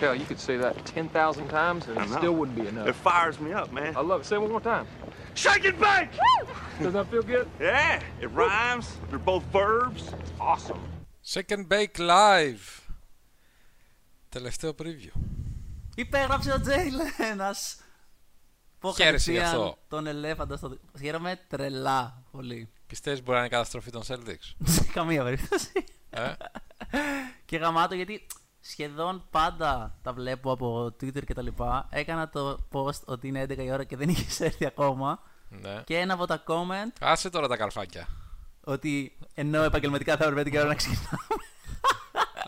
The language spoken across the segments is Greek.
Hell, you could say that 10,000 times and I it know. still wouldn't be enough. It fires me up, man. I love it. Say it one more time. Shake and bake! Does that feel good? Yeah, it rhymes. They're both verbs. Awesome. Second Bake Live. Τελευταίο preview. Υπέγραψε ο Τζέιλενας. Πω Χαίρεσαι γι' κατευθείαν αυτό. τον ελέφαντα στο... Χαίρομαι τρελά πολύ. Πιστεύεις μπορεί να είναι καταστροφή των Celtics. Σε καμία περίπτωση. ε? και γαμάτο γιατί σχεδόν πάντα τα βλέπω από Twitter και τα λοιπά. Έκανα το post ότι είναι 11 η ώρα και δεν είχες έρθει ακόμα. ναι. Και ένα από τα comment Άσε τώρα τα καρφάκια. ότι ενώ επαγγελματικά θα έπρεπε 11 η ώρα να ξεκινάμε.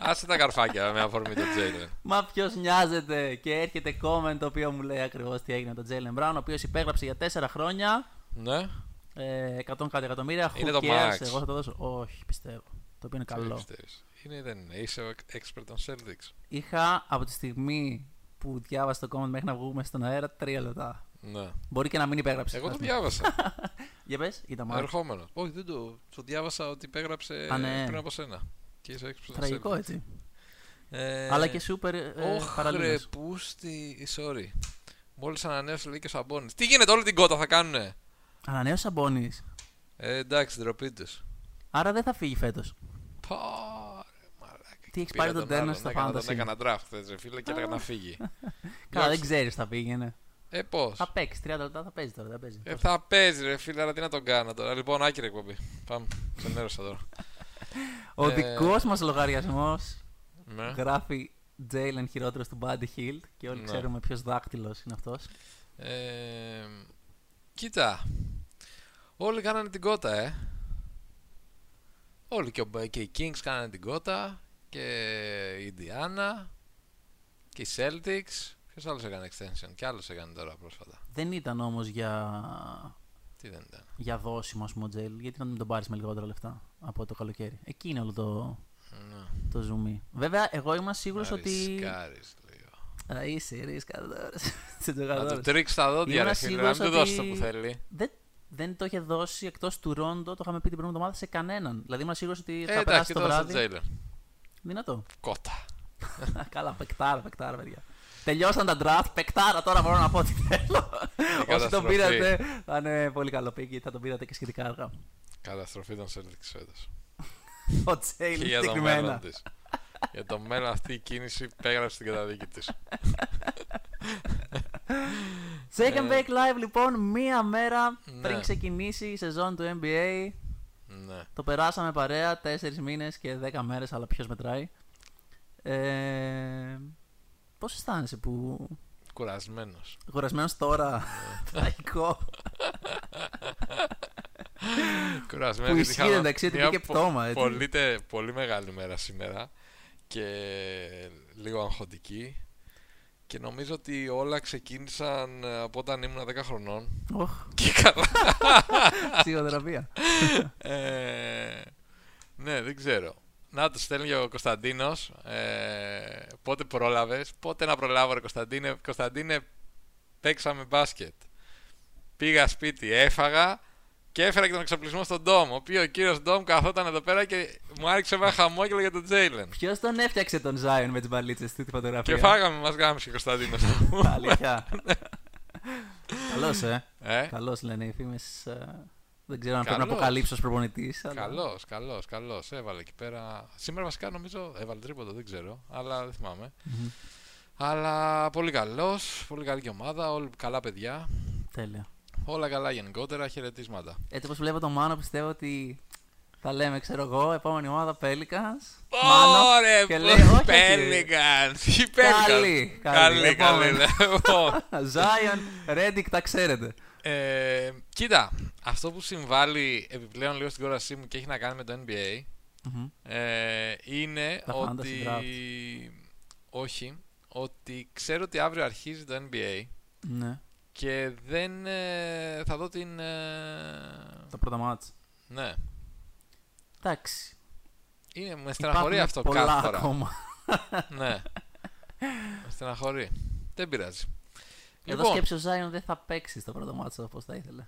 Άσε τα καρφάκια με αφορμή τον Jalen. Μα ποιος νοιάζεται. Και έρχεται comment το οποίο μου λέει ακριβώς τι έγινε με τον Jalen Brown, ο οποίος υπέγραψε για 4 χρόνια. ναι. Ε, 100 κάτι εκατομμύρια. Who Είναι το cares, max. Εγώ θα το δώσω. Όχι, πιστεύω. Το οποίο είναι Τι καλό. πιστεύεις. Είναι δεν είναι. Είσαι ο expert των Celtics. Είχα από τη στιγμή που διάβασα το comment μέχρι να βγούμε στον αέρα 3 λεπτά. Ναι. Μπορεί και να μην υπέγραψε. Εγώ ας το πούμε. διάβασα. Για πες, ήταν max. Ερχόμενο. Όχι, δεν το. Το διάβασα ότι υπέγραψε Α, ναι. πριν από σένα. Και είσαι expert των Τραγικό Celtics. έτσι. Ε, Αλλά και σούπερ ε, Ωχ, ρε, παραλίγος. πούστη. Sorry. Μόλις ανανέωσε λέει και ο Σαμπόνι. Τι γίνεται, όλη την κότα θα κάνουνε; Ανανέωσε Σαμπόνις. Ε, εντάξει, ντροπή τους. Άρα δεν θα φύγει φέτος. Πάρε, μαλάκα. Τι έχεις Πήρα πάρει τον άλλον, τέρνο στα έκανα- fantasy; Τον έκανα draft χθες, ρε φίλε, και έλεγα να φύγει. Καλά, δεν Διώξε. ξέρεις θα πήγαινε. Ε, πώς; Θα παίξεις 30 λεπτά, θα παίζεις τώρα. Δεν παίζεις. Ε, θα παίζει, ρε φίλε, αλλά τι να τον κάνω τώρα. Λοιπόν, άκυρη εκπομπή. Πάμε. Ξενέρωσα τώρα. Ο ε, δικός μας λογαριασμός Ναι. γράφει Jalen χειρότερος του Buddy Hield και όλοι Ναι. ξέρουμε ποιος δάκτυλος είναι αυτός. Ε, κοίτα. Όλοι κάνανε την κότα, ε. Όλοι και, ο- και οι Kings κάνανε την κότα και η Indiana και οι Celtics. Ποιος άλλος έκανε extension; Και άλλος έκανε τώρα πρόσφατα. Δεν ήταν όμως για, Τι δεν ήταν; για δώσιμο ας πούμε ο Jalen, γιατί να μην τον πάρεις με λιγότερα λεφτά από το καλοκαίρι; Εκεί είναι όλο το, Ναι. το zoom. Βέβαια, εγώ είμαι σίγουρος Να ότι... ρισκάρεις, λέω. Α, είσαι ρίσκα τώρα. Σε Να τζογαδόρες. του τρίξεις τα δόντια, Ήμουν ρε φίλε, να μην του σίγουρος δώσει το ότι- που θέλει. Δεν, δεν το είχε δώσει εκτός του Ρόντο, το είχαμε πει την προηγούμενη εβδομάδα σε κανέναν. Δηλαδή ήμουν σίγουρος ότι Ε, θα εντάξει, περάσει και το τώρα στο βράδυ. Jalen. Δυνατό. Κότα. Καλά, πεκτάρα, πεκτάρα, παιδιά. Τελειώσαν τα draft, πεκτάρα, τώρα μπορώ να πω τι θέλω. Όσοι τον καταστροφή. πήρατε, θα είναι πολύ καλό pick, γιατί θα τον πήρατε και σχετικά αργά. Καταστροφή των Celtics φέτος. Ο Και Τσέιλ για το μέλλον συγκεκριμένα. της. για το μέλλον αυτή η κίνηση πέγραψε την καταδίκη της. Second Bake Live λοιπόν, μία μέρα Ναι. πριν ξεκινήσει η σεζόν του NBA. Ναι. Το περάσαμε παρέα, 4 μήνες και 10 μέρες, αλλά ποιος μετράει. Ε, πώς αισθάνεσαι που Κουρασμένος. Κουρασμένος τώρα. Τραγικό. Κουρασμένος. Που γιατί ισχύει, είχαμε εντάξει, ότι μια πήγε πο- πτώμα, έτσι. Πολύ, τε- πολύ μεγάλη μέρα σήμερα και λίγο αγχωτική. Και νομίζω ότι όλα ξεκίνησαν ε, από όταν ήμουν 10 χρονών. Οχ, Και καλά. ψυχοθεραπεία. Ε, ναι, δεν ξέρω. Να το στέλνει και ο Κωνσταντίνος. Ε, πότε πρόλαβες, πότε να προλάβω, ρε Κωνσταντίνε. Κωνσταντίνε, παίξαμε μπάσκετ. Πήγα σπίτι, έφαγα και έφερα και τον εξοπλισμό στον Ντόμ. Ο οποίος ο κύριος Ντόμ καθόταν εδώ πέρα και μου άρχισε ένα χαμόγελο για τον Τζέιλεν. Ποιος τον έφτιαξε τον Ζάιον με τις μπαλίτσες του τη φωτογραφία; Και φάγαμε, μας γάμισε ο Κωνσταντίνος. Αλήθεια. Καλός, ε. ε, Καλός λένε οι φήμες. Δεν ξέρω αν πρέπει να Καλός. αποκαλύψω ως προπονητής. Καλός, καλός, καλός. Έβαλε εκεί πέρα. Σήμερα βασικά νομίζω έβαλε τρίποντο, δεν ξέρω, αλλά δεν θυμάμαι. Αλλά πολύ καλός, πολύ καλή και ομάδα, όλοι καλά παιδιά. Τέλεια. Όλα καλά γενικότερα, χαιρετίσματα. Έτσι όπως βλέπω τον Μάνο, πιστεύω ότι θα λέμε, ξέρω εγώ, επόμενη ομάδα Pelicans. Ωραία, και λέει, όχι, Πέλικαν! Τι Καλή, Πέλικαν! καλή, Καλή, καλή. επόμενη. λοιπόν. Ζάιον, Ρέντικ, τα ξέρετε. Ε, κοίτα, αυτό που συμβάλλει επιπλέον λίγο στην κόρασή μου και έχει να κάνει με το NBA Μμμ. ε, είναι Τα ότι. fantasy Όχι, ότι ξέρω ότι αύριο αρχίζει το NBA Ναι, και δεν ε, θα δω την. ε, τα πρώτα μάτς. ναι. Εντάξει. Είναι, με στεναχωρεί Υπάρχουν αυτό πολλά κάθε φορά. ακόμα. ναι. Με στεναχωρεί. Δεν πειράζει. Εδώ Λοιπόν, σκέψει ο Ζάιον δεν θα παίξει στο πρώτο μάτσο όπως θα ήθελε.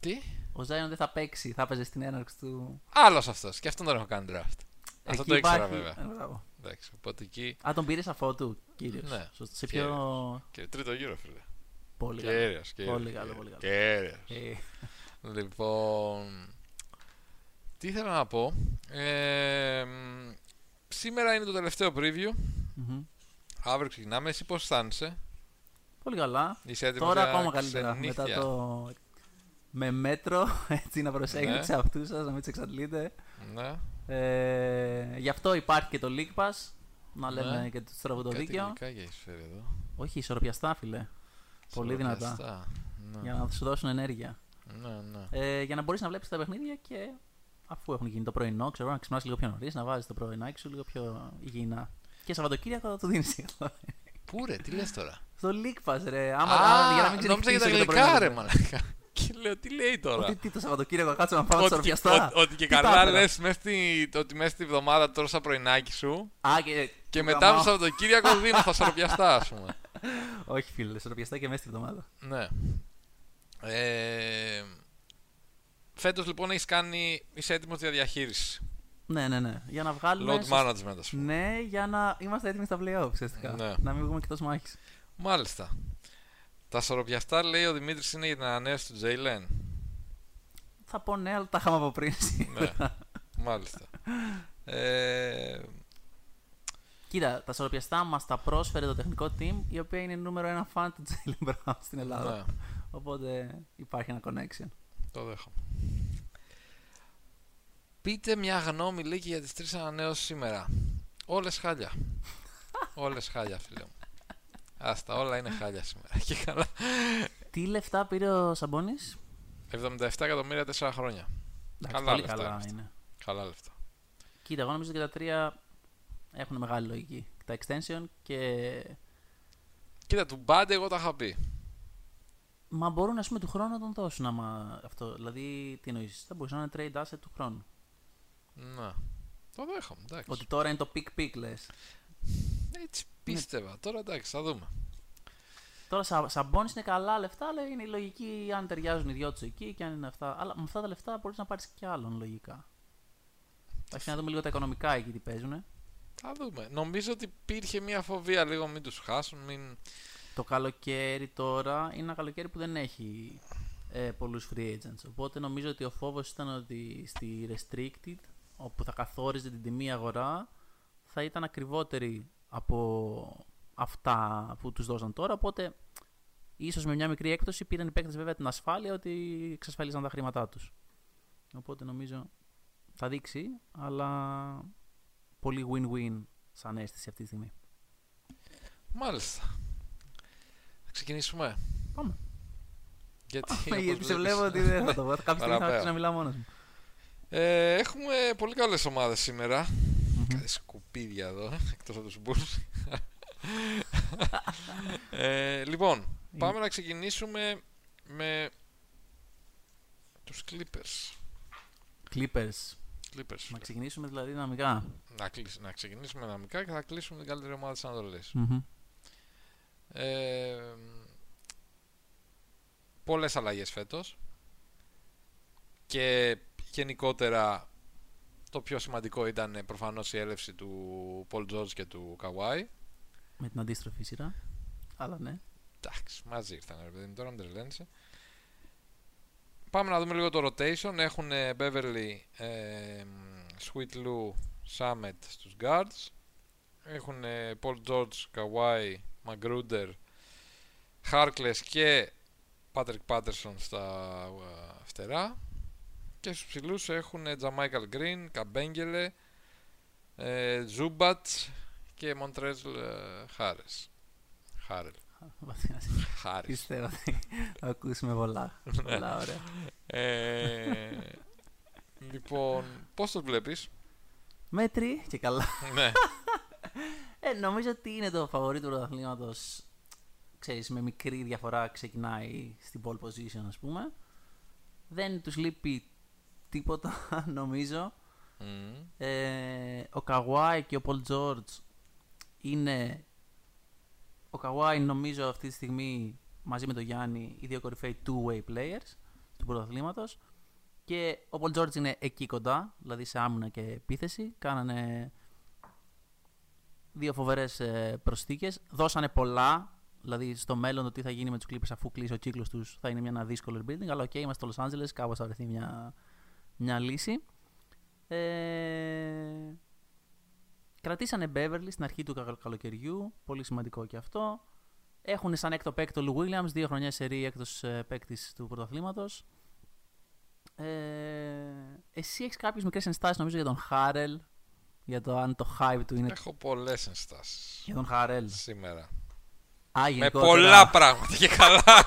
τι; Ο Ζάιον δεν θα παίξει, θα παίζει στην έναρξη του. Άλλος αυτός. Και αυτόν τον έχω κάνει draft. Αυτό Εκεί το ήξερα υπάρχει- βέβαια. Ε, μπράβο. Εντάξει, οπότε εκεί. Α, τον πήρε αφότου, κύριο. Ναι. Σε πιο. Κύριος. Και τρίτο γύρο, φίλε. Πολύ καλό. Κύριος, κύριος, Πολύ καλό, κύριος, πολύ καλό. κύριος. Ε, Λοιπόν. Τι ήθελα να πω. Ε, μ, σήμερα είναι το τελευταίο preview. μμμ. Αύριο ξεκινάμε. Εσύ πώς αισθάνεσαι; Πολύ καλά. Είσαι έτοιμος Τώρα για ακόμα καλύτερα. ξενύχια; Μετά το. Με μέτρο, έτσι να προσέχετε Ναι. τους εαυτούς σας, να μην τους εξαντλείτε. Ναι. Ε, γι' αυτό υπάρχει και το League Pass. Να Ναι. λέμε και το στραβό το Κάτι δίκαιο. γλυκάκια έχεις φέρει εδώ. Όχι, ισορροπιαστά, φίλε. Πολύ δυνατά. Σιροπιαστά. Ναι. Για να σου δώσουν ενέργεια. ναι, ναι. Ε, για να μπορείς να βλέπεις τα παιχνίδια και αφού έχουν γίνει το πρωινό, ξέρω να ξυπνάς λίγο πιο νωρίς, να βάζεις το πρωινάκι σου λίγο πιο υγιεινά. Και Σαββατοκύριακο θα το δίνεις. Πού ρε, τι λες τώρα; Στο League Pass, ρε. Άμα, Α, άμα- για να μην νόμιζα για τα ξενυχτήσω το γλυκά πρωινό, ρε μαλάκα. Και λέω, τι λέει τώρα; Ότι τι το Σαββατοκύριακο κάτσω να πάω Ότι και, ισορροπιαστά. ότι- ότι και Τι τα καλά έφερα. λες μέσα στη, ότι μέσα στη βδομάδα τώρα σαν πρωινάκι σου Α, και, και του μετά γαμάω. το Σαββατοκύριακο δίνω στα σοροπιαστά ας πούμε. Όχι, φίλε, ισορροπιαστά και μέσα στη βδομάδα. Ναι. Ε, φέτος λοιπόν έχεις κάνει, είσαι έτοιμος για διαχείριση. Ναι, ναι, ναι. Για να βγάλουμε. Load σωστ- management ας πούμε. Ναι, για να είμαστε έτοιμοι στα playoff, ουσιαστικά. Ναι. Να μην βγούμε εκτός μάχης. Μάλιστα. Τα σοροπιαστά λέει ο Δημήτρης είναι για την ανανέωση του Τζέιλεν. Θα πω ναι, αλλά τα είχαμε από πριν. ναι. Μάλιστα. Ε, Κοίτα, τα σορροπιαστά μας τα πρόσφερε το τεχνικό team, η οποία είναι νούμερο ένα φαν του Jalen Brown στην Ελλάδα. ναι, Οπότε υπάρχει ένα connection. το δέχομαι. Πείτε μια γνώμη λέει και για τις τρεις ανανέωσεις σήμερα. Όλες χάλια. Όλες χάλια φίλε μου. Άστα, όλα είναι χάλια σήμερα. Και καλά. Τι λεφτά πήρε ο Σαμπόνι. 77 εκατομμύρια 4 χρόνια. Καλά πολύ λεφτά καλά είναι αυτά. είναι. Καλά λεφτά. Κοίτα, εγώ νομίζω ότι και τα τρία έχουν μεγάλη λογική. Τα extension και. Κοίτα, του Μπάντε εγώ τα είχα πει. Μα μπορούν ας πούμε του χρόνου να τον δώσουν άμα αυτό. Δηλαδή, τι εννοείς, θα μπορούσε να είναι trade asset του χρόνου. Ναι. Το δέχομαι, εντάξει. Ότι τώρα είναι το pick pick λες. Έτσι πίστευα. Τώρα εντάξει, θα δούμε. Τώρα σα, Σαμπόνι είναι καλά λεφτά, αλλά είναι η λογική αν ταιριάζουν οι δυο τους εκεί και αν είναι αυτά. Αλλά με αυτά τα λεφτά μπορείς να πάρεις και άλλον λογικά. Εντάξει, να δούμε λίγο τα οικονομικά εκεί τι παίζουν. Θα δούμε. Νομίζω ότι υπήρχε μια φοβία λίγο μην τους χάσουν. Μην... Το καλοκαίρι τώρα είναι ένα καλοκαίρι που δεν έχει ε, πολλούς free agents. Οπότε νομίζω ότι ο φόβος ήταν ότι στη restricted, όπου θα καθόριζε την τιμή αγορά, θα ήταν ακριβότερη από αυτά που τους δώσαν τώρα. Οπότε ίσως με μια μικρή έκπτωση πήραν οι παίκτες βέβαια την ασφάλεια ότι εξασφαλίζαν τα χρήματά τους. Οπότε νομίζω θα δείξει, αλλά πολύ win-win σαν αίσθηση αυτή τη στιγμή. Μάλιστα. Θα ξεκινήσουμε. Πάμε. Γιατί, Γιατί όπως σε βλέπεις, βλέπω ότι δεν θα το πω. Κάποια στιγμή θα Παραπέρα. αρχίσω να μιλάω μόνος μου. Ε, έχουμε πολύ καλές ομάδες σήμερα. Κάτι σκουπίδια εδώ, ε, εκτός από τους Bulls. ε, λοιπόν, πάμε να ξεκινήσουμε με τους Clippers. Clippers. Clippers. Να ξεκινήσουμε δηλαδή δυναμικά. Να, κλείσ- να ξεκινήσουμε δυναμικά και θα κλείσουμε την καλύτερη ομάδα της Ανατολής. Μμμ. Ε, πολλές αλλαγές φέτος και γενικότερα το πιο σημαντικό ήταν ε, προφανώς η έλευση του Paul George και του Kawhi. Με την αντίστροφη σειρά. Αλλά ναι. Εντάξει, μαζί ήρθαν ρε παιδί μου, τώρα μην τρελαίνεσαι. Πάμε να δούμε λίγο το rotation. Έχουν ε, Beverly, ε, Sweet Lou, Summit στους guards. Έχουν ε, Paul George, Kawhi, Magruder, Harkless και Patrick Patterson στα ε, φτερά. Και στους ψηλούς έχουν ε, Jamichael Green, Kabengele, ε, Zubac και Montrezl ε, Harris. Harrell. Βαθιά σε- Harris. Πιστεύω ότι θα ακούσουμε πολλά. Πολλά ωραία. Ε, λοιπόν, πώς το βλέπεις; Μέτρη και καλά. ναι, Ε, νομίζω ότι είναι το φαβορή του πρωταθλήματος. Ξέρεις, με μικρή διαφορά ξεκινάει στην pole position, ας πούμε. Δεν τους λείπει τίποτα, νομίζω. Μμμ. Ε, ο Καβάη και ο Πολ Τζόρτζ είναι. Ο Καουάι νομίζω αυτή τη στιγμή μαζί με τον Γιάννη οι δύο κορυφαίοι two-way players του πρωταθλήματος. Και ο Πολ Τζόρτζ είναι εκεί κοντά, δηλαδή σε άμυνα και επίθεση. Κάνανε δύο φοβερές προσθήκες. Δώσανε πολλά. Δηλαδή στο μέλλον το τι θα γίνει με τους Clippers αφού κλείσει ο κύκλος τους θα είναι μια ένα δύσκολο rebuilding. Αλλά οκ, είμαστε στο Los Angeles, κάπως θα βρεθεί μια, μια λύση. Ε, κρατήσανε Beverly στην αρχή του καλ- καλοκαιριού. Πολύ σημαντικό και αυτό. Έχουν σαν έκτο παίκτη το Lou Williams, δύο χρονιά σε ρί έκτος ε, παίκτης του πρωταθλήματος. Ε, εσύ έχεις κάποιες μικρές ενστάσεις νομίζω για τον Χάρελ, για το αν το hype του είναι Έχω πολλές ενστάσεις για τον Χαρέλ. σήμερα. Α, Με γενικότερα. πολλά πράγματα και καλά.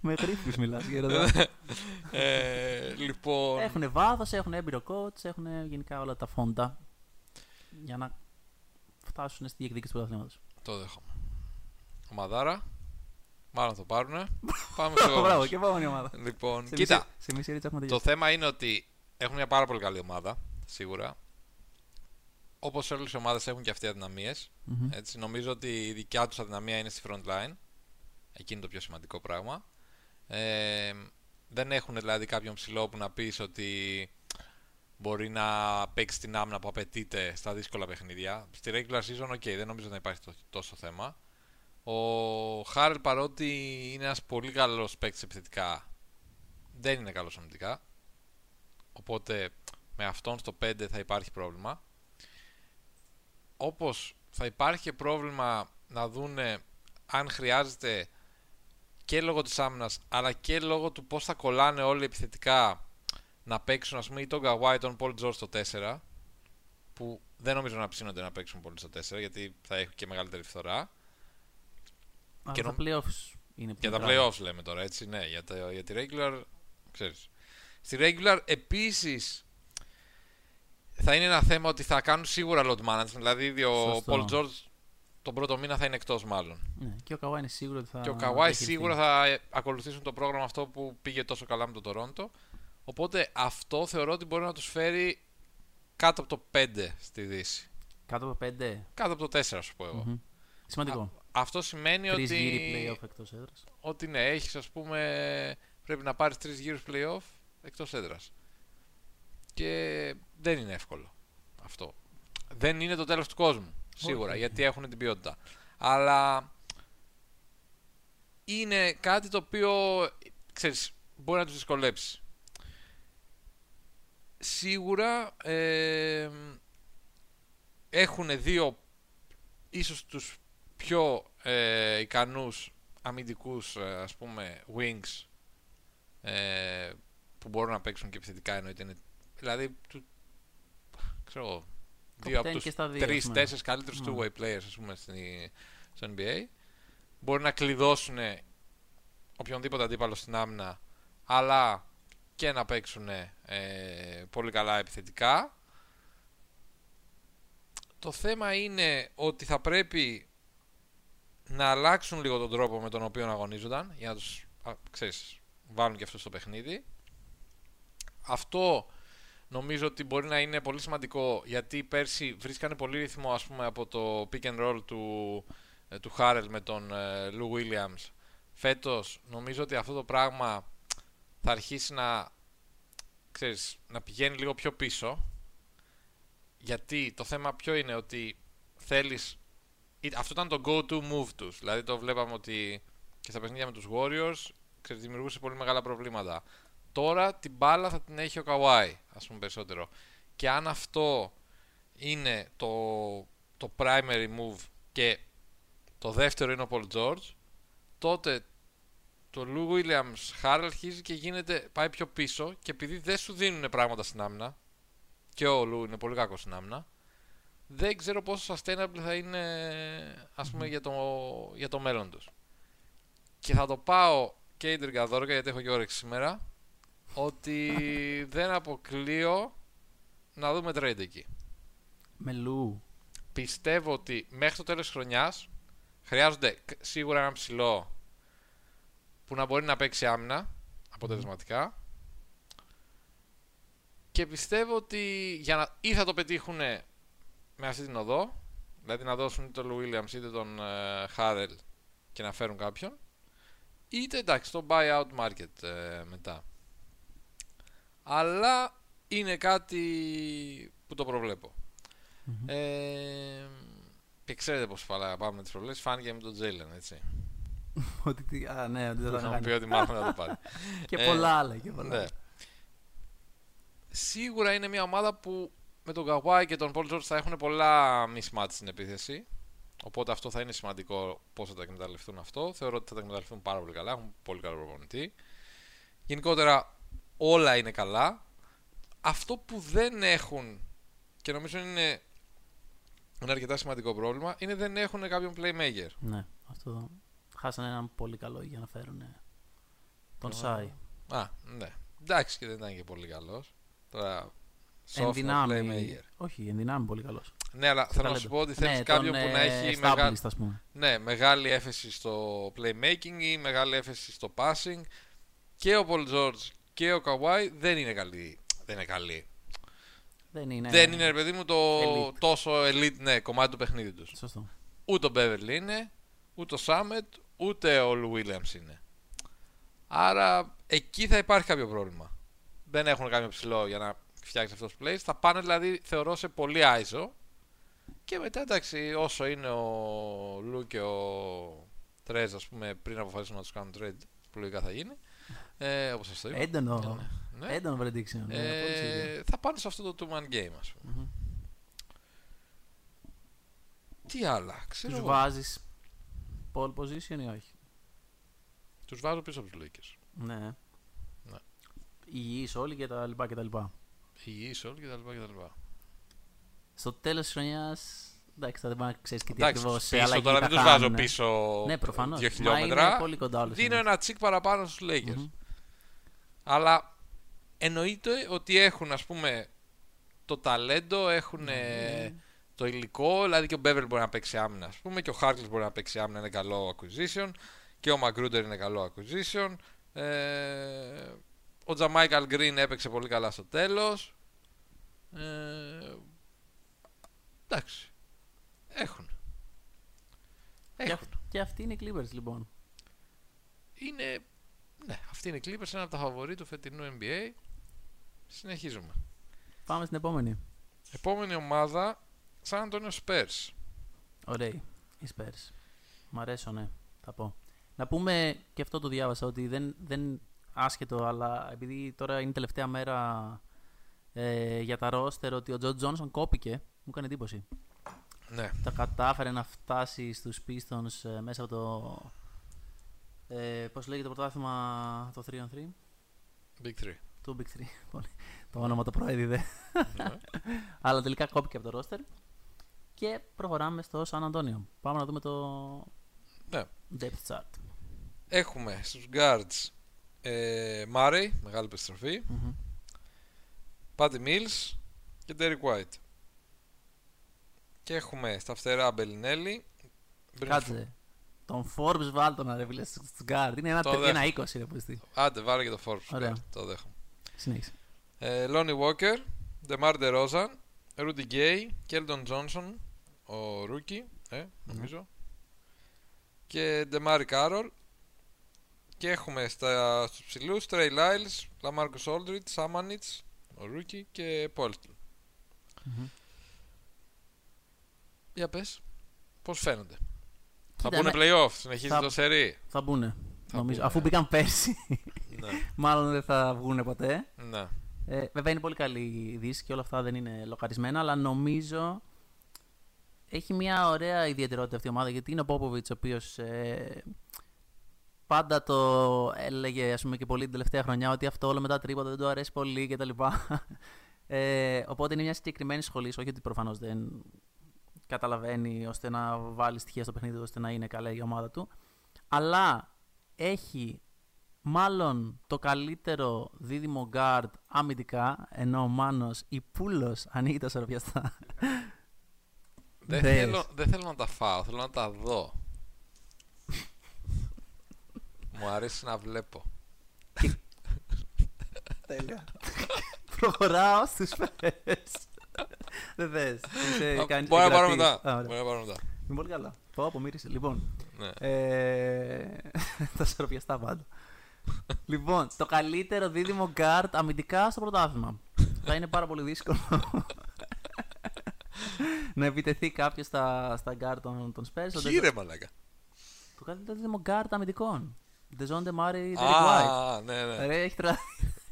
Με γρήφους μιλάς, γέροντα. ε, λοιπόν. έχουν βάθος, έχουν έμπειρο coach, έχουν γενικά όλα τα φόντα για να φτάσουν στη διεκδίκηση του πρωταθλήματος. Το δέχομαι. Ομαδάρα. Μάλλον θα πάρουνε. Πάμε στο Μπράβο, και επόμενη ομάδα. Λοιπόν, Σε κοίτα. μισή- Σε μισή ρίτσα έχουμε Το τελειώσει. θέμα είναι ότι έχουν μια πάρα πολύ καλή ομάδα, σίγουρα. Όπως όλες οι ομάδες έχουν και αυτοί αδυναμίες. Μμμ. Έτσι, νομίζω ότι η δικιά τους αδυναμία είναι στη front line. Εκεί είναι το πιο σημαντικό πράγμα. Ε, δεν έχουν δηλαδή κάποιον ψηλό που να πεις ότι μπορεί να παίξει την άμυνα που απαιτείται στα δύσκολα παιχνίδια. Στη regular season, ok, δεν νομίζω να υπάρχει το- τόσο θέμα. Ο Χάρελ παρότι είναι ένας πολύ καλός παίκτης επιθετικά, δεν είναι καλός αμυντικά. Οπότε με αυτόν στο 5 θα υπάρχει πρόβλημα. Όπως θα υπάρχει και πρόβλημα να δούνε αν χρειάζεται και λόγω της άμυνας αλλά και λόγω του πώς θα κολλάνε όλοι επιθετικά να παίξουν ας πούμε ή τον Kawhi ή τον Paul George στο 4 που δεν νομίζω να ψήνονται να παίξουν πολύ στο 4 γιατί θα έχουν και μεγαλύτερη φθορά Αλλά και τα νομ- playoffs είναι για πιο τα μεγάλα. playoffs λέμε τώρα, έτσι, ναι. Για, τα, για τη regular, ξέρεις. Στη regular, επίσης, θα είναι ένα θέμα ότι θα κάνουν σίγουρα load management. Δηλαδή, ο Σωστό. Paul George τον πρώτο μήνα θα είναι εκτός μάλλον. Ναι, και ο Καβάη είναι σίγουρο ότι θα. και ο Kawhi διαχειριστεί. σίγουρα θα ε, ακολουθήσουν το πρόγραμμα αυτό που πήγε τόσο καλά με το Toronto. Οπότε αυτό θεωρώ ότι μπορεί να τους φέρει κάτω από το 5 στη Δύση. Κάτω από 5. Κάτω από το 4, σου πω εγώ. Σημαντικό. Αυτό σημαίνει Τρεις ότι... γύρι playoff εκτός έδρας. ότι ναι, έχεις ας πούμε πρέπει να πάρεις τρεις γύρους playoff εκτός έδρας. Και δεν είναι εύκολο αυτό. Δεν είναι το τέλος του κόσμου, σίγουρα, Όχι. γιατί έχουν την ποιότητα. Αλλά είναι κάτι το οποίο, ξέρεις, μπορεί να τους δυσκολέψει. Σίγουρα ε, έχουν δύο ίσως τους πιο ε, ικανούς αμυντικούς ε, ας πούμε wings ε, που μπορούν να παίξουν και επιθετικά εννοείται είναι, δηλαδή του, ξέρω εγώ, δύο από 10 τους και στα δύο, τρεις ας πούμε. τέσσερις καλύτερους Ναι. two-way players ας πούμε στη, στο NBA μπορεί να κλειδώσουν οποιονδήποτε αντίπαλο στην άμυνα αλλά και να παίξουν ε, πολύ καλά επιθετικά το θέμα είναι ότι θα πρέπει να αλλάξουν λίγο τον τρόπο με τον οποίο αγωνίζονταν για να τους α, ξέρεις, βάλουν και αυτό στο παιχνίδι. Αυτό νομίζω ότι μπορεί να είναι πολύ σημαντικό γιατί πέρσι βρίσκανε πολύ ρυθμό ας πούμε από το pick and roll του, ε, του Harrell με τον ε, Lou Williams. Φέτος νομίζω ότι αυτό το πράγμα θα αρχίσει να, ξέρεις, να πηγαίνει λίγο πιο πίσω. Γιατί το θέμα ποιο είναι ότι θέλεις ή- αυτό ήταν το go-to move τους. Δηλαδή το βλέπαμε ότι και στα παιχνίδια με τους Warriors ξέρεις, δημιουργούσε πολύ μεγάλα προβλήματα. Τώρα την μπάλα θα την έχει ο Kawhi ας πούμε περισσότερο. Και αν αυτό είναι το, το primary move και το δεύτερο είναι ο Paul George τότε το Lou Williams Harrell αρχίζει και γίνεται, πάει πιο πίσω και επειδή δεν σου δίνουν πράγματα στην άμυνα και ο Lou είναι πολύ κακός στην άμυνα δεν ξέρω πόσο sustainable θα είναι ας πούμε για, το, για το μέλλον τους και θα το πάω και η Τριγκαδόρκα γιατί έχω και όρεξη σήμερα ότι δεν αποκλείω να δούμε trade εκεί Με Λου. πιστεύω ότι μέχρι το τέλος της χρονιάς χρειάζονται κ- σίγουρα ένα ψηλό που να μπορεί να παίξει άμυνα αποτελεσματικά και πιστεύω ότι για να, ή θα το πετύχουν με αυτή την οδό δηλαδή να δώσουν είτε τον Λου Williams είτε τον ε, Χάρελ και να φέρουν κάποιον είτε εντάξει το buyout market ε, μετά Αλλά είναι κάτι που το προβλεπω Ε, και ξέρετε πώς φαλά, πάμε με τις προβλέψεις. Φάνηκε με τον Τζέιλεν, έτσι. Ότι τι- α, ναι, ότι δεν Που θα είχαμε πει κάνει. ότι μάλλον θα το πάρει. Και Ε, πολλά άλλα. Και πολλά. Ναι. άλλα. Σίγουρα είναι μια ομάδα που με τον Καουάι και τον Πολ Τζόρτζ θα έχουν πολλά mismatch στην επίθεση. Οπότε αυτό θα είναι σημαντικό πώς θα τα εκμεταλλευτούν αυτό. Θεωρώ ότι θα τα εκμεταλλευτούν πάρα πολύ καλά. Έχουν πολύ καλό προπονητή. Γενικότερα όλα είναι καλά. Αυτό που δεν έχουν και νομίζω είναι ένα αρκετά σημαντικό πρόβλημα είναι δεν έχουν κάποιον playmaker. Ναι, αυτό. Χάσανε έναν πολύ καλό για να φέρουν τον Σάι. Α, ναι. Εντάξει και δεν ήταν και πολύ καλός. Τώρα. Εν Sophomore δυνάμει. playmaker. Όχι, εν δυνάμει πολύ καλός. Ναι, αλλά θέλω να σου πω ότι θέλεις ναι, κάποιον τον, που να ε, έχει established, μεγα... ας πούμε. ναι, μεγάλη έφεση στο playmaking ή μεγάλη έφεση στο passing. Και ο Paul George και ο Kawhi δεν είναι καλοί. Δεν είναι καλοί. Δεν είναι. Δεν είναι, ρε παιδί μου, το Elite. τόσο elite ναι, κομμάτι του παιχνίδι τους. Σωστό. Ούτε ο Beverly είναι, ούτε ο Summit, ούτε ο Lou Williams είναι. Άρα εκεί θα υπάρχει κάποιο πρόβλημα. Δεν έχουν κάποιο ψηλό για να φτιάξει αυτός το plays. Θα πάνε δηλαδή, θεωρώ, σε πολύ ISO. Και μετά εντάξει, όσο είναι ο Λου και ο Τρέζ, ας πούμε, πριν αποφασίσουν να τους κάνουν trade, που λογικά θα γίνει. Ε, Όπως σας το είπα. Έντονο. Ναι, ναι. Έντονο prediction. ναι, πολύ σίγουρο. Ε, θα πάνε σε αυτό το two man game, ας πούμε. Μμμ. Τι άλλα, ξέρω. Τους εγώ. Βάζεις pole position ή όχι; Τους βάζω πίσω από τους Lakers. Ναι. Ναι. Υγιείς όλοι και τα λοιπά και τα λοιπά. Υγιείς όλοι κτλ. κτλ. Στο τέλος της χρονιάς, εντάξει, θα δεν μπορεί να ξέρεις και τι Εντάξει, ακριβώς τους σε πίσω αλλαγή τώρα θα δεν τους βάζω κάνουν. πίσω Ναι, προφανώς. δύο Μα χιλιόμετρα. είναι πολύ κοντά όλες οι Δίνω ομάδες. ένα τσικ παραπάνω στους Lakers. Μμμ. Αλλά εννοείται ότι έχουν ας πούμε το ταλέντο, έχουν Ναι. Το υλικό, δηλαδή και ο Beverly μπορεί να παίξει άμυνα ας πούμε και ο Harkless μπορεί να παίξει άμυνα, είναι καλό acquisition και ο Magruder είναι καλό acquisition. Ε, ο Jamichael Green έπαιξε πολύ καλά στο τέλος. Ε, εντάξει. Έχουν. Και, Έχουν. αυ- και αυτοί είναι οι Clippers λοιπόν. Είναι. Ναι, αυτή είναι η Clippers, ένα από τα φαβορή του φετινού NBA. Συνεχίζουμε. Πάμε στην επόμενη. Επόμενη ομάδα, San Antonio Spurs. Ωραίοι. Οι Spurs. Μ' αρέσουν, ναι. Θα πω. Να πούμε και αυτό το διάβασα ότι δεν, δεν άσχετο, αλλά επειδή τώρα είναι η τελευταία μέρα ε, για τα ρόστερ ότι ο Τζο Τζόνσον κόπηκε, μου έκανε εντύπωση. Ναι, Τα κατάφερε να φτάσει στους Pistons ε, μέσα από το... Ε, πώς λέγεται το πρωτάθλημα το 3 on 3? Big 3. Το Big 3. Πολύ. το όνομα το προέδιδε. ναι. Αλλά τελικά κόπηκε από το ρόστερ. Και προχωράμε στο Σαν Αντώνιο. Πάμε να δούμε το ναι. depth chart. Έχουμε στους guards ε, Murray, μεγάλη επιστροφή, Μμμ. Patty Mills και Derek White. Και έχουμε στα φτερά Bellinelli. Κάτσε. Τον Forbes βάλτο να ρε φίλε στους guard. Είναι ένα, Το τε- δέχομαι. ένα 20 ρε που είστε. Άντε, βάλε και το Forbes. Ωραία. guard, Το δέχομαι. Συνέχισε. Ε, Lonnie Walker, DeMar DeRozan, Rudy Gay, Keldon Johnson, ο Rookie, ε, νομίζω, και DeMar Carroll. Και έχουμε στα, στους ψηλούς Trey Lyles, LaMarcus Aldridge, Samanits, ο Rookie και Polston. Μμμ. Για πες, πώς φαίνονται; θα Κοίτα, πούνε playoff, συνεχίζεις θα- το σερί. Θα μπουνε. Θα νομίζω. μπουνε. Αφού μπήκαν πέρσι, ναι, μάλλον δεν θα βγουν ποτέ. ναι. Ε, βέβαια είναι πολύ καλή η Δύση και όλα αυτά δεν είναι λοκαρισμένα, αλλά νομίζω έχει μια ωραία ιδιαιτερότητα αυτή η ομάδα γιατί είναι ο Πόποβιτς ο οποίος ε, πάντα το έλεγε ας πούμε και πολύ την τελευταία χρονιά ότι αυτό όλο μετά τρίποτα δεν του αρέσει πολύ κτλ. Ε, οπότε είναι μια συγκεκριμένη σχολή, όχι ότι προφανώς δεν καταλαβαίνει ώστε να βάλει στοιχεία στο παιχνίδι του ώστε να είναι καλά η ομάδα του. Αλλά έχει μάλλον το καλύτερο δίδυμο guard αμυντικά, ενώ ο Μάνος ή Πούλος ανοίγει τα σορπιαστά. Δεν, Δες. θέλω, δεν θέλω να τα φάω, θέλω να τα δω. Μου αρέσει να βλέπω. Τέλεια. Προχωράω στους φέρες. Δεν θες. Είσαι Α, κάνει- Μπορεί να πάρω εγκρατής. μετά. Α, ωραία. Μπορεί να πάρω μετά. Είναι πολύ καλά. Πω, πω, μύρισε. Λοιπόν, Ναι. ε, τα σορπιαστά πάντα. Λοιπόν, το καλύτερο δίδυμο guard αμυντικά στο πρωτάθλημα. Θα είναι πάρα πολύ δύσκολο να επιτεθεί κάποιος στα, στα guard των, των Spurs. Το Κύριε μαλάκα. Το καλύτερο δίδυμο guard αμυντικών. Δεζόντε Μάρι Derek White. Α, ναι, ναι. Ρε, έχει τρα...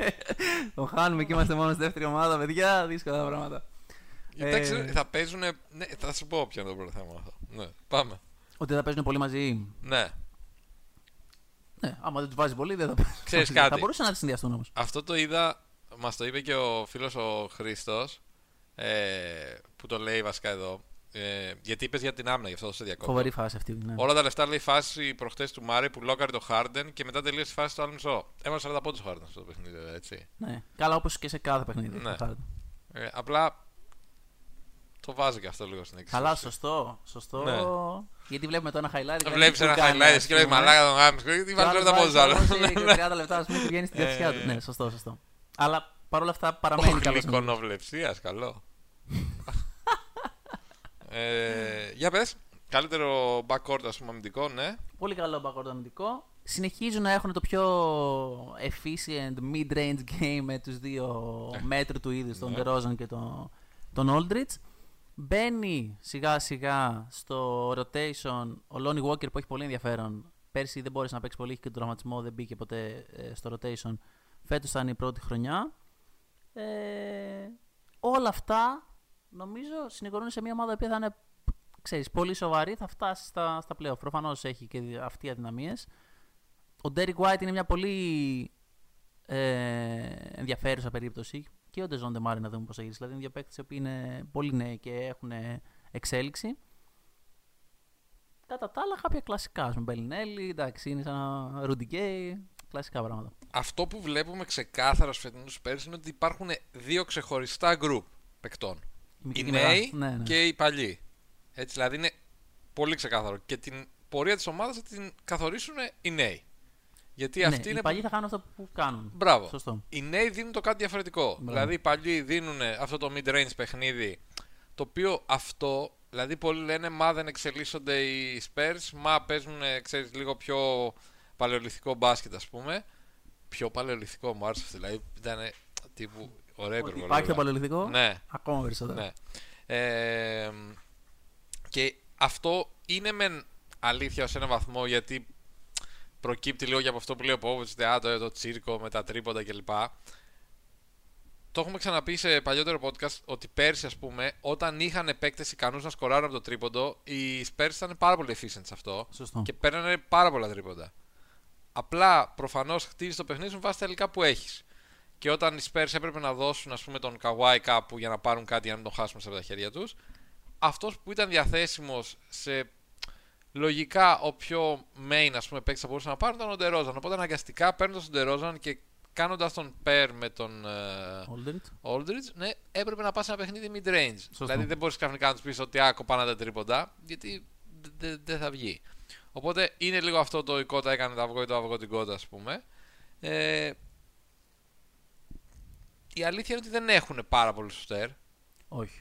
Το χάνουμε και είμαστε μόνος στη δεύτερη ομάδα, παιδιά. Δύσκολα τα πράγματα. Εντάξει, Ε, θα παίζουν. Ναι, θα σου πω ποιο είναι το πρώτο θέμα αυτό. Ναι, πάμε. Ότι θα παίζουν πολύ μαζί. Ναι. Ναι, άμα δεν τους βάζει πολύ, δεν θα παίζουν. Ξέρεις μαζί. κάτι. Θα μπορούσαν να τη συνδυαστούν όμως. Αυτό το είδα, μας το είπε και ο φίλος ο Χρήστος, ε, που το λέει βασικά εδώ. Ε, γιατί είπες για την άμυνα, γι' αυτό σε διακόπτω. Φοβερή φάση αυτή. Ναι. Όλα τα λεφτά λέει φάση προχτές του Μάρι που λόκαρε το Χάρντεν και μετά τελείωσε η φάση στο άλλο μισό. Έβαλε 40 πόντους ο Χάρντεν στο παιχνίδι, βέβαια, έτσι. ναι. Καλά, όπως και σε κάθε παιχνίδι. Ναι. το Harden. Ε, απλά το βάζω και αυτό λίγο στην εξίσωση. Καλά, σωστό. σωστό. Ναι. Γιατί βλέπουμε το ένα highlight. Βλέπεις ένα highlight και λέει μαλάκα τον γάμι. Τι βάζεις όλα τα πόντου άλλο. Και 30 λεπτά, ας πούμε, και βγαίνει στη δεξιά του. Ε. Ναι, σωστό, σωστό. Αλλά παρόλα αυτά παραμένει καλό. Γλυκονοβλεψία, καλό. ε, για πες, καλύτερο backcourt ας πούμε αμυντικό, ναι. Πολύ καλό backcourt αμυντικό. Συνεχίζουν να έχουν το πιο efficient mid-range game με τους δύο μέτρου του είδους, τον Ναι. DeRozan και τον, τον Aldridge. Μπαίνει σιγά σιγά στο rotation ο Lonnie Walker που έχει πολύ ενδιαφέρον. Πέρσι δεν μπόρεσε να παίξει πολύ, είχε και τον τραυματισμό, δεν μπήκε ποτέ ε, στο rotation. Φέτος θα είναι η πρώτη χρονιά. Ε, όλα αυτά νομίζω συνηγορούν σε μια ομάδα που θα είναι ξέρεις, πολύ σοβαρή, θα φτάσει στα, στα playoff. Προφανώς έχει και δι- αυτή αδυναμίες. Ο Derek White είναι μια πολύ ε, ενδιαφέρουσα περίπτωση και ο Ντεζόντε Μάρι να δούμε πώς θα γίνει. Δηλαδή είναι δύο παίκτες που είναι πολύ νέοι και έχουν εξέλιξη. Κατά τα άλλα κάποια κλασικά, ας πούμε Μπελινέλη, εντάξει είναι σαν Ρουντικέι, κλασικά πράγματα. Αυτό που βλέπουμε ξεκάθαρα στους φετινούς πέρσι είναι ότι υπάρχουν δύο ξεχωριστά γκρουπ παικτών. μικρή Οι και η μεγάλη. νέοι Ναι, ναι. και οι παλιοί. Έτσι, δηλαδή είναι πολύ ξεκάθαρο. Και την πορεία της ομάδας θα την καθορίσουν οι νέοι. Γιατί ναι, αυτοί οι είναι παλιοί θα κάνουν αυτό που κάνουν. Μπράβο. Σωστό. Οι νέοι δίνουν το κάτι διαφορετικό. Δηλαδή οι παλιοί δίνουν αυτό το mid-range παιχνίδι, το οποίο αυτό, δηλαδή πολλοί λένε μα δεν εξελίσσονται οι Spurs, μα παίζουν ξέρεις, λίγο πιο παλαιολιθικό μπάσκετ ας πούμε. Πιο παλαιολιθικό μου άρεσε αυτό, δηλαδή ήταν τύπου ωραία Ότι υπερβολή. υπάρχει το όλα. παλαιολιθικό, Ναι, ακόμα περισσότερο. ναι. Ε, και αυτό είναι μεν αλήθεια σε ένα βαθμό γιατί προκύπτει λίγο και από αυτό που λέει ο Πόβιτς, το, το τσίρκο με τα τρίποντα κλπ. Το έχουμε ξαναπεί σε παλιότερο podcast ότι πέρσι, ας πούμε, όταν είχαν παίκτες ικανούς να σκοράρουν από το τρίποντο, οι Spurs ήταν πάρα πολύ efficient σε αυτό Σωστό. και παίρνανε πάρα πολλά τρίποντα. Απλά προφανώς χτίζεις το παιχνίδι σου βάσει τα υλικά που έχεις. Και όταν οι Spurs έπρεπε να δώσουν ας πούμε, τον Kawhi κάπου για να πάρουν κάτι για να μην τον χάσουμε από τα χέρια τους, αυτός που ήταν διαθέσιμος σε λογικά ο πιο main ας πούμε, παίκτης θα μπορούσε να πάρουν ήταν ο Ντερόζαν. Οπότε αναγκαστικά παίρνοντας τον Ντερόζαν και κάνοντας τον pair με τον ε, Aldridge. Aldridge, ναι, έπρεπε να πας σε ένα παιχνίδι mid-range. Δηλαδή δεν μπορείς ξαφνικά να τους πεις ότι άκου πάνε τα τρίποντα, γιατί δεν δε θα βγει. Οπότε είναι λίγο αυτό το η κότα έκανε το αυγό ή το αυγό την κότα, ας πούμε. Ε, η αλήθεια είναι ότι δεν έχουν πάρα πολλούς σουτέρ. Όχι.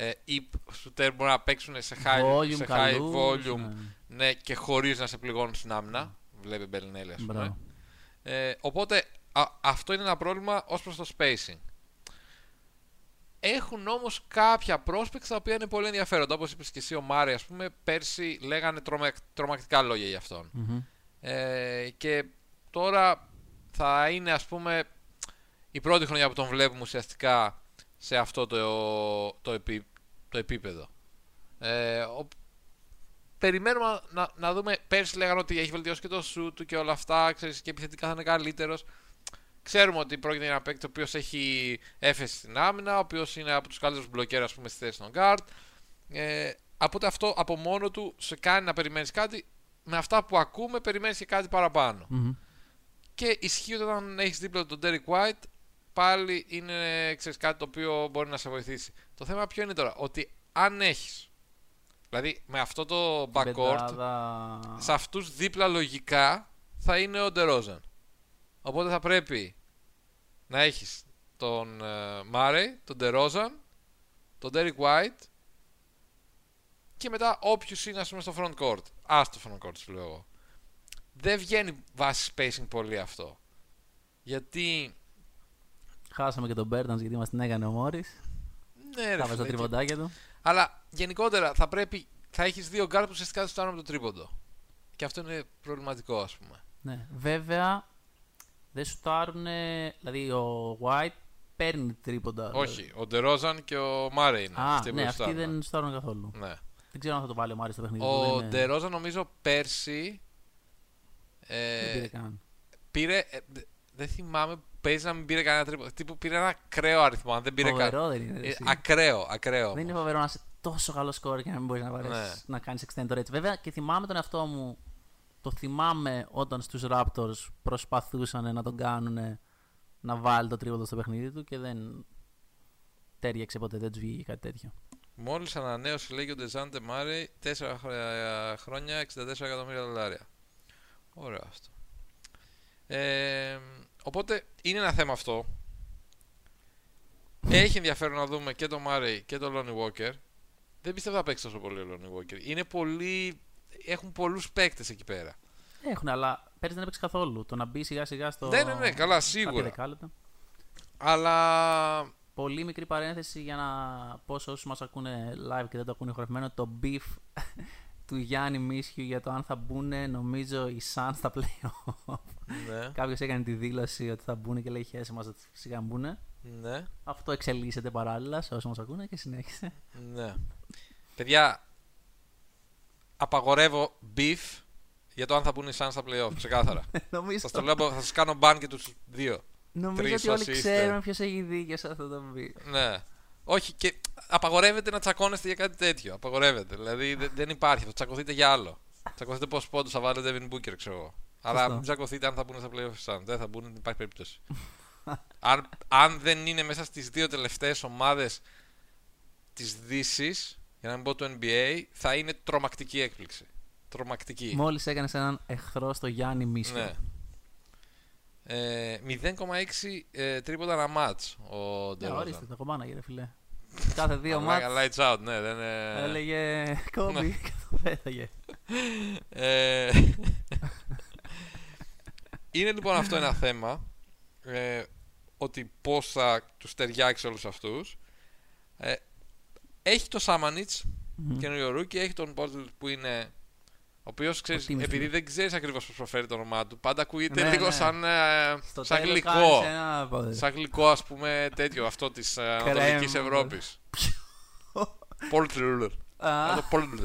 Ε, οι σουτέρ μπορούν να παίξουν σε high, Volume, σε high καλούς, volume ναι. ναι, και χωρίς να σε πληγώνουν στην άμυνα. Βλέπει Μπελινέλη, ας πούμε. Μπράβο. Ε, οπότε α, αυτό είναι ένα πρόβλημα ως προς το spacing. Έχουν όμως κάποια prospects τα οποία είναι πολύ ενδιαφέροντα. Όπως είπες και εσύ, ο Μάρι, ας πούμε, πέρσι λέγανε τρομα, τρομακτικά λόγια για αυτόν. Μμμ. Ε, και τώρα θα είναι, ας πούμε, η πρώτη χρονιά που τον βλέπουμε ουσιαστικά σε αυτό το, το, επί, το επίπεδο. Ε, ο, περιμένουμε να, να δούμε. Πέρσι λέγανε ότι έχει βελτιώσει και το σου του και όλα αυτά. Ξέρεις, και επιθετικά θα είναι καλύτερος. Ξέρουμε ότι πρόκειται για ένα παίκτη ο οποίος έχει έφεση στην άμυνα, ο οποίος είναι από τους καλύτερους μπλοκέρ, ας πούμε, στη θέση των guard. Ε, οπότε αυτό από μόνο του σε κάνει να περιμένεις κάτι. Με αυτά που ακούμε, περιμένεις και κάτι παραπάνω. Μμμ. Και ισχύει ότι όταν έχεις δίπλα τον Derek White, πάλι είναι ξέρεις, κάτι το οποίο μπορεί να σε βοηθήσει. Το θέμα ποιο είναι τώρα, ότι αν έχεις. Δηλαδή με αυτό το backcourt, Πεντάδα... σε αυτούς δίπλα λογικά θα είναι ο DeRozan. Οπότε θα πρέπει να έχεις τον uh, Murray, τον DeRozan, τον Derek White και μετά όποιους είναι ας πούμε στο front court. Α, στο front court σου λέω εγώ. δεν βγαίνει βάσει spacing πολύ αυτό. Γιατί. Χάσαμε και τον Μπέρτανς γιατί μας την έκανε ο Μόρις. Ναι, ρε, Θα βάζει φίλε, τα και- τριποντάκια του. Αλλά γενικότερα θα πρέπει. Θα έχεις δύο γκαρντ που ουσιαστικά δεν φτάνουν από το τρίποντο. Και αυτό είναι προβληματικό, ας πούμε. Ναι. Βέβαια, δεν σουτάρουν. Δηλαδή, ο White παίρνει τρίποντα. Όχι, ο Ντερόζαν και ο Μάρε είναι. Α, που ναι, αυτοί σουτάρουν. δεν σουτάρουν καθόλου. Ναι. Δεν ξέρω αν θα το βάλει ο Μάρι στο παιχνίδι. του, Ο δεν είναι- Ντερόζαν νομίζω πέρσι. Ε, Δεν πήρε καν. πήρε. Ε, δε- δεν θυμάμαι. Παίζει να μην πήρε κανένα τρίποντο. Τύπου πήρε ένα ακραίο αριθμό. Αν δεν πήρε Φοβερό κανένα. δεν είναι. ρε, Ε, εσύ. ακραίο, ακραίο. Δεν είναι φοβερό να είσαι τόσο καλό σκόρ και να μην μπορείς να, βαρέσεις, Ναι. να κάνεις extender έτσι. Βέβαια και θυμάμαι τον εαυτό μου. Το θυμάμαι όταν στους Raptors προσπαθούσαν να τον κάνουν να βάλει το τρίποντο στο παιχνίδι του και δεν τέριαξε ποτέ, δεν τους βγήκε κάτι τέτοιο. Μόλις ανανέωσε, λέγει ο Ντεζάντε Μάρεϊ, 4 χρόνια, 64 εκατομμύρια δολάρια. Ωραίο αυτό. Ε, οπότε είναι ένα θέμα αυτό. Έχει ενδιαφέρον να δούμε και τον Μάρεϊ και τον Λόνι Walker. Δεν πιστεύω θα παίξει τόσο πολύ ο Λόνι Walker. Είναι πολύ. Έχουν πολλούς παίκτες εκεί πέρα. Έχουν, αλλά πέρυσι δεν έπαιξε καθόλου. Το να μπει σιγά σιγά στο. Ναι, ναι, ναι, καλά, κάποια σίγουρα. δεκάλεπτα. Αλλά. Πολύ μικρή παρένθεση για να πω σε όσους μας ακούνε live και δεν το ακούνε χορευμένο. Το beef του Γιάννη Μίσχιου για το αν θα μπουν, νομίζω, οι Suns στα playoff. Ναι, Κάποιος έκανε τη δήλωση ότι θα μπουν και λέει χέσε μας σιγά μπουν. ναι, Αυτό εξελίσσεται παράλληλα σε όσου μας ακούνε και συνέχισε. ναι. Παιδιά, απαγορεύω beef για το αν θα μπουν οι Suns στα playoff, ξεκάθαρα. νομίζω θα, το λέω, θα σας κάνω ban και τους δύο. νομίζω τρεις ότι όλοι όσοι είστε. ξέρουμε ποιος έχει δίκιο σε αυτό το beef. Ναι. Όχι, και απαγορεύεται να τσακώνεστε για κάτι τέτοιο. Απαγορεύεται. Δηλαδή δε- δεν υπάρχει. Θα τσακωθείτε για άλλο. Τσακωθείτε πόσους πόντους θα βάλετε Devin Booker, ξέρω εγώ. Αλλά Σωστό. μην τσακωθείτε αν θα μπουν στα playoff οι Suns. Δεν θα μπουν, δεν υπάρχει περίπτωση. αν, αν δεν είναι μέσα στις δύο τελευταίες ομάδες της Δύσης, για να μην πω του NBA, θα είναι τρομακτική έκπληξη. Τρομακτική. Μόλις έκανες έναν εχθρό στο Γιάννη Μίσχιο. Ναι. Ε, 0,6 ε, τρίποτα ένα μάτς ο Ναι, Ντερόζαν. ορίστε, το κομμάνα ρε φιλέ. Κάθε δύο Αλλά μάτς Lights out, ναι, δεν είναι... έλεγε Ναι. κόμπι και το πέταγε. Ε, είναι λοιπόν αυτό ένα θέμα. Ε, ότι πώς θα τους ταιριάξει όλους αυτούς. Ε, έχει το Σάμανιτς, Μμμ. καινούριο ρούκι, έχει τον Πόρτλ που είναι... Ο οποίος ξέρεις, τίμιος επειδή είναι. δεν ξέρεις ακριβώς πώς προφέρει το όνομά του, πάντα ακούγεται Ναι, λίγο ναι. σαν, ε, Στο σαν τέλος γλυκό. κάνεις ένα πόδι. Σαν γλυκό, ας πούμε, τέτοιο αυτό της Ανατολική Κρέμ. Ευρώπης. Πόρτλ. Α, Το Πόρτλ.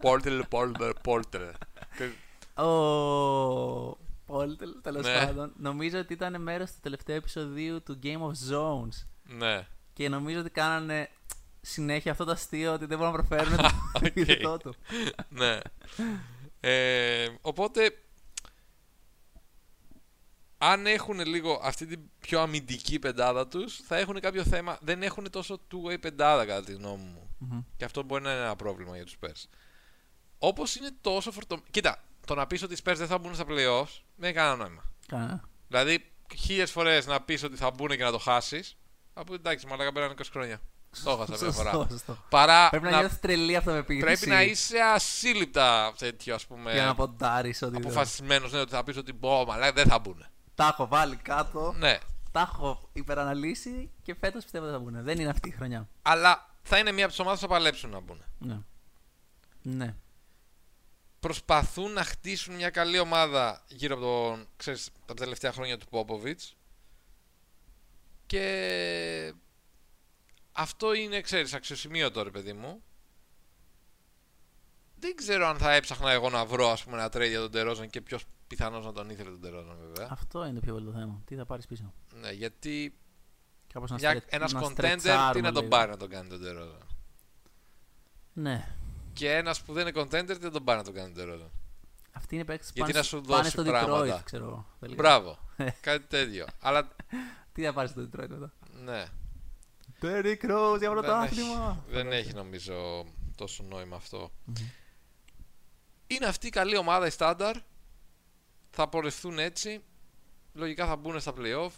Πόρτλ, Πόρτλ, Πόρτλ. Και- Ο Πόλτελ, τέλος Ναι. πάντων, νομίζω ότι ήταν μέρος του τελευταίου επεισοδίου του Game of Zones. Ναι. Και νομίζω ότι κάνανε συνέχεια αυτό το αστείο ότι δεν μπορούν να προφέρουν το Οκ. επίθετό του. ναι. Ε, οπότε, αν έχουν λίγο αυτή την πιο αμυντική πεντάδα τους, θα έχουν κάποιο θέμα. Δεν έχουν τόσο two-way πεντάδα κατά τη γνώμη μου. Μμμ. Και αυτό μπορεί να είναι ένα πρόβλημα για τους Spurs. Όπως είναι τόσο φορτωμένο... Κοίτα, το να πεις ότι οι Spurs δεν θα μπουν στα playoffs, δεν έχει κανένα νόημα. Κανένα. Δηλαδή, χίλιες φορές να πεις ότι θα μπουν και να το χάσεις. Από εντάξει, μαλάκα πέραν 20 χρόνια. Το έχασα μια φορά. Σωστό, σωστό. Παρά Πρέπει να, να, νιώθεις τρελή αυτοπεποίθηση. πρέπει να είσαι ασύλληπτα τέτοιο, ας πούμε. Για να ποντάρεις ότι δεν- Αποφασισμένος, ναι, ότι θα πεις ότι πω, μαλάκα δεν θα μπουν. Τα έχω βάλει κάτω, Ναι. τα έχω υπεραναλύσει και φέτος πιστεύω δεν θα βγουν. Δεν είναι αυτή η χρονιά. Αλλά θα είναι μία από τις ομάδες που θα παλέψουν να μπουν. Ναι. Ναι. Προσπαθούν να χτίσουν μια καλή ομάδα γύρω από τον, ξέρεις, από τα τελευταία χρόνια του Πόποβιτς και αυτό είναι, ξέρεις, αξιοσημείωτο ρε παιδί μου. Δεν ξέρω αν θα έψαχνα εγώ να βρω ας πούμε ένα trade για τον Τερόζαν και ποιος πιθανώς να τον ήθελε τον Τερόζαν βέβαια. Αυτό είναι το πιο πολύ το θέμα. Τι θα πάρεις πίσω. Ναι, γιατί Κάπως να μια, στρε- ένας να contender τι στρετσάρουμε να τον λίγο. πάρει να τον κάνει τον Τερόζαν; Ναι. Και ένας που δεν είναι contender τι να τον πάρει να τον κάνει τον Τερόζαν; Αυτή είναι παίκτες που Γιατί πάνε, να σου πάνε δώσει στο πράγματα; Detroit, ξέρω εγώ. τελικά. Μπράβο. Κάτι τέτοιο. Αλλά Τι θα πάρεις στο Detroit μετά; ναι. Terry Crows για Δεν έχει, πρωτάθλημα. δεν έχει νομίζω τόσο νόημα αυτό. Είναι αυτή η καλή ομάδα η Standard. Θα πορευθούν έτσι. Λογικά θα μπουν στα playoff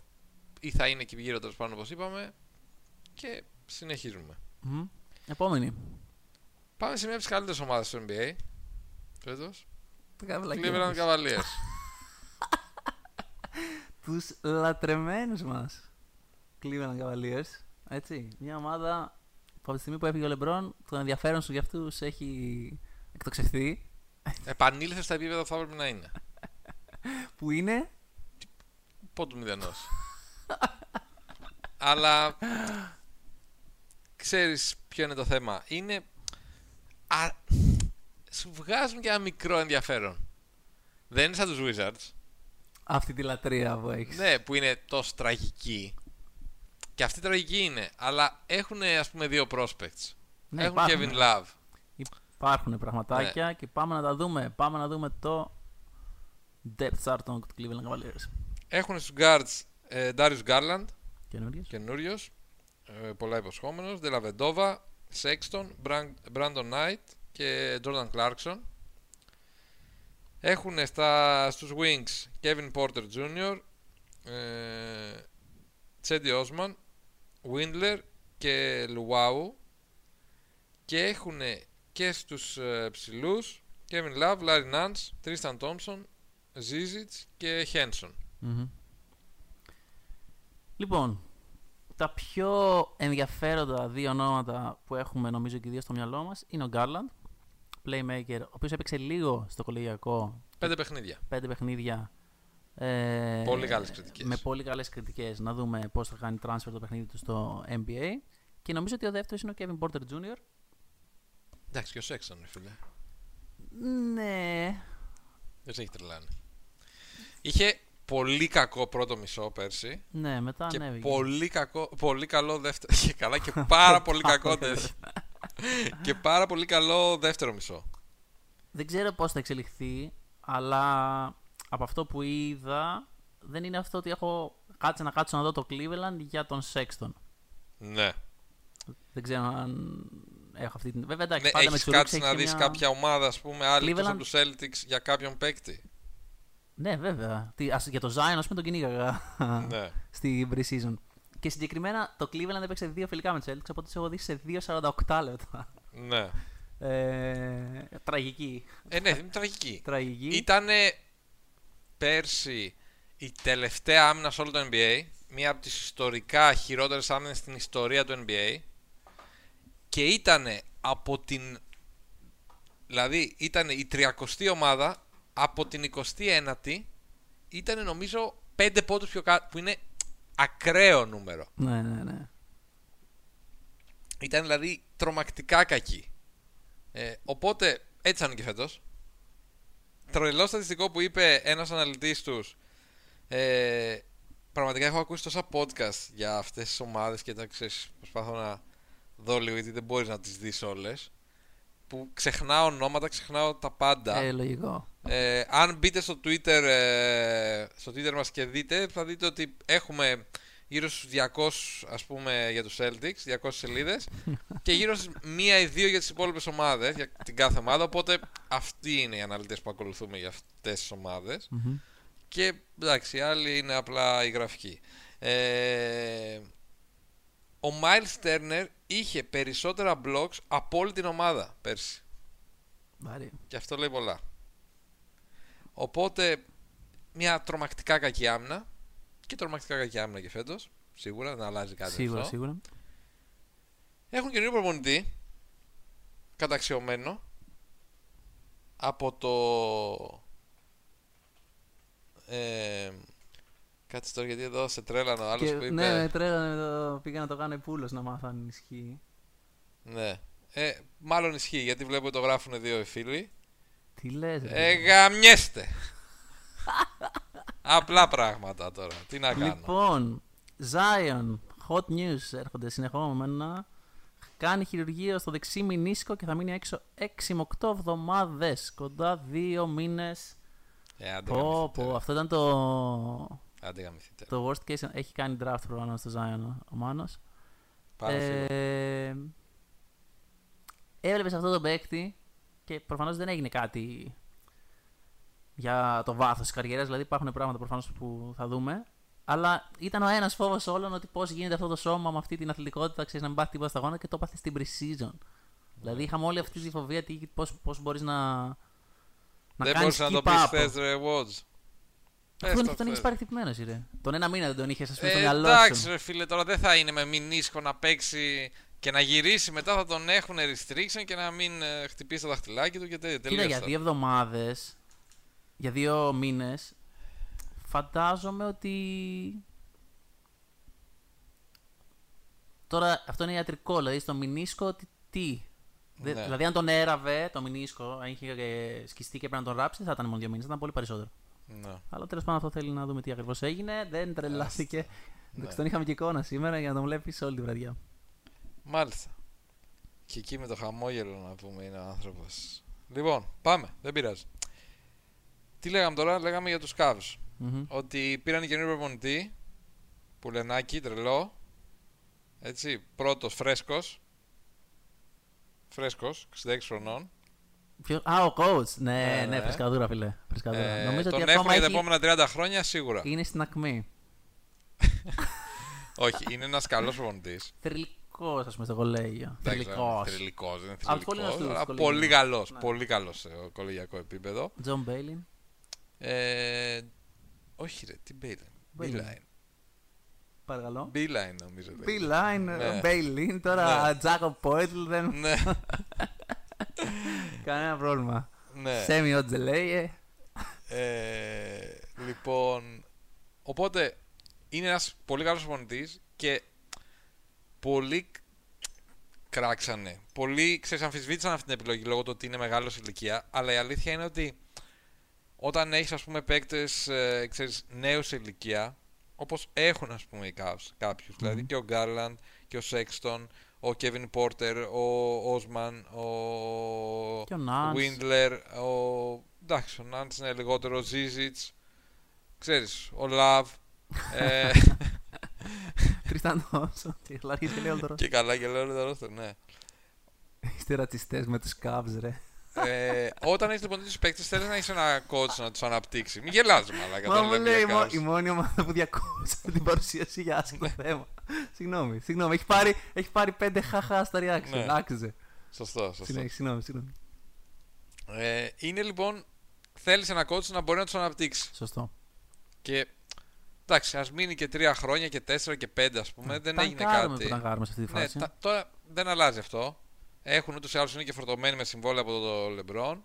ή θα είναι εκεί γύρω τέλος πάνω όπως είπαμε. Και συνεχίζουμε. Μμμ. Επόμενη. Πάμε σε μια από τις καλύτερες ομάδες του NBA. Φέτος. Cleveland Cavaliers. Τους λατρεμένους μας. Cleveland Cavaliers. Έτσι. Μια ομάδα που από τη στιγμή που έφυγε ο Λεμπρόν, το ενδιαφέρον σου για αυτούς έχει εκτοξευθεί. Επανήλθες στα επίπεδα που θα έπρεπε να είναι. Που είναι; Πόντου μηδενός. Αλλά ξέρεις ποιο είναι το θέμα. Είναι. Α, σου βγάζουν και ένα μικρό ενδιαφέρον. Δεν είναι σαν τους Wizards. αυτή τη λατρεία που έχεις. Ναι, που είναι τόσο τραγική. Και αυτή τραγική είναι. Αλλά έχουν ας πούμε δύο prospects. Ναι, έχουν υπάρχουν. Kevin Love. Υπάρχουν πραγματάκια Ναι. και πάμε να τα δούμε. Πάμε να δούμε το depth chart των Cleveland Cavaliers. Έχουν στους guards ε, Darius Garland, Καινούριες. καινούριος, ε, πολλά υποσχόμενος. Δελαβεντόβα, Σέξτον, Brandon Knight και Jordan Clarkson. Έχουν στα, στους Wings Kevin Porter Jr., ε, Τσέντι Osman, Windler και Luau και έχουν και στους ε, ψηλούς Kevin Love, Larry Nance, Tristan Thompson, Zizic και Henson. Μμμ. Λοιπόν, τα πιο ενδιαφέροντα δύο ονόματα που έχουμε νομίζω και οι δύο στο μυαλό μας είναι ο Garland, playmaker, ο οποίος έπαιξε λίγο στο κολεγιακό, Πέντε παιχνίδια. πέντε παιχνίδια. Ε, Πολύ καλές κριτικές. Με πολύ καλές κριτικές. Να δούμε πώς θα κάνει transfer το παιχνίδι του στο NBA. Και νομίζω ότι ο δεύτερος είναι ο Kevin Porter Jr. Εντάξει, και ο Σέξτον, ρε φίλε. Ναι, Δεν σε έχει τρελάνει. Είχε πολύ κακό πρώτο μισό πέρσι. ναι, μετά και ανέβηκε. πολύ, κακό, πολύ καλό δεύτερο. Και καλά και πάρα πολύ κακό τέτοιο. και πάρα πολύ καλό δεύτερο μισό. Δεν ξέρω πώς θα εξελιχθεί, αλλά από αυτό που είδα, δεν είναι αυτό ότι έχω κάτσε να κάτσω να δω το Cleveland για τον Sexton. Ναι. Δεν ξέρω αν έχω αυτή την... Βέβαια, εντάξει, ναι πάντα με έχεις τους Rooks κάτσει έχει να και δεις μια- κάποια ομάδα, ας πούμε, άλλη εκτός Cleveland. από τους Celtics για κάποιον παίκτη. Ναι, βέβαια. Τι, ας, για το Zion, ας πούμε, τον κυνήγαγα ναι. στη pre-season. Και συγκεκριμένα το Cleveland έπαιξε δύο φιλικά με τους Celtics, οπότε τους έχω δει σε 2.48 λεπτά. Ναι. Ε, τραγική. Ε, ναι, είναι τραγική. Τραγική. Ήτανε πέρσι η τελευταία άμυνα σε όλο το NBA. Μία από τις ιστορικά χειρότερες άμυνες στην ιστορία του NBA. Και ήτανε από την... Δηλαδή ήταν η 30η ομάδα από την 29η ήταν νομίζω 5 πόντους πιο κάτω που είναι ακραίο νούμερο. Ναι, ναι, ναι. Ήταν δηλαδή τρομακτικά κακή. Ε, οπότε έτσι θα είναι και φέτος. Τρελό στατιστικό που είπε ένας αναλυτής τους. Ε, πραγματικά έχω ακούσει τόσα podcast για αυτές τις ομάδες και τα ξέρεις, προσπαθώ να δω λίγο γιατί δεν μπορείς να τις δεις όλες. Που ξεχνάω ονόματα, ξεχνάω τα πάντα. Ε, λογικό. Ε, αν μπείτε στο Twitter, ε, στο Twitter μας και δείτε, θα δείτε ότι έχουμε γύρω στους 200 ας πούμε για τους Celtics, 200 σελίδες και γύρω στις μία ή δύο για τις υπόλοιπες ομάδες, για την κάθε ομάδα, οπότε αυτοί είναι οι αναλυτές που ακολουθούμε για αυτές τις ομάδες Μμμ. και εντάξει, οι άλλοι είναι απλά η γραφική. Ε, ο Miles Turner είχε περισσότερα blocks από όλη την ομάδα πέρσι. Βαρύ. Και αυτό λέει πολλά. Οπότε μια τρομακτικά κακή άμυνα και τρομακτικά κακή άμυνα και φέτος. Σίγουρα δεν αλλάζει κάτι Σίγουρα, αυτό. σίγουρα. Έχουν καινούριο προπονητή. Καταξιωμένο. Από το. Ε, κάτσε τώρα γιατί εδώ σε τρέλανε ο άλλος Και, που είπε. ναι, με τρέλανε το, πήγα να το κάνω πούλο να μάθω αν ισχύει. Ναι. Ε, μάλλον ισχύει γιατί βλέπω ότι το γράφουν δύο φίλοι. Τι λες, ρε. Ε, γαμιέστε. Απλά πράγματα τώρα. Τι να κάνω. Λοιπόν, Zion, hot news έρχονται συνεχόμενα. Κάνει χειρουργείο στο δεξί μηνίσκο και θα μείνει έξω 6 με 8 εβδομάδες. Κοντά 2 μήνες. Ε, άντε Πω, γαμηθείτε, πω, ρε. αυτό ήταν το, Άντε γαμηθείτε. το worst case. Έχει κάνει draft προφανώς στο Zion ο Μάνος. Πάρα ε... Ε, έβλεπες αυτό το παίκτη και προφανώς δεν έγινε κάτι για το βάθος της καριέρας, δηλαδή υπάρχουν πράγματα προφανώς που θα δούμε. Αλλά ήταν ο ένας φόβος όλων ότι πώς γίνεται αυτό το σώμα με αυτή την αθλητικότητα, ξέρεις να μην πάθει τίποτα στα γόνα και το έπαθε στην pre-season. Δηλαδή είχαμε όλη αυτή τη φοβία τι, πώς, πώς μπορείς να, Να δεν κάνεις μπορούσε να το keep πεις up. χθε, ρε Watch. Πες Αφού το τον έχει χθες. πάρει χτυπημένος, ρε. Τον ένα μήνα δεν τον είχες, ας πούμε, στο Ε, μυαλό εντάξει, σου. ρε φίλε, τώρα δεν θα είναι με μηνίσκο να παίξει και να γυρίσει μετά θα τον έχουν restriction και να μην ε, χτυπήσει το δαχτυλάκι του και τέτοια. Κοίτα, Τελείωσε. για δύο εβδομάδες, για δύο μήνες, φαντάζομαι ότι. Τώρα αυτό είναι ιατρικό, δηλαδή στο μηνίσκο τι. τι. Δε- Ναι. Δηλαδή, αν τον έραβε το μηνίσκο, αν είχε ε, σκιστεί και πρέπει να τον ράψει, δεν θα ήταν μόνο δύο μήνες, θα ήταν πολύ περισσότερο. Ναι. Αλλά τέλος πάντων αυτό θέλει να δούμε τι ακριβώς έγινε. Δεν τρελάθηκε. Ναι. Εντάξει, τον είχαμε και εικόνα σήμερα για να τον βλέπεις όλη τη βραδιά. Μάλιστα. Και εκεί με το χαμόγελο να πούμε είναι ο άνθρωπος. Λοιπόν, πάμε. Δεν πειράζει. Τι λέγαμε τώρα, λέγαμε για τους Cavs. Μμμ. Ότι πήραν καινούριο προπονητή. Πουλενάκι, τρελό. Έτσι, πρώτος φρέσκος. Φρέσκος, 66 χρονών. Ποιο- Α, ο coach. Ναι, Ναι, ναι, ναι. φρεσκαδούρα, φίλε. Φρεσκαδούρα. Ε, Νομίζω τον ότι έχουν ακόμα για τα έχει... επόμενα 30 χρόνια σίγουρα. είναι στην ακμή. Όχι, είναι ένας καλός προπονητής. Θρυλικός, ας πούμε, στο κολέγιο. Εντάξει, Θρυλικός. Θρυλικός, δεν είναι Από τους πολύ θρυλικός, γνωστούς αλλά στο πολύ κολέγιο. καλός, Ναι. πολύ καλός σε κολεγιακό επίπεδο. Τζον Μπέιλιν. Ε, όχι ρε, τι Μπέιλιν. Μπέιλιν. Μπίλαϊν. Παρακαλώ. Μπίλαϊν νομίζω. λέγεται. Μπίλιν, Ναι. Μπέιλιν, τώρα Ναι. Τζάκοπ Πόιτλ δεν. Ναι, Κανένα πρόβλημα. ναι. Σέμι Οτζελέιε. Ε, λοιπόν, οπότε είναι ένας πολύ καλός προπονητής και πολλοί κ- κράξανε. Πολλοί, ξέρεις, αμφισβήτησαν αυτή την επιλογή λόγω του ότι είναι μεγάλος ηλικία, αλλά η αλήθεια είναι ότι όταν έχεις, ας πούμε, παίκτες, ε, ξέρεις, νέους σε ηλικία, όπως έχουν, ας πούμε, οι Cavs, κάποιους, δηλαδή και ο Garland και ο Sexton, ο Kevin Porter, ο Osman, ο Και ο Nance. Windler, ο... εντάξει, ο Nance είναι λιγότερο, ο Zizic, ξέρεις, ο Love, ε, Τρίσταν Τόμσον. Τι χλαρίζει και λέει όλο το και καλά και λέω το roster, ναι. Είστε ρατσιστές με τους Cavs, ρε. Ε, όταν έχεις λοιπόν τέτοιους παίκτες θέλεις να έχεις ένα coach να τους αναπτύξεις. Μην γελάς μαλάκα. Μα όταν μου λέμε λέει για η μο- Cavs. η μόνη ομάδα που διακόψα την παρουσίαση για άσχημο Ναι. θέμα. Συγγνώμη, συγγνώμη. Έχει πάρει, έχει πάρει πέντε χαχά στα reaction. Ναι. Άξιζε. Σωστό, σωστό. Συνέχισε, συγγνώμη, συγγνώμη. Ε, είναι λοιπόν, θέλεις ένα coach να μπορεί να τους αναπτύξεις. Σωστό. Και εντάξει, ας μείνει και τρία χρόνια και τέσσερα και πέντε ας πούμε, δεν έγινε Ταγκάρουμε κάτι. που ταγκάρουμε σε αυτή τη Ναι, φάση. τα- τώρα δεν αλλάζει αυτό. Έχουν ούτως ή άλλως είναι και φορτωμένοι με συμβόλαια από το LeBron.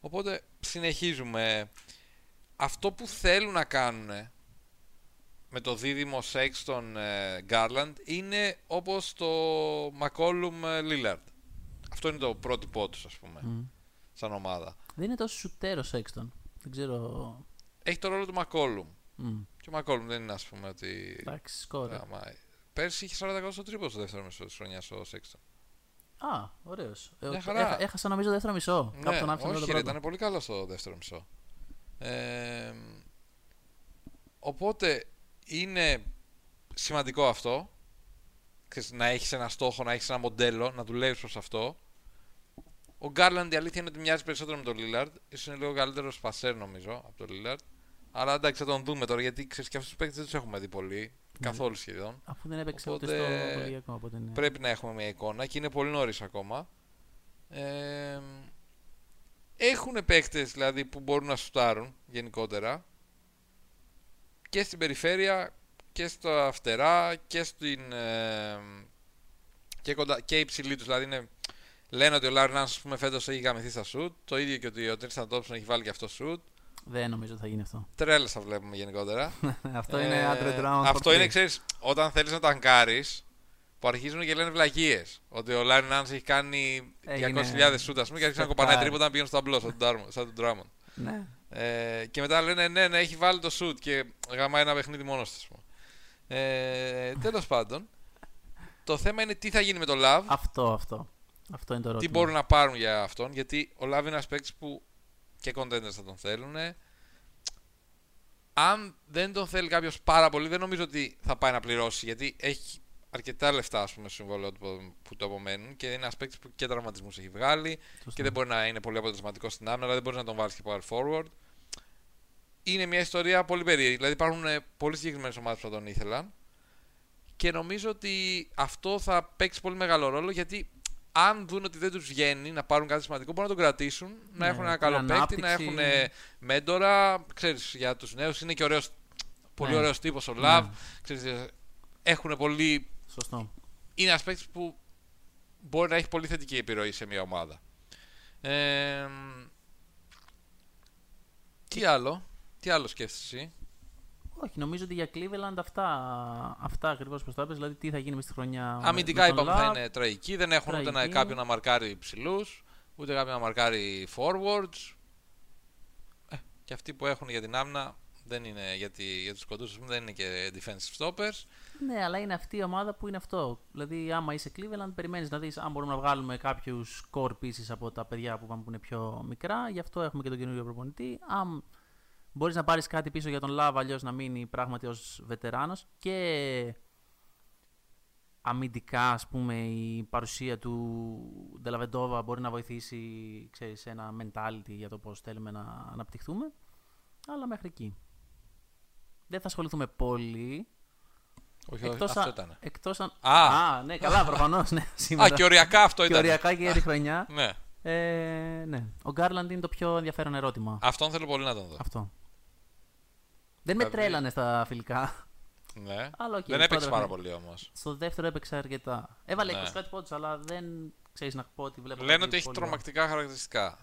Οπότε συνεχίζουμε. Αυτό που θέλουν να κάνουν με το δίδυμο Sexton ε, Garland είναι όπως το McCollum ε, Lillard. Αυτό είναι το πρότυπό τους ας πούμε, Μμ. σαν ομάδα. Δεν είναι τόσο σουτέρος Σέξτον. Δεν ξέρω. Έχει το ρόλο του McCollum. Μμ. Και ο McCollum δεν είναι ας πούμε ότι... Εντάξει, σκόρε. άμα- Πέρσι είχε 40% στο τρίπο στο δεύτερο μισό της χρονιάς ο Sexton. Α, ωραίος. Μια χαρά. έχασα νομίζω το δεύτερο μισό. Κάπου τον άφησα μετά το όχι, ρε, πρώτο. ήταν πολύ καλό στο δεύτερο μισό. Ε, οπότε είναι σημαντικό αυτό. Ξέρεις, να έχεις ένα στόχο, να έχεις ένα μοντέλο, να δουλεύεις προς αυτό. Ο Γκάρλαντ η αλήθεια είναι ότι μοιάζει περισσότερο με τον Λίλαρντ. Ίσως είναι λίγο καλύτερος σπασέρ νομίζω από τον Λίλαρντ. Αλλά εντάξει θα τον δούμε τώρα γιατί ξέρεις και αυτούς τους παίκτες δεν τους έχουμε δει πολύ. Καθόλου σχεδόν. Αφού δεν έπαιξε Οπότε, ούτε στο κολεγιακό. Οπότε ναι. Πρέπει να έχουμε μια εικόνα και είναι πολύ νωρίς ακόμα. Ε, έχουν παίκτες δηλαδή που μπορούν να σουτάρουν γενικότερα και στην περιφέρεια και στα φτερά και στην. ε, και, κοντά, και υψηλή τους. Δηλαδή είναι, λένε ότι ο Λάρι Νάνς, ας πούμε φέτος έχει γαμηθεί στα σουτ. Το ίδιο και ότι ο Τρισταν Τόψον έχει βάλει και αυτό σουτ. Δεν νομίζω ότι θα γίνει αυτό. Τρέλες θα βλέπουμε γενικότερα. αυτό Ε, είναι Andre Drummond. Αυτό for είναι, free. ξέρεις, όταν θέλεις να ταγκάρεις, που αρχίζουν και λένε βλακίες. Ότι ο Λάρι Νάνς έχει κάνει Έγινε 200.000 σούτ, ας πούμε, και αρχίζει να κοπανάει σεφτάρι. τρίποτα να πηγαίνουν στο αμπλό, σαν τον Ντάρμον- σαν τον Ντράμον. Ναι. Ε, και μετά λένε ναι, ναι, έχει βάλει το σουτ και γαμάει ένα παιχνίδι μόνος του. ας πούμε. Ε, Τέλος πάντων, το θέμα είναι τι θα γίνει με το Love, Αυτό, αυτό. Αυτό είναι το τι ερώτημα. μπορούν να πάρουν για αυτόν, γιατί ο Love είναι ένας παίκτης που και contenders θα τον θέλουν. Αν δεν τον θέλει κάποιος πάρα πολύ, δεν νομίζω ότι θα πάει να πληρώσει, γιατί έχει αρκετά λεφτά ας πούμε, στο συμβόλαιο του που- που το απομένουν και είναι ένας παίκτης που και τραυματισμούς έχει βγάλει Σωστά. και δεν μπορεί να είναι πολύ αποτελεσματικός στην άμυνα, αλλά δεν μπορεί να τον βάλεις και power forward. Είναι μια ιστορία πολύ περίεργη. Δηλαδή υπάρχουν ε, πολύ συγκεκριμένες ομάδες που θα τον ήθελαν. Και νομίζω ότι αυτό θα παίξει πολύ μεγάλο ρόλο γιατί αν δουν ότι δεν τους βγαίνει να πάρουν κάτι σημαντικό, μπορούν να τον κρατήσουν, να Ναι, έχουν ένα την καλό παίκτη, να ανάπτυξη. έχουν ε, μέντορα. Ξέρεις, για τους νέους είναι και ωραίος, πολύ Ναι. ωραίος τύπος ο Λαβ. Ναι. Ξέρεις, ε, έχουν πολύ. Σωστό. Είναι ένας παίκτης που μπορεί να έχει πολύ θετική επιρροή σε μια ομάδα. Ε, τι άλλο, τι άλλο σκέφτεσαι εσύ; Όχι, νομίζω ότι για Cleveland αυτά, αυτά ακριβώς που το είπες, δηλαδή τι θα γίνει μες στη χρονιά. με- Αμυντικά με τον είπαμε θα Love. είναι τραγικοί. Δεν έχουν ούτε να, Τραγικοί. κάποιον να μαρκάρει ψηλού, ούτε κάποιον να μαρκάρει forwards. Ε, και αυτοί που έχουν για την άμυνα δεν είναι για, τη, για τους κοντούς, ας πούμε, δεν είναι και defensive stoppers. Ναι, αλλά είναι αυτή η ομάδα που είναι αυτό. Δηλαδή, άμα είσαι Cleveland, περιμένεις να δεις αν μπορούμε να βγάλουμε κάποιους core pieces από τα παιδιά που πάμε που είναι πιο μικρά. Γι' αυτό έχουμε και τον καινούριο προπονητή. Αν μπορείς να πάρεις κάτι πίσω για τον Love, αλλιώς να μείνει πράγματι ως βετεράνος. Και αμυντικά, ας πούμε, η παρουσία του Ντελαβεντόβα μπορεί να βοηθήσει ξέρεις, ένα mentality για το πώς θέλουμε να αναπτυχθούμε. Αλλά μέχρι εκεί. Δεν θα ασχοληθούμε πολύ. Όχι, όχι, Εκτός αυτό αν- ήταν. Εκτός αν... Α. ναι, καλά, προφανώς, ναι, Α, σήμερα. και οριακά αυτό Και ήταν. οριακά και για τη χρονιά. Ναι. Ε, ναι. Ο Γκάρλαντ είναι το πιο ενδιαφέρον ερώτημα. Αυτόν θέλω πολύ να τον δω. Αυτό. Δεν με Δηλαδή- τρέλανε στα φιλικά. Ναι. Αλλά οκ, δεν έπαιξε πρώτα πάρα παιχνίδι. πολύ όμως. Στο δεύτερο έπαιξε αρκετά. Έβαλε Ναι. 20 κάτι πόντους, αλλά δεν ξέρεις να πω ότι βλέπω. Λένε κάτι ότι έχει πολύ τρομακτικά χαρακτηριστικά.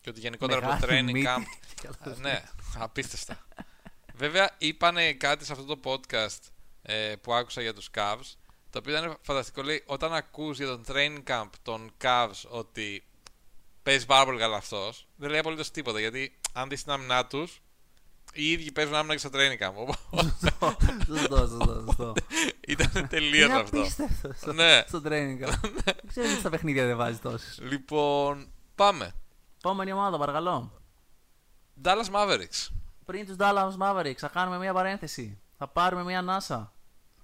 Και ότι γενικότερα από το Μεγάλη training μύτη. camp. Καλά. Ε, ναι, απίστευτα. Βέβαια, είπανε κάτι σε αυτό το podcast ε, που άκουσα για τους Cavs, το οποίο ήταν φανταστικό. Λέει, όταν ακούς για τον training camp των Cavs ότι παίζει πάρα πολύ καλά αυτός, δεν λέει απολύτως τίποτα, γιατί αν δεις την άμυνά τους, οι ίδιοι παίζουν άμυνα και στο training camp. Οπότε Σωστό, σωστό, σωστό. ήταν τελείως Είναι αυτό. απίστευτο στο, Ναι. στο training. Δεν ξέρω γιατί στα παιχνίδια δεν βάζεις τόσες. Λοιπόν, πάμε. Επόμενη ομάδα, παρακαλώ. Dallas Mavericks. Πριν τους Dallas Mavericks, θα κάνουμε μια παρένθεση. Θα πάρουμε μια ανάσα.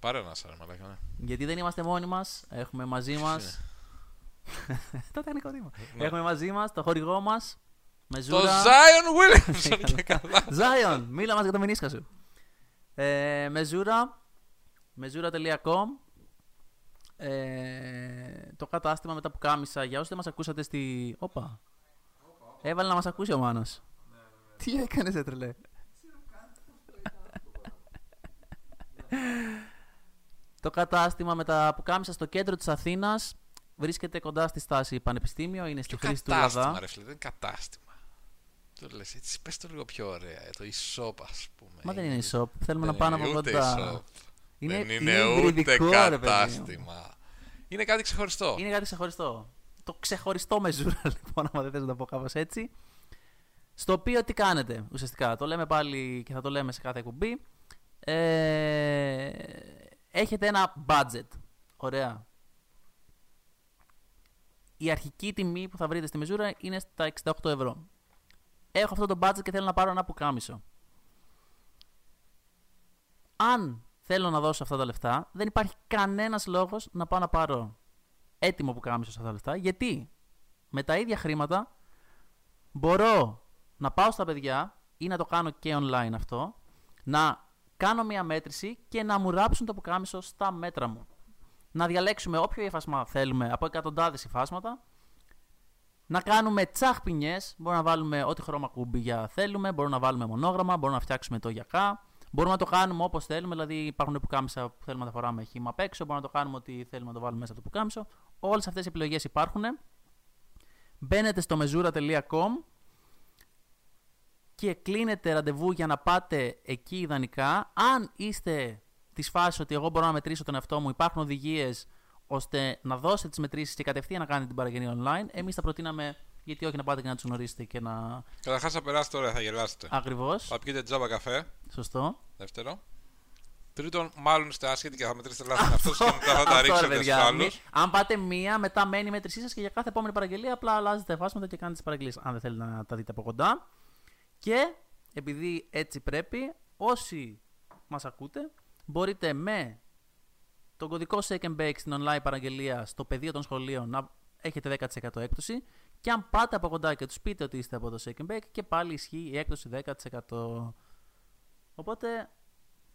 Πάρε ένα σαν μαλάκα, ναι. Γιατί δεν είμαστε μόνοι μας, έχουμε μαζί μας... το τεχνικό τμήμα. Ναι. Έχουμε μαζί μας το χορηγό μας, με Το ζούρα... Zion Williamson και καλά. Zion, μίλα μας για το μενίσκα σου. Ε, μεζούρα, μεζούρα.com ε, το κατάστημα με τα πουκάμισα για όσοι δεν μας ακούσατε στη... Όπα. Έβαλε να μας ακούσει ο Μάνος. Τι έκανες ε τρελέ. το κατάστημα με τα πουκάμισα στο κέντρο της Αθήνας βρίσκεται κοντά στη στάση Πανεπιστήμιο, είναι στη Ποιο χρήση του κατάστημα, Λαδά. ρε φίλε, δεν είναι κατάστημα. Το λες έτσι, πες το λίγο πιο ωραία. ε, Το e-shop, ας πούμε. Μα δεν είναι e-shop, θέλουμε να Δεν πάνε είναι από ούτε κοντά. e-shop. Είναι, δεν είναι, είναι ούτε υβριδικό, ρε παιδί μου. κατάστημα. Είναι κάτι ξεχωριστό. Είναι κάτι ξεχωριστό. Το ξεχωριστό μεζούρα, λοιπόν, άμα δεν θες να το πω κάπως έτσι. Στο οποίο τι κάνετε, ουσιαστικά; Το λέμε πάλι και θα το λέμε σε κάθε εκπομπή. Ε, έχετε ένα budget. Ωραία. Η αρχική τιμή που θα βρείτε στη μεζούρα είναι στα 68 ευρώ. Έχω αυτό το budget και θέλω να πάρω ένα πουκάμισο. Αν θέλω να δώσω αυτά τα λεφτά, δεν υπάρχει κανένας λόγος να πάω να πάρω έτοιμο που κάμισο σε αυτά τα λεφτά. Γιατί με τα ίδια χρήματα μπορώ να πάω στα παιδιά ή να το κάνω και online αυτό, να κάνω μια μέτρηση και να μου ράψουν το πουκάμισο στα μέτρα μου. Να διαλέξουμε όποιο υφάσμα θέλουμε από εκατοντάδες υφάσματα, να κάνουμε τσαχ ποινιές, μπορούμε να βάλουμε ό,τι χρώμα κουμπιά θέλουμε, μπορούμε να βάλουμε μονόγραμμα, μπορούμε να φτιάξουμε το γιακά, μπορούμε να το κάνουμε όπως θέλουμε, δηλαδή υπάρχουν πουκάμισα που θέλουμε να τα φοράμε χύμα απ' έξω, μπορούμε να το κάνουμε ότι θέλουμε να το βάλουμε μέσα το πουκάμισο. Όλες αυτές οι επιλογές υπάρχουν. Μπαίνετε στο mezura.com και κλείνετε ραντεβού για να πάτε εκεί ιδανικά. Αν είστε της φάσης ότι εγώ μπορώ να μετρήσω τον εαυτό μου, υπάρχουν οδηγίες ώστε να δώσετε τις μετρήσεις και κατευθείαν να κάνετε την παραγγελία online. Εμείς θα προτείναμε γιατί όχι να πάτε και να τους γνωρίσετε και να. Καταρχάς θα περάσετε ωραία, θα γελάσετε. Ακριβώς. Θα πιείτε τζάμπα καφέ. Σωστό. Δεύτερο. Τρίτον, μάλλον είστε άσχετοι και θα μετρήσετε λάθος τον εαυτό σα και μετά θα τα Αυτό, ρε ρίξετε στους παιδιά. άλλους. Μη- Αν πάτε μία, μετά μένει η μέτρησή σας και για κάθε επόμενη παραγγελία απλά αλλάζετε τα εφάσματα και κάνετε τις παραγγελίες. Αν δεν θέλετε να τα δείτε από κοντά. Και επειδή έτσι πρέπει, όσοι μας ακούτε, μπορείτε με τον κωδικό Shake and Bake στην online παραγγελία στο πεδίο των σχολείων να έχετε 10% έκπτωση. Και αν πάτε από κοντά και τους πείτε ότι είστε από το Shake and Bake, και πάλι ισχύει η έκπτωση 10%. Οπότε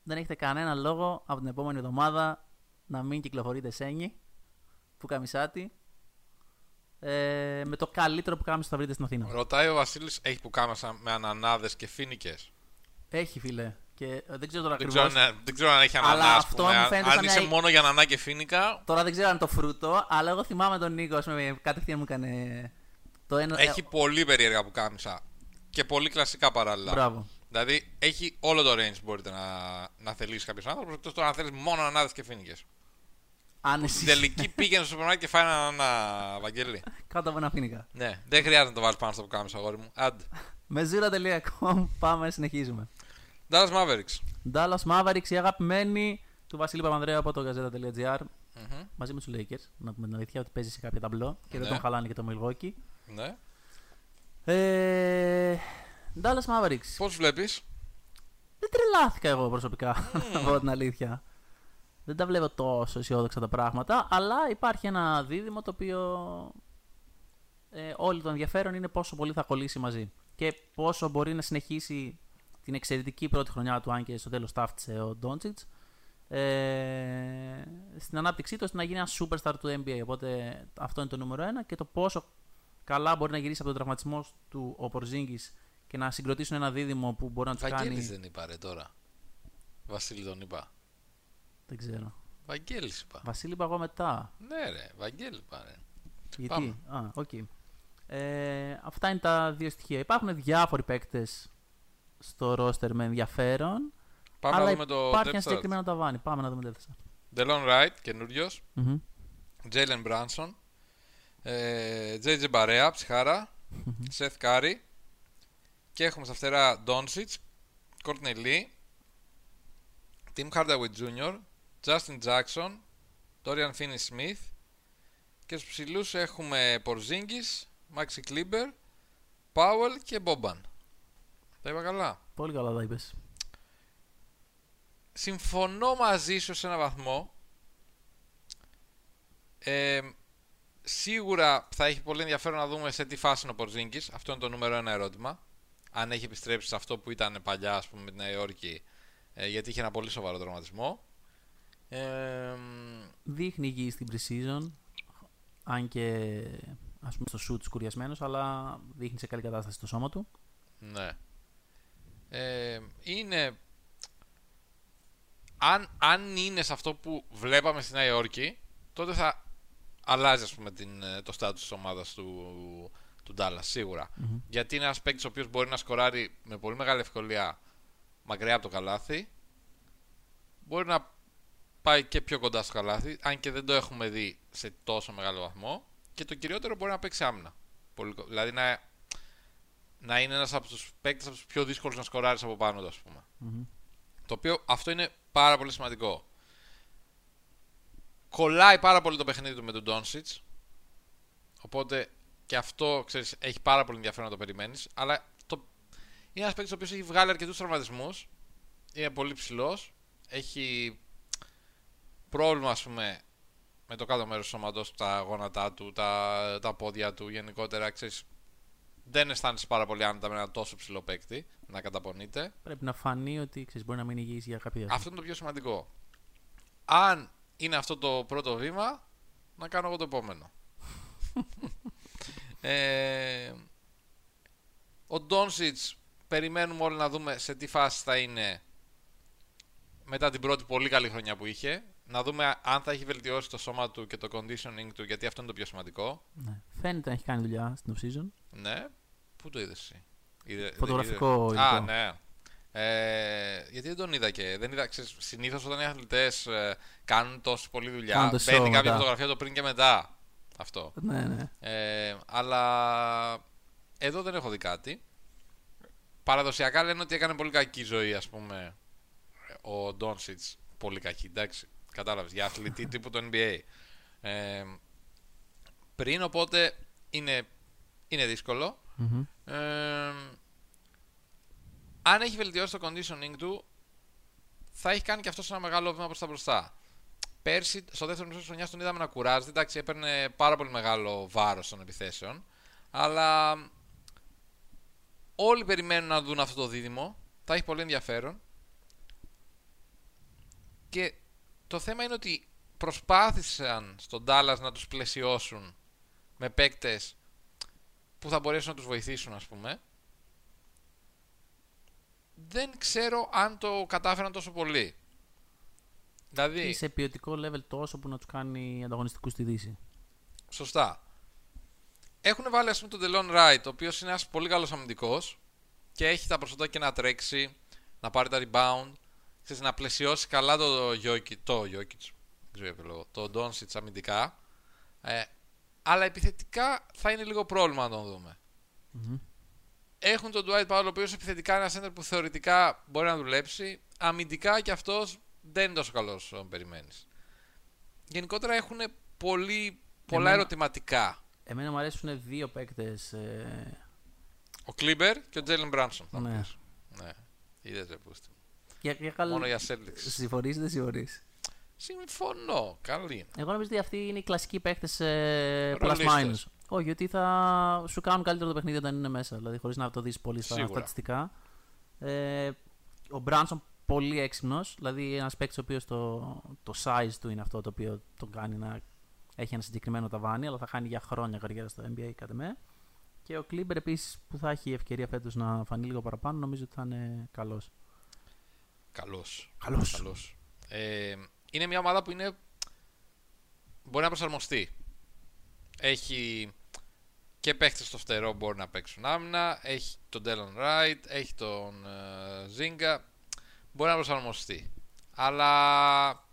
δεν έχετε κανένα λόγο από την επόμενη εβδομάδα να μην κυκλοφορείτε σένι, που καμισάτι ε, με το καλύτερο που κάμισο θα βρείτε στην Αθήνα. Ρωτάει ο Βασίλης, έχει που κάμεσα με ανανάδες και φίνικες. Έχει φίλε. Και ε, δεν ξέρω τώρα Δεν, ακριβώς. ξέρω, αν- δεν ξέρω αν έχει Αλλά ανανά, ας αυτό πούμε. μου Αν- φαίνεται Αν σαν είσαι μια- μόνο για ανανά και φίνικα, Τώρα δεν ξέρω αν το φρούτο, αλλά εγώ θυμάμαι τον Νίκο, ας πούμε, κατευθείαν μου έκανε. Το ένα... έχει πολύ περίεργα που κάμισα. Και πολύ κλασικά παράλληλα. Μπράβο. Δηλαδή έχει όλο το range που μπορείτε να, να θελήσει κάποιος άνθρωπος. Εκτός τώρα αν θέλεις μόνο ανανάδε και φίνικες. Αν Στην εσύ. τελική πήγαινε στο σούπερ μάρκετ και φάει ένα ανανά, Βαγγέλη. Κάτω από ένα φίνικα. Ναι, δεν χρειάζεται να το βάλεις πάνω στο που κάμισα, αγόρι μου. Άντε. Με zura.com πάμε, συνεχίζουμε. Dallas Mavericks. Dallas Mavericks, η αγαπημένη του Βασίλη Παπανδρέου από το gazeta.gr Μμμ. μαζί με τους Lakers. Να πούμε την αλήθεια ότι παίζει σε κάποια ταμπλό και δεν Ναι. τον χαλάνε και το Milwaukee. Ναι. Ε, Dallas Mavericks. Πώς βλέπεις; Δεν τρελάθηκα εγώ προσωπικά, να πω την αλήθεια. Δεν τα βλέπω τόσο αισιόδοξα τα πράγματα, αλλά υπάρχει ένα δίδυμο το οποίο ε, όλο το ενδιαφέρον είναι πόσο πολύ θα κολλήσει μαζί και πόσο μπορεί να συνεχίσει την εξαιρετική πρώτη χρονιά του, αν και στο τέλος ταύτισε ο Ντόντσιτς, ε, στην ανάπτυξή του ώστε να γίνει ένα superstar του NBA. Οπότε αυτό είναι το νούμερο ένα και το πόσο καλά μπορεί να γυρίσει από τον τραυματισμό του ο Πορζίνγκης και να συγκροτήσουν ένα δίδυμο που μπορεί να τους Βαγγέλης κάνει. δεν είπα ρε τώρα. Βασίλη τον είπα. Δεν ξέρω. Βαγγέλης είπα. Βασίλη είπα εγώ μετά. Ναι, ρε, Βαγγέλη είπα, ρε. Γιατί; Πάμε. Α, οκ. Ε, αυτά είναι τα δύο στοιχεία. Υπάρχουν διάφοροι παίκτες στο roster με ενδιαφέρον. Πάμε αλλά να δούμε το υπάρχει ένα depth chart. συγκεκριμένο ταβάνι. Πάμε να δούμε το depth chart. Delon Wright, καινούριο. Μμμ. Jalen Branson. Ε, JJ Barea, ψυχάρα. Seth Curry. Και έχουμε στα φτερά Doncic, Courtney Lee, Tim Hardaway Jr., Justin Jackson, Dorian Finney-Smith και στους ψηλούς έχουμε Porzingis, Maxi Kleber, Powell και Boban. Τα είπα καλά; Πολύ καλά τα είπες. Συμφωνώ μαζί σου σε ένα βαθμό. Ε, σίγουρα θα έχει πολύ ενδιαφέρον να δούμε σε τι φάση είναι ο Πορζίνκης. Αυτό είναι το νούμερο ένα ερώτημα. Αν έχει επιστρέψει σε αυτό που ήταν παλιά, ας πούμε, με τη Νέα Υόρκη, ε, γιατί είχε ένα πολύ σοβαρό τραυματισμό. Ε, Δείχνει υγιή στην pre-season. Αν και ας πούμε στο shoot σκουριασμένος, αλλά δείχνει σε καλή κατάσταση το σώμα του. ναι. Ε, είναι... Αν, αν είναι σε αυτό που βλέπαμε στη Νέα Υόρκη, τότε θα αλλάζει ας πούμε την, ε, το στάτους της ομάδας του, του Dallas, σίγουρα. Γιατί είναι ένας παίκτης ο οποίος μπορεί να σκοράρει με πολύ μεγάλη ευκολία μακριά από το καλάθι. Μπορεί να πάει και πιο κοντά στο καλάθι, αν και δεν το έχουμε δει σε τόσο μεγάλο βαθμό. Και το κυριότερο μπορεί να παίξει άμυνα. Πολύ, κο- δηλαδή να, να είναι ένας από τους παίκτες από τους πιο δύσκολους να σκοράρεις από πάνω του, ας πούμε. Το οποίο αυτό είναι πάρα πολύ σημαντικό. Κολλάει πάρα πολύ το παιχνίδι του με τον Doncic. Οπότε και αυτό ξέρεις, έχει πάρα πολύ ενδιαφέρον να το περιμένεις. Αλλά το... είναι ένας παίκτης ο οποίος έχει βγάλει αρκετούς τραυματισμούς. Είναι πολύ ψηλός. Έχει πρόβλημα, ας πούμε, με το κάτω μέρος του σώματος, τα γόνατά του, τα, τα πόδια του γενικότερα. Ξέρεις, δεν αισθάνεσαι πάρα πολύ άνετα με ένα τόσο ψηλό παίκτη να καταπονείται. Πρέπει να φανεί ότι ξέρεις, μπορεί να μην υγιής για κάποια διάστημα. Αυτό είναι το πιο σημαντικό. Αν είναι αυτό το πρώτο βήμα, να κάνω εγώ το επόμενο. ε, ο Ντόνσιτς περιμένουμε όλοι να δούμε σε τι φάση θα είναι μετά την πρώτη πολύ καλή χρονιά που είχε. Να δούμε αν θα έχει βελτιώσει το σώμα του και το conditioning του, γιατί αυτό είναι το πιο σημαντικό. Ναι. Φαίνεται να έχει κάνει δουλειά στην off-season. Ναι. Πού το είδες εσύ; Είδε, Φωτογραφικό είδε- Α, υλικό. ναι. Ε, γιατί δεν τον είδα και. Δεν είδα, ξέρεις, συνήθως όταν οι αθλητές ε, κάνουν τόσο πολλή δουλειά, Κάνουν το show μπαίνει κάποια μετά. φωτογραφία το πριν και μετά. Αυτό. Ναι, ναι. Ε, αλλά εδώ δεν έχω δει κάτι. Παραδοσιακά λένε ότι έκανε πολύ κακή ζωή, ας πούμε, ο Ντόνσιτς. Πολύ κακή, εντάξει. Κατάλαβες, για αθλητή τύπου το NBA. Ε, πριν, οπότε, είναι, είναι δύσκολο. Μμμ. Ε, αν έχει βελτιώσει το conditioning του, θα έχει κάνει και αυτός ένα μεγάλο βήμα προς τα μπροστά. Πέρσι, στο δεύτερο μισό της χρονιάς, τον είδαμε να κουράζεται. Εντάξει, έπαιρνε πάρα πολύ μεγάλο βάρος των επιθέσεων. Αλλά όλοι περιμένουν να δουν αυτό το δίδυμο. Θα έχει πολύ ενδιαφέρον. Και το θέμα είναι ότι προσπάθησαν στον Dallas να τους πλαισιώσουν με παίκτες που θα μπορέσουν να τους βοηθήσουν ας πούμε δεν ξέρω αν το κατάφεραν τόσο πολύ. Δηλαδή, Ή σε ποιοτικό level τόσο που να τους κάνει ανταγωνιστικούς στη Δύση. σωστά. Έχουν βάλει ας πούμε τον Τελόν Ράιτ, ο οποίος είναι ένας πολύ καλός αμυντικός και έχει τα προσόντα και να τρέξει, να πάρει τα rebound, ξέρεις, να πλαισιώσει καλά το Jokic, το Jokic, δεν ξέρω για ποιο λόγο, το Doncic αμυντικά. Ε, αλλά επιθετικά θα είναι λίγο πρόβλημα να τον δούμε. Έχουν τον Dwight Powell, ο οποίος επιθετικά είναι ένα center που θεωρητικά μπορεί να δουλέψει. Αμυντικά και αυτός δεν είναι τόσο καλός όσο περιμένεις. Γενικότερα έχουν πολύ, πολλά Εμένα- ερωτηματικά. Εμένα μου αρέσουν δύο παίκτες. Ε, Ο Κλίμπερ και ο Τζέλεν Μπράνσον. θα μου Ναι. πεις. Ναι. Είδες ρε πούστη. Για, για καλ... Μόνο για Celtics. Συμφωνείς ή δεν συμφωνείς; Συμφωνώ. Καλή. Εγώ νομίζω ότι αυτοί είναι οι κλασικοί παίκτες ε, plus Ρολίστες. minus. Όχι, ότι θα σου κάνουν καλύτερο το παιχνίδι όταν είναι μέσα. Δηλαδή, χωρίς να το δεις πολύ στα Σίγουρα. στατιστικά. Ε, ο Μπράνσον πολύ έξυπνος. Δηλαδή, ένας παίκτης ο οποίος το, το size του είναι αυτό το οποίο τον κάνει να έχει ένα συγκεκριμένο ταβάνι, αλλά θα χάνει για χρόνια καριέρα στο NBA κατά με. Και ο Κλίμπερ επίσης που θα έχει ευκαιρία φέτος να φανεί λίγο παραπάνω, νομίζω ότι θα είναι καλός. Καλός. Καλός. Καλός. Ε, είναι μια ομάδα που είναι... μπορεί να προσαρμοστεί. Έχει και παίχτες στο φτερό που μπορεί να παίξουν άμυνα. Έχει τον Ντέλον Ράιτ, έχει τον ε, Ζίγκα. Μπορεί να προσαρμοστεί. Αλλά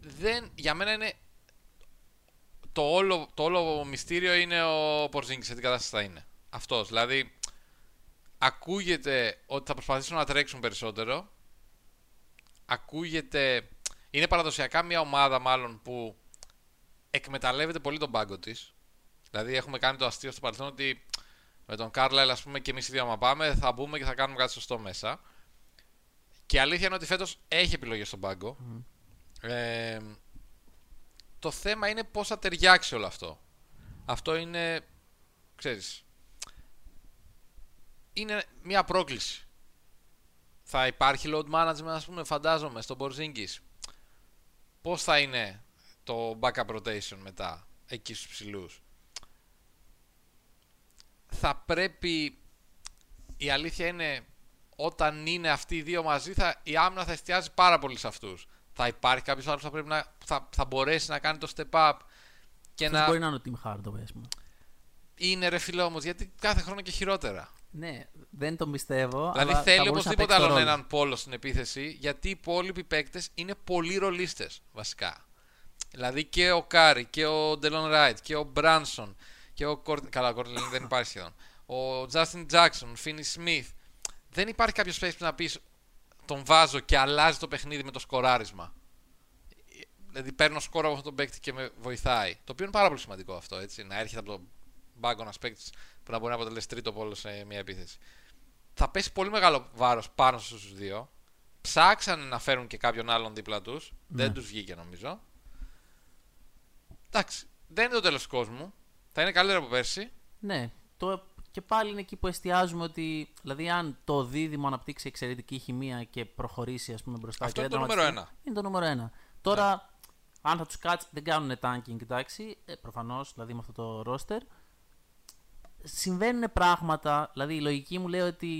δεν, για μένα είναι το όλο, το όλο μυστήριο είναι ο Πορζίνγκης σε τι κατάσταση θα είναι. Αυτός, δηλαδή ακούγεται ότι θα προσπαθήσουν να τρέξουν περισσότερο. Ακούγεται. Είναι παραδοσιακά μια ομάδα μάλλον που εκμεταλλεύεται πολύ τον πάγκο της. Δηλαδή έχουμε κάνει το αστείο στο παρελθόν ότι με τον Κάρλαϊλ, ας πούμε, και εμείς οι δύο, άμα πάμε, θα μπούμε και θα κάνουμε κάτι σωστό μέσα. Και η αλήθεια είναι ότι φέτος έχει επιλογές στον πάγκο. Ε, το θέμα είναι πώς θα ταιριάξει όλο αυτό. Αυτό είναι, ξέρεις, είναι μια πρόκληση. Θα υπάρχει load management, ας πούμε, φαντάζομαι, στο Porzingis. Πώς θα είναι το backup rotation μετά, εκεί στους ψηλούς; Θα πρέπει, η αλήθεια είναι, όταν είναι αυτοί οι δύο μαζί, θα, η άμυνα θα εστιάζει πάρα πολύ σε αυτούς. Θα υπάρχει κάποιος άλλος που θα, πρέπει να, που θα, θα μπορέσει να κάνει το step up και Αυτό να... μπορεί να είναι ο Tim Hardaway, ας πούμε. Είναι ρε φίλε όμως, γιατί κάθε χρόνο και χειρότερα. Ναι, δεν το πιστεύω. Δηλαδή αλλά θα θέλει μπορούσε να οπωσδήποτε παίξει το άλλον ρόλο. έναν πόλο στην επίθεση, γιατί οι υπόλοιποι παίκτες είναι πολύ ρολίστες βασικά. Δηλαδή και ο Κάρι και ο Ντελόν Ράιτ και ο Μπράνσον και ο Κορ... Καλά, ο Κορτλίνγκ δεν υπάρχει σχεδόν. Ο Τζάστιν Τζάξον, ο Φίνι Σμιθ. Δεν υπάρχει κάποιος παίκτης που να πεις τον βάζω και αλλάζει το παιχνίδι με το σκοράρισμα. Δηλαδή παίρνω σκόρα από αυτόν τον παίκτη και με βοηθάει. Το οποίο είναι πάρα πολύ σημαντικό αυτό, έτσι. Να έρχεται από τον μπάγκο ένα παίκτης που να μπορεί να αποτελέσει τρίτο πόλο σε μια επίθεση. Θα πέσει πολύ μεγάλο βάρος πάνω στους δύο. Ψάξανε να φέρουν και κάποιον άλλον δίπλα τους. Ναι. Δεν τους βγήκε νομίζω. Εντάξει, δεν είναι το τέλος του κόσμου. Θα είναι καλύτερο από πέρσι. Ναι, το, και πάλι είναι εκεί που εστιάζουμε ότι. Δηλαδή, αν το δίδυμο αναπτύξει εξαιρετική χημεία και προχωρήσει ας πούμε, μπροστά. Αυτό και είναι δεν το νούμερο τραυματιστεί, Είναι το νούμερο ένα. Τώρα, αν θα τους κάτσει, δεν κάνουν tanking, εντάξει. Ε, Προφανώς, δηλαδή με αυτό το roster. Συμβαίνουν πράγματα, δηλαδή η λογική μου λέει ότι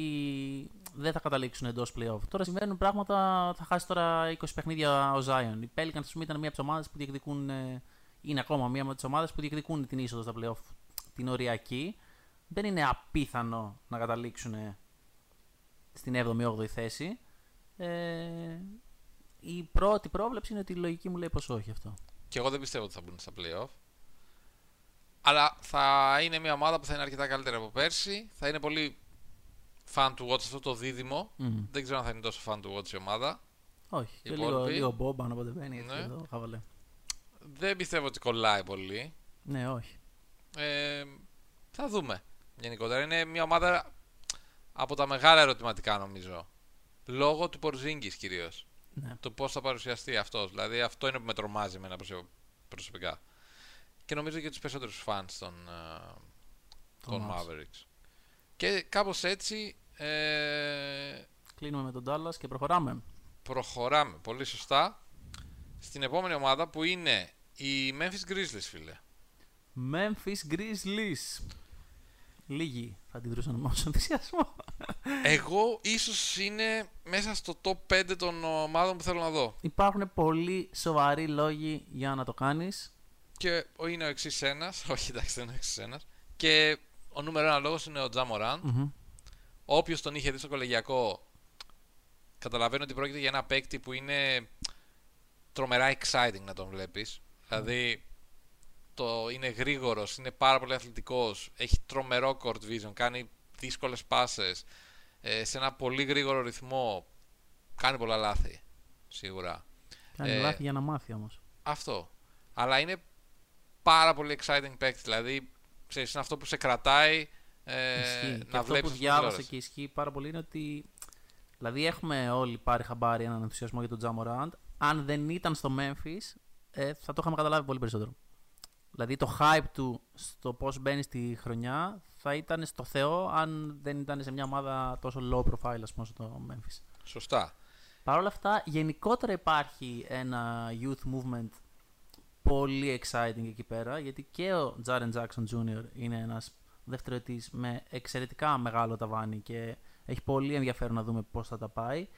δεν θα καταλήξουν εντός playoff. Τώρα συμβαίνουν πράγματα, θα χάσει τώρα 20 παιχνίδια ο Zion. Οι Pelicans, ας πούμε, ήταν μία από τις ομάδες που διεκδικούν. ε, Είναι ακόμα μία από τις ομάδες που διεκδικούν την είσοδο στα playoff, την οριακή. Δεν είναι απίθανο να καταλήξουν στην 7η-8η θέση. Ε, η πρώτη πρόβλεψη είναι ότι η λογική μου λέει πως όχι αυτό. Και εγώ δεν πιστεύω ότι θα μπουν στα playoff. Αλλά θα είναι μια ομάδα που θα είναι αρκετά καλύτερη από πέρσι. Θα είναι πολύ fan to watch αυτό το δίδυμο. Μμμ. Δεν ξέρω αν θα είναι τόσο fan to watch η ομάδα. Όχι. Και Οι λίγο, υπόλοιποι. λίγο Bob αν όποτε μπαίνει έτσι Ναι. εδώ, χαβαλέ. Δεν πιστεύω ότι κολλάει πολύ. Ναι, όχι. Ε, θα δούμε. Γενικότερα είναι μια ομάδα από τα μεγάλα ερωτηματικά νομίζω. Λόγω του Πορζίνγκης κυρίως. Ναι. Το πώς θα παρουσιαστεί αυτός. Δηλαδή αυτό είναι που με τρομάζει εμένα προσω- προσωπικά. Και νομίζω και τους περισσότερους fans των, ε, των Mavs. Mavericks. Και κάπως έτσι ε, Κλείνουμε με τον Dallas και προχωράμε. προχωράμε πολύ σωστά στην επόμενη ομάδα που είναι οι Memphis Grizzlies φίλε. Memphis Grizzlies. Λίγοι θα αντιδρούσαν με όσο ενθουσιασμό. Εγώ ίσως είναι μέσα στο top 5 των ομάδων που θέλω να δω. Υπάρχουν πολύ σοβαροί λόγοι για να το κάνεις. Και ο- είναι ο εξής ένας. Όχι, εντάξει, δεν είναι ο εξής ένας. Και ο νούμερο ένα λόγος είναι ο Τζαμοράν. Μμμ. Όποιος τον είχε δει στο κολεγιακό, καταλαβαίνει ότι πρόκειται για ένα παίκτη που είναι τρομερά exciting να τον βλέπεις. Δηλαδή, το είναι γρήγορος, είναι πάρα πολύ αθλητικός, έχει τρομερό court vision, κάνει δύσκολες πάσες σε ένα πολύ γρήγορο ρυθμό. Κάνει πολλά λάθη, σίγουρα. Κάνει Ε, λάθη για να μάθει όμως. Αυτό. Αλλά είναι πάρα πολύ exciting παίκτης. Δηλαδή, ξέρεις, είναι αυτό που σε κρατάει ε, Ισχύει. και να αυτό βλέπεις που διάβασα και ισχύει πάρα πολύ είναι ότι. Δηλαδή, έχουμε όλοι πάρει χαμπάρι έναν ενθουσιασμό για τον Τζαμοράντ. Αν δεν ήταν στο Memphis, ε, θα το είχαμε καταλάβει πολύ περισσότερο. Δηλαδή, το hype του στο πώς μπαίνει στη χρονιά θα ήταν στο Θεό αν δεν ήταν σε μια ομάδα τόσο low profile, ας πούμε, στο Memphis. Σωστά. Παρ' όλα αυτά, γενικότερα υπάρχει ένα youth movement πολύ exciting εκεί πέρα, γιατί και ο Jaren Jackson Jr. είναι ένας δευτεροετής με εξαιρετικά μεγάλο ταβάνι και έχει πολύ ενδιαφέρον να δούμε πώς θα τα πάει.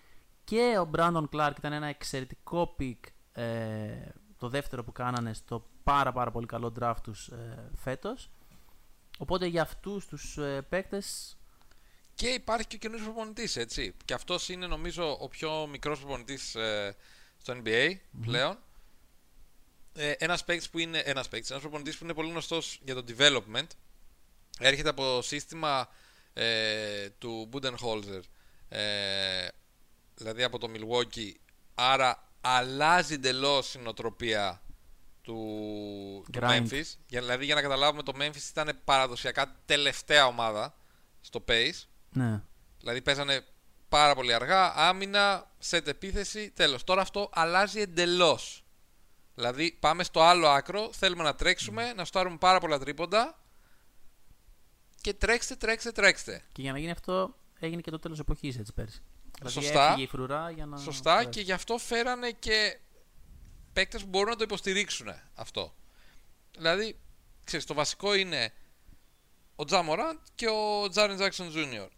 Και ο Brandon Clark ήταν ένα εξαιρετικό pick ε, το δεύτερο που κάνανε στο πάρα πάρα πολύ καλό draft τους ε, φέτος. Οπότε για αυτούς τους ε, παίκτες Και υπάρχει και ο καινούριο προπονητής, έτσι. Και αυτός είναι νομίζω ο πιο μικρός προπονητής ε, στο NBA πλέον. Ε, ένας παίκτης που είναι. Ένας παίκτης, ένας προπονητής που είναι πολύ γνωστός για το development. Έρχεται από σύστημα ε, του Budenholzer. Ε, δηλαδή από το Milwaukee. Άρα αλλάζει εντελώς η νοοτροπία του, του Grind. Memphis. Για, δηλαδή για να καταλάβουμε το Memphis ήταν παραδοσιακά τελευταία ομάδα στο pace. ναι, Δηλαδή παίζανε πάρα πολύ αργά, άμυνα, set επίθεση, τέλος. Τώρα αυτό αλλάζει εντελώς. Δηλαδή πάμε στο άλλο άκρο, θέλουμε να τρέξουμε, να στάρουμε πάρα πολλά τρίποντα και τρέξτε, τρέξτε, τρέξτε. Και για να γίνει αυτό, έγινε και το τέλος εποχής έτσι πέρσι. Δηλαδή Σωστά. έφυγε η φρουρά για να. Σωστά περάσει. και γι' αυτό φέρανε και παίκτες που μπορούν να το υποστηρίξουν αυτό. Δηλαδή, ξέρεις, το βασικό είναι ο Τζαμοράντ και ο Τζάρεν Τζάξον Jr.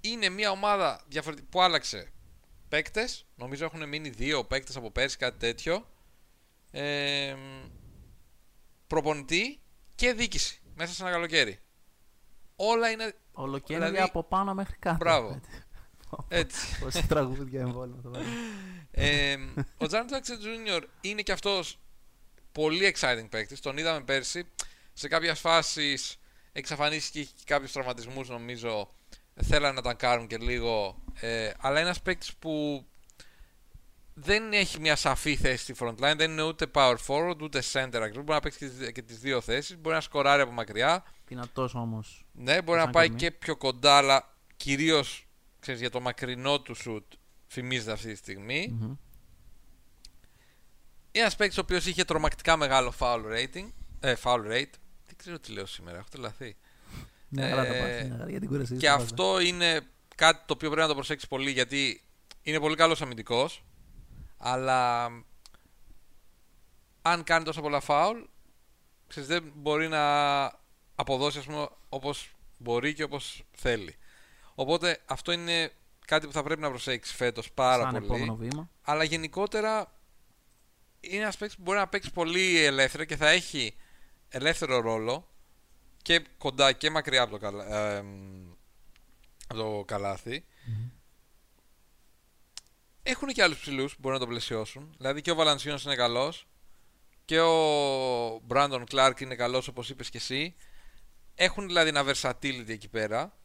Είναι μια ομάδα διαφορετική που άλλαξε παίκτες. Νομίζω έχουν μείνει δύο παίκτες από πέρσι, κάτι τέτοιο. Ε, προπονητή και δίκηση μέσα σε ένα καλοκαίρι. Όλα είναι Ολοκένουργια δηλαδή- από πάνω μέχρι κάτω. Μπράβο. έτσι. Πόσα τραγούδια εμβόλυμα το βάλω. Ε, ο Τζάρν Τζάξον Jr. είναι και αυτός πολύ exciting παίκτης. Τον είδαμε πέρσι. Σε κάποιες φάσεις εξαφανίστηκε και είχε κάποιους τραυματισμούς νομίζω. Θέλανε να τα κάνουν και λίγο. Ε, αλλά ένας παίκτης που δεν έχει μια σαφή θέση στη front line. Δεν είναι ούτε power forward ούτε center ακριβώς. Μπορεί να παίξει και τις- και τις δύο θέσεις. Μπορεί να σκοράρει από μακριά. Δυνατός όμως. Ναι, μπορεί να Σαν πάει κορμί. και πιο κοντά, αλλά κυρίως για το μακρινό του σουτ φημίζεται αυτή τη στιγμή. Είναι ένας παίκτης ο οποίος είχε τρομακτικά μεγάλο foul rating. Ε, foul rate. Δεν ξέρω τι λέω σήμερα, έχω τρελαθεί. Ναι, καλά τα Ε, πάθη. ναι, για την κούραση. Και αυτό είναι κάτι το οποίο πρέπει να το προσέξεις πολύ γιατί είναι πολύ καλός αμυντικός. Αλλά αν κάνει τόσα πολλά foul, ξέρεις, δεν μπορεί να αποδώσει ας πούμε, όπως μπορεί και όπως θέλει. Οπότε αυτό είναι κάτι που θα πρέπει να προσέξεις φέτος πάρα Σαν πολύ. επόμενο βήμα. Αλλά γενικότερα είναι ένας παίκτης που μπορεί να παίξει πολύ ελεύθερα και θα έχει ελεύθερο ρόλο και κοντά και μακριά από το, καλα... ε, εμ, από το καλάθι. Έχουν και άλλους ψηλούς που μπορούν να το πλαισιώσουν. Δηλαδή και ο Βαλανσιόνο είναι καλός. Και ο Μπράντον Κλάρκ είναι καλός όπως είπες και εσύ. Έχουν δηλαδή ένα versatility εκεί πέρα.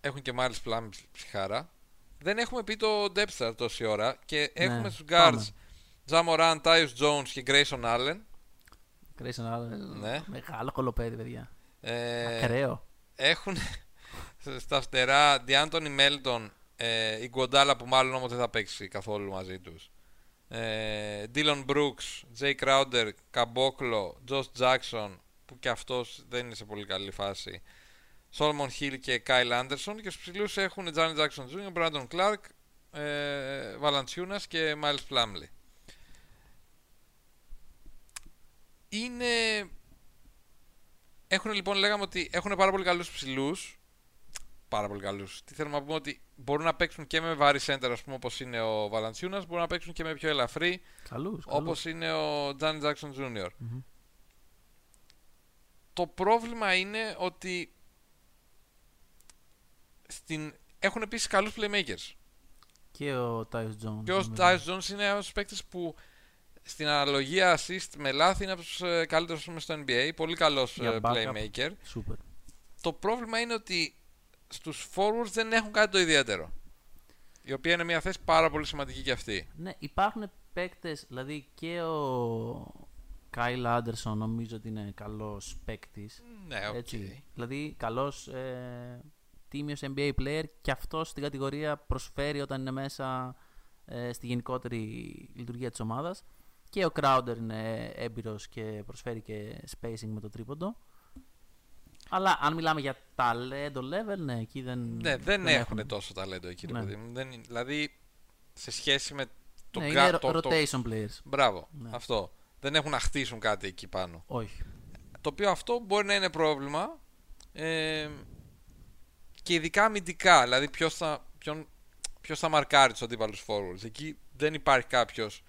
Έχουν και Miles Plum ψυχάρα. Δεν έχουμε πει το depth chart τόση ώρα. Και έχουμε στους πάμε. guards Jamoran, Tyus Jones και Grayson Allen. Grayson Allen. Ναι. Μεγάλο κολοπέδι, παιδιά. Ε, Ακραίο. έχουν στα φτερά D'Antoni Melton, ε, η Γκοντάλα που μάλλον όμως δεν θα παίξει καθόλου μαζί τους. Ε, Dylan Brooks, Jay Crowder, Caboclo, Josh Jackson που και αυτός δεν είναι σε πολύ καλή φάση. Solomon Hill και Kyle Anderson και στους ψηλούς έχουν Johnny Jackson Jr., Brandon Clark, ε, Valanciunas και Miles Plumlee. Είναι Έχουν λοιπόν, λέγαμε ότι έχουν πάρα πολύ καλούς ψηλούς. Πάρα πολύ καλούς. Τι θέλουμε να πούμε ότι μπορούν να παίξουν και με βάρη center, ας πούμε, όπως είναι ο Βαλαντσιούνα, μπορούν να παίξουν και με πιο ελαφρύ, Καλούς, όπως καλούς. είναι ο Τζάρεν Τζάκσον Jr. Το πρόβλημα είναι ότι στην... έχουν επίσης καλούς playmakers. Και ο Τάιους Τζόουνς. Και ο Tyus Jones είναι ένας παίκτης που στην αναλογία assist με λάθη είναι από τους καλύτερους στο NBA. Πολύ καλός Για backup. playmaker. Σούπερ. Το πρόβλημα είναι ότι στους forwards δεν έχουν κάτι το ιδιαίτερο. Η οποία είναι μια θέση πάρα πολύ σημαντική και αυτή. Ναι, υπάρχουν παίκτες, δηλαδή και ο Κάιλ Άντερσον νομίζω ότι είναι καλός παίκτης. Ναι, οκ. Έτσι. Δηλαδή, καλός ε, τίμιος NBA player και αυτός στην κατηγορία προσφέρει όταν είναι μέσα ε, στη γενικότερη λειτουργία της ομάδας. Και ο Crowder είναι έμπειρος και προσφέρει και spacing με το τρίποντο. Αλλά αν μιλάμε για ταλέντο level, ναι, εκεί δεν. Ναι, δεν, έχουν τόσο ταλέντο εκεί, ρε Ναι. παιδί μου. Δεν, είναι- δηλαδή, σε σχέση με το ναι, gra- είναι το- το- rotation players. Μπράβο, Ναι. αυτό. Δεν έχουν να χτίσουν κάτι εκεί πάνω. Όχι. Το οποίο αυτό μπορεί να είναι πρόβλημα. Ε, και ειδικά αμυντικά. Δηλαδή, ποιος θα, ποιον, ποιος θα μαρκάρει τους αντίπαλους forwards. Εκεί δεν υπάρχει κάποιος.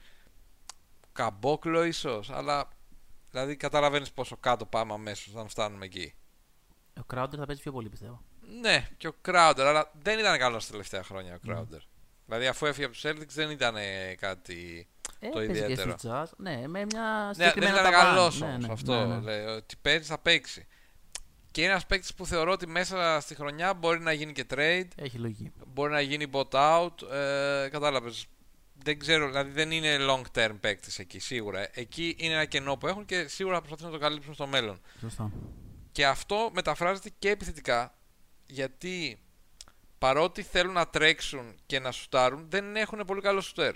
Καμπόκλο, ίσω. Αλλά. Δηλαδή, καταλαβαίνεις πόσο κάτω πάμε αμέσως όταν φτάνουμε εκεί. Ο Crowder θα παίζει πιο πολύ πιστεύω. Ναι, και ο Crowder, αλλά δεν ήταν καλός τα τελευταία χρόνια ο Crowder. Δηλαδή, αφού έφυγε από τους Celtics, δεν ήταν ε, κάτι Ε, το παίζει και ιδιαίτερο. στο jazz. Ναι, με μια Ναι, δεν συγκεκριμένα ήταν ταβάνι. καλός Ναι, όμως ναι, αυτό. ναι, ναι. Λέει, ότι παίζει, θα παίξει. Και είναι ένας παίκτης που θεωρώ ότι μέσα στη χρονιά μπορεί να γίνει και trade, Έχει λογική. μπορεί να γίνει bot out. Ε, Κατάλαβες. Δεν ξέρω, δηλαδή δεν είναι long term παίκτης εκεί σίγουρα. Εκεί είναι ένα κενό που έχουν και σίγουρα θα προσπαθήσουν να το καλύψουν στο μέλλον. Σωστά. Και αυτό μεταφράζεται και επιθετικά γιατί παρότι θέλουν να τρέξουν και να σουτάρουν, δεν έχουν πολύ καλό σουτέρ.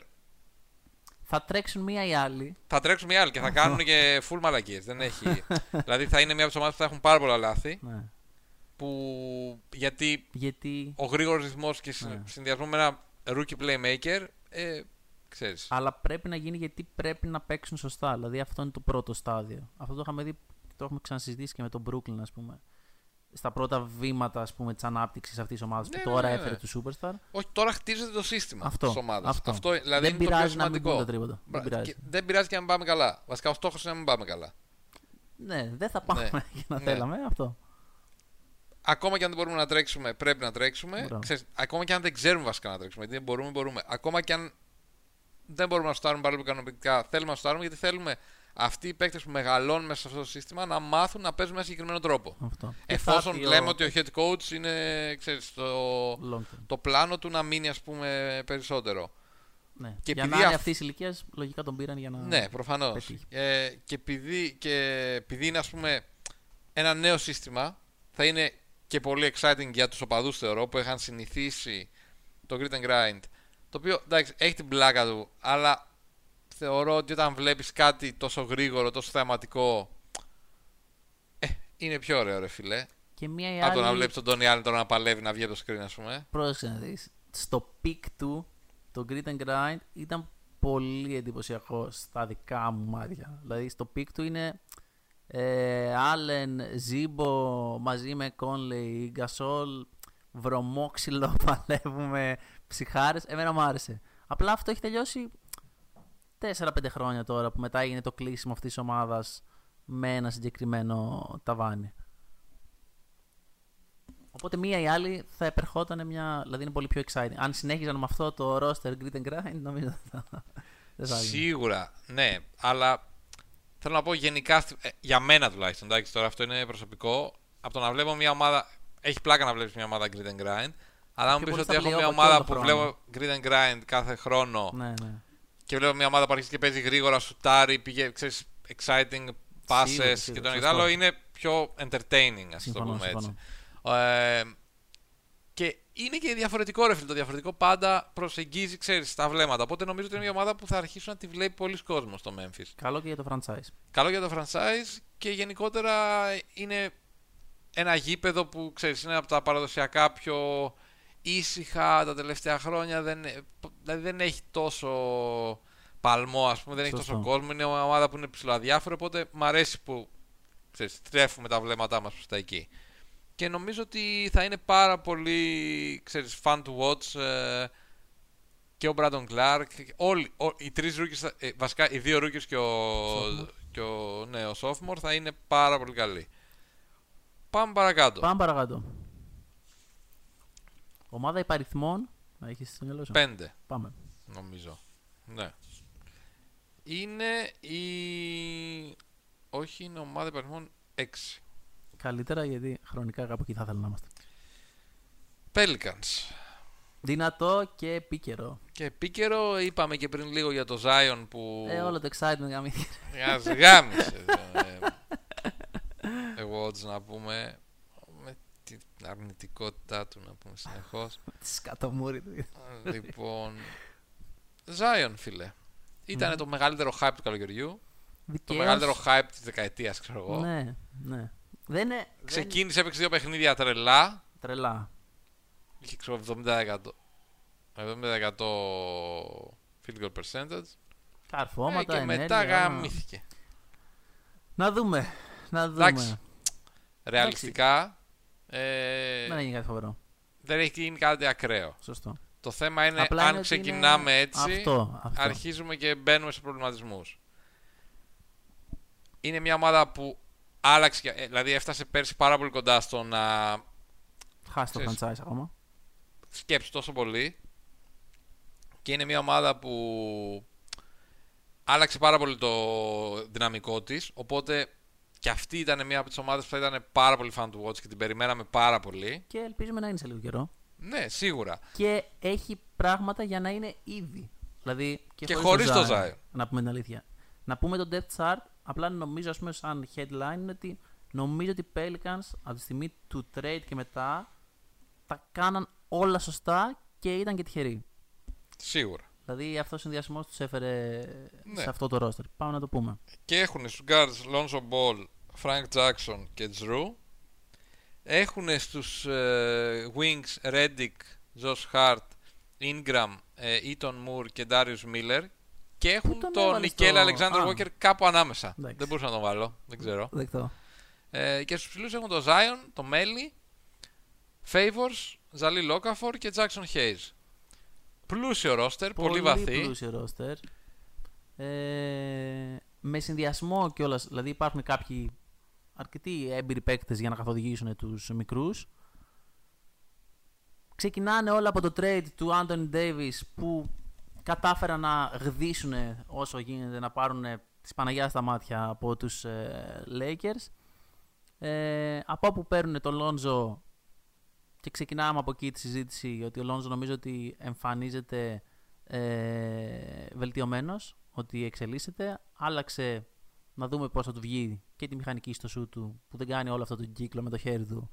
Θα τρέξουν μία ή άλλη. Θα τρέξουν μια άλλη και θα κάνουν και full μαλακίες. Δεν έχει. δηλαδή θα είναι μια από τις ομάδες που θα έχουν πάρα πολλά λάθη. Ναι. Που γιατί Γιατί. ο γρήγορος ρυθμός και συ- Ναι. συνδυασμό με ένα rookie playmaker. Ε, ξέρεις. Αλλά πρέπει να γίνει γιατί πρέπει να παίξουν σωστά. Δηλαδή αυτό είναι το πρώτο στάδιο. Αυτό το είχαμε δει, το έχουμε ξανασυζητήσει και με τον Brooklyn, ας πούμε. Στα πρώτα βήματα ας πούμε, της ανάπτυξης αυτής της ομάδας Ναι, που ναι, τώρα ναι, έφερε ναι. τους Superstar. Όχι, τώρα χτίζεται το σύστημα Αυτό, της ομάδας. αυτό. δηλαδή Δεν είναι το πιο πειράζει να μην σημαντικό. μπουν τα τρίποτα. Μπρα- Δεν πειράζει. και δεν πειράζει και να μην πάμε καλά. Βασικά ο στόχος είναι να μην πάμε καλά. Ναι, δεν θα πάμε Ναι. για να Ναι. θέλαμε αυτό. Ακόμα και αν δεν μπορούμε να τρέξουμε, πρέπει να τρέξουμε. Μπράβο. Ξέρεις, ακόμα και αν δεν ξέρουμε βασικά να τρέξουμε, γιατί δεν μπορούμε, μπορούμε. Ακόμα και αν δεν μπορούμε να στάρουμε παρόλο που ικανοποιητικά, θέλουμε να στάρουμε γιατί θέλουμε αυτοί οι παίκτες που μεγαλώνουν μέσα σε αυτό το σύστημα να μάθουν να παίζουν με ένα συγκεκριμένο τρόπο. αυτό. Και θα Εφόσον έρθει ο- λέμε ότι ο head coach είναι ξέρεις, το, Long term. το πλάνο του να μείνει ας πούμε περισσότερο. Ναι. και για επειδή να είναι αυ- αυτής της ηλικίας, λογικά τον πήραν για να. Ναι, προφανώς. πετύχει. Ε, και, επειδή, και επειδή είναι ας πούμε ένα νέο σύστημα, θα είναι και πολύ exciting για τους οπαδούς θεωρώ που είχαν συνηθίσει το grit and grind. Το οποίο εντάξει, έχει την πλάκα του, αλλά θεωρώ ότι όταν βλέπεις κάτι τόσο γρήγορο, τόσο θεαματικό, ε, είναι πιο ωραίο ρε φίλε. Και μία ή Από το να άλλη. βλέπεις τον Τόνι Allen τώρα να παλεύει να βγει από το screen ας πούμε. Πρόσεξε να δεις. Στο peak του, το Grit and Grind ήταν πολύ εντυπωσιακό στα δικά μου μάτια. Δηλαδή στο peak του είναι ε, Allen, Ζίμπο μαζί με Conley, Γκασόλ, βρωμόξυλο, παλεύουμε, ψυχάρες. Εμένα μου άρεσε. Απλά αυτό έχει τελειώσει 4-5 χρόνια τώρα που μετά έγινε το κλείσιμο αυτής της ομάδας με ένα συγκεκριμένο ταβάνι. Οπότε μία ή άλλη θα επερχόταν μια. Δηλαδή είναι πολύ πιο exciting. Αν συνέχιζαν με αυτό το roster grit and grind, νομίζω θα. Δεν θα έγινε. Σίγουρα, ναι, αλλά θέλω να πω γενικά, στη- ε, για μένα τουλάχιστον, εντάξει, τώρα αυτό είναι προσωπικό, από το να βλέπω μια ομάδα, έχει πλάκα να βλέπεις μια ομάδα grit and grind, αλλά αν μου Πιο πεις πολύ ότι στα έχω μια play-off ομάδα όλο που το βλέπω grit and grind κάθε χρόνο Ναι, ναι. Και βλέπω μια ομάδα που αρχίζει και παίζει γρήγορα, σουτάρει, πήγε, ξέρεις, exciting passes Σίγουρα, και σίγουρα, το ένα και σωστό. το άλλο, είναι πιο entertaining, ας το Συμφωνώ, πούμε έτσι. συμφωνώ. Ε, και είναι και διαφορετικό ρε φίλε. Το διαφορετικό πάντα προσεγγίζει, ξέρεις, τα βλέμματα. Οπότε νομίζω ότι είναι μια ομάδα που θα αρχίσουν να τη βλέπει πολλοί κόσμος στο Memphis. Καλό και για το franchise. Καλό για το franchise και γενικότερα είναι ένα γήπεδο που ξέρεις είναι από τα παραδοσιακά πιο ήσυχα τα τελευταία χρόνια. Δεν, δηλαδή δεν έχει τόσο παλμό, ας πούμε, δεν έχει Σωστό. τόσο κόσμο. Είναι μια ομάδα που είναι ψηλοαδιάφορη, οπότε μ' αρέσει που ξέρεις, τρέφουμε τα βλέμματά μας προς τα εκεί. Και νομίζω ότι θα είναι πάρα πολύ ξέρεις, fun to watch ε, και ο Brandon Clark. Όλοι, ό- οι τρεις rookies, θα- ε, βασικά οι δύο rookies και ο, Sophomore. και ο, ναι, ο sophomore θα είναι πάρα πολύ καλοί. Πάμε παρακάτω. Πάμε παρακάτω. Ομάδα υπαριθμών. Να έχεις στο μυαλό σου. Πέντε. Πάμε. νομίζω. Ναι. Είναι η... Όχι, είναι ομάδα υπαριθμών 6. Καλύτερα γιατί χρονικά κάπου εκεί θα ήθελα να είμαστε. Pelicans. Δυνατό και επίκαιρο. Και επίκαιρο είπαμε και πριν λίγο για το Zion που... Ε, όλο το excitement γαμήθηκε. Γας- Γάμισε. ε, Εγώ odds να πούμε με την αρνητικότητά του να πούμε συνεχώς. Σκατομούρι του. λοιπόν, Zion φίλε. Ήταν το μεγαλύτερο hype του καλοκαιριού. Το Δικαίως. μεγαλύτερο hype της δεκαετίας ξέρω εγώ. Ναι, ναι. Δεν είναι. δεν Ξεκίνησε, έπαιξε δύο παιχνίδια τρελά. είναι Τρελά. Είχε ξέρω 70%. 70% field goal percentage. Καρφώματα, Ε, και ενέργεια, μετά όλα. γαμήθηκε. Να δούμε. Να δούμε. Εντάξει. Ρεαλιστικά ε, Δεν έγινε κάτι φοβερό. δεν έχει γίνει κάτι ακραίο. Σωστό. Το θέμα είναι Απλά αν είναι ότι ξεκινάμε είναι έτσι, Αυτό. αυτό. αρχίζουμε και μπαίνουμε σε προβληματισμούς. Είναι μια ομάδα που άλλαξε, και- ε, δηλαδή έφτασε πέρσι πάρα πολύ κοντά στο να Χάσει το ξέρεις. franchise ακόμα. σκέψει τόσο πολύ και είναι μια ομάδα που άλλαξε πάρα πολύ το δυναμικό της οπότε και αυτή ήταν μια από τις ομάδες που θα ήταν πάρα πολύ fan to watch και την περιμέναμε πάρα πολύ Και ελπίζουμε να είναι σε λίγο καιρό. ναι σίγουρα Και έχει πράγματα για να είναι ήδη. Δηλαδή και, Και χωρίς χωρίς το Zion. Να πούμε την αλήθεια. Να πούμε το depth chart. Απλά νομίζω, ας πούμε, σαν headline είναι ότι νομίζω ότι οι Pelicans από τη στιγμή του trade και μετά τα κάναν όλα σωστά και ήταν και τυχεροί. σίγουρα Δηλαδή αυτός ο συνδυασμός τους έφερε Ναι. σε αυτό το roster. Πάμε να το πούμε. και έχουν στους guards Lonzo Ball, Frank Jackson και Drew έχουν στους ε, wings Reddick, Josh Hart, Ingram, ε, Eaton Moore και Darius Miller και έχουν τον τον έβαλες Nickel στο- Alexander Α. Walker κάπου ανάμεσα. Εντάξει. Δεν μπορούσα να τον βάλω, δεν ξέρω. Δεκτό. Ε, και στους ψηλούς έχουν το Zion, το Melly, Favors, Zali Okafor και Jackson Hayes. Πλούσιο roster, πολύ, βαθύ. πλούσιο roster. Ε, με συνδυασμό κιόλας. Δηλαδή υπάρχουν κάποιοι αρκετοί έμπειροι παίκτες για να καθοδηγήσουν τους μικρούς. Ξεκινάνε όλα από το trade του Anthony Davis που κατάφεραν να γδίσουν όσο γίνεται να πάρουν τις Παναγιάς στα μάτια από τους ε, Lakers. Ε, από όπου παίρνουν τον Lonzo και ξεκινάμε από εκεί τη συζήτηση ότι ο Lonzo νομίζω ότι εμφανίζεται ε, βελτιωμένος, ότι εξελίσσεται. Άλλαξε να δούμε πώς θα του βγει και τη μηχανική στο σου του που δεν κάνει όλο αυτό το κύκλο με το χέρι του.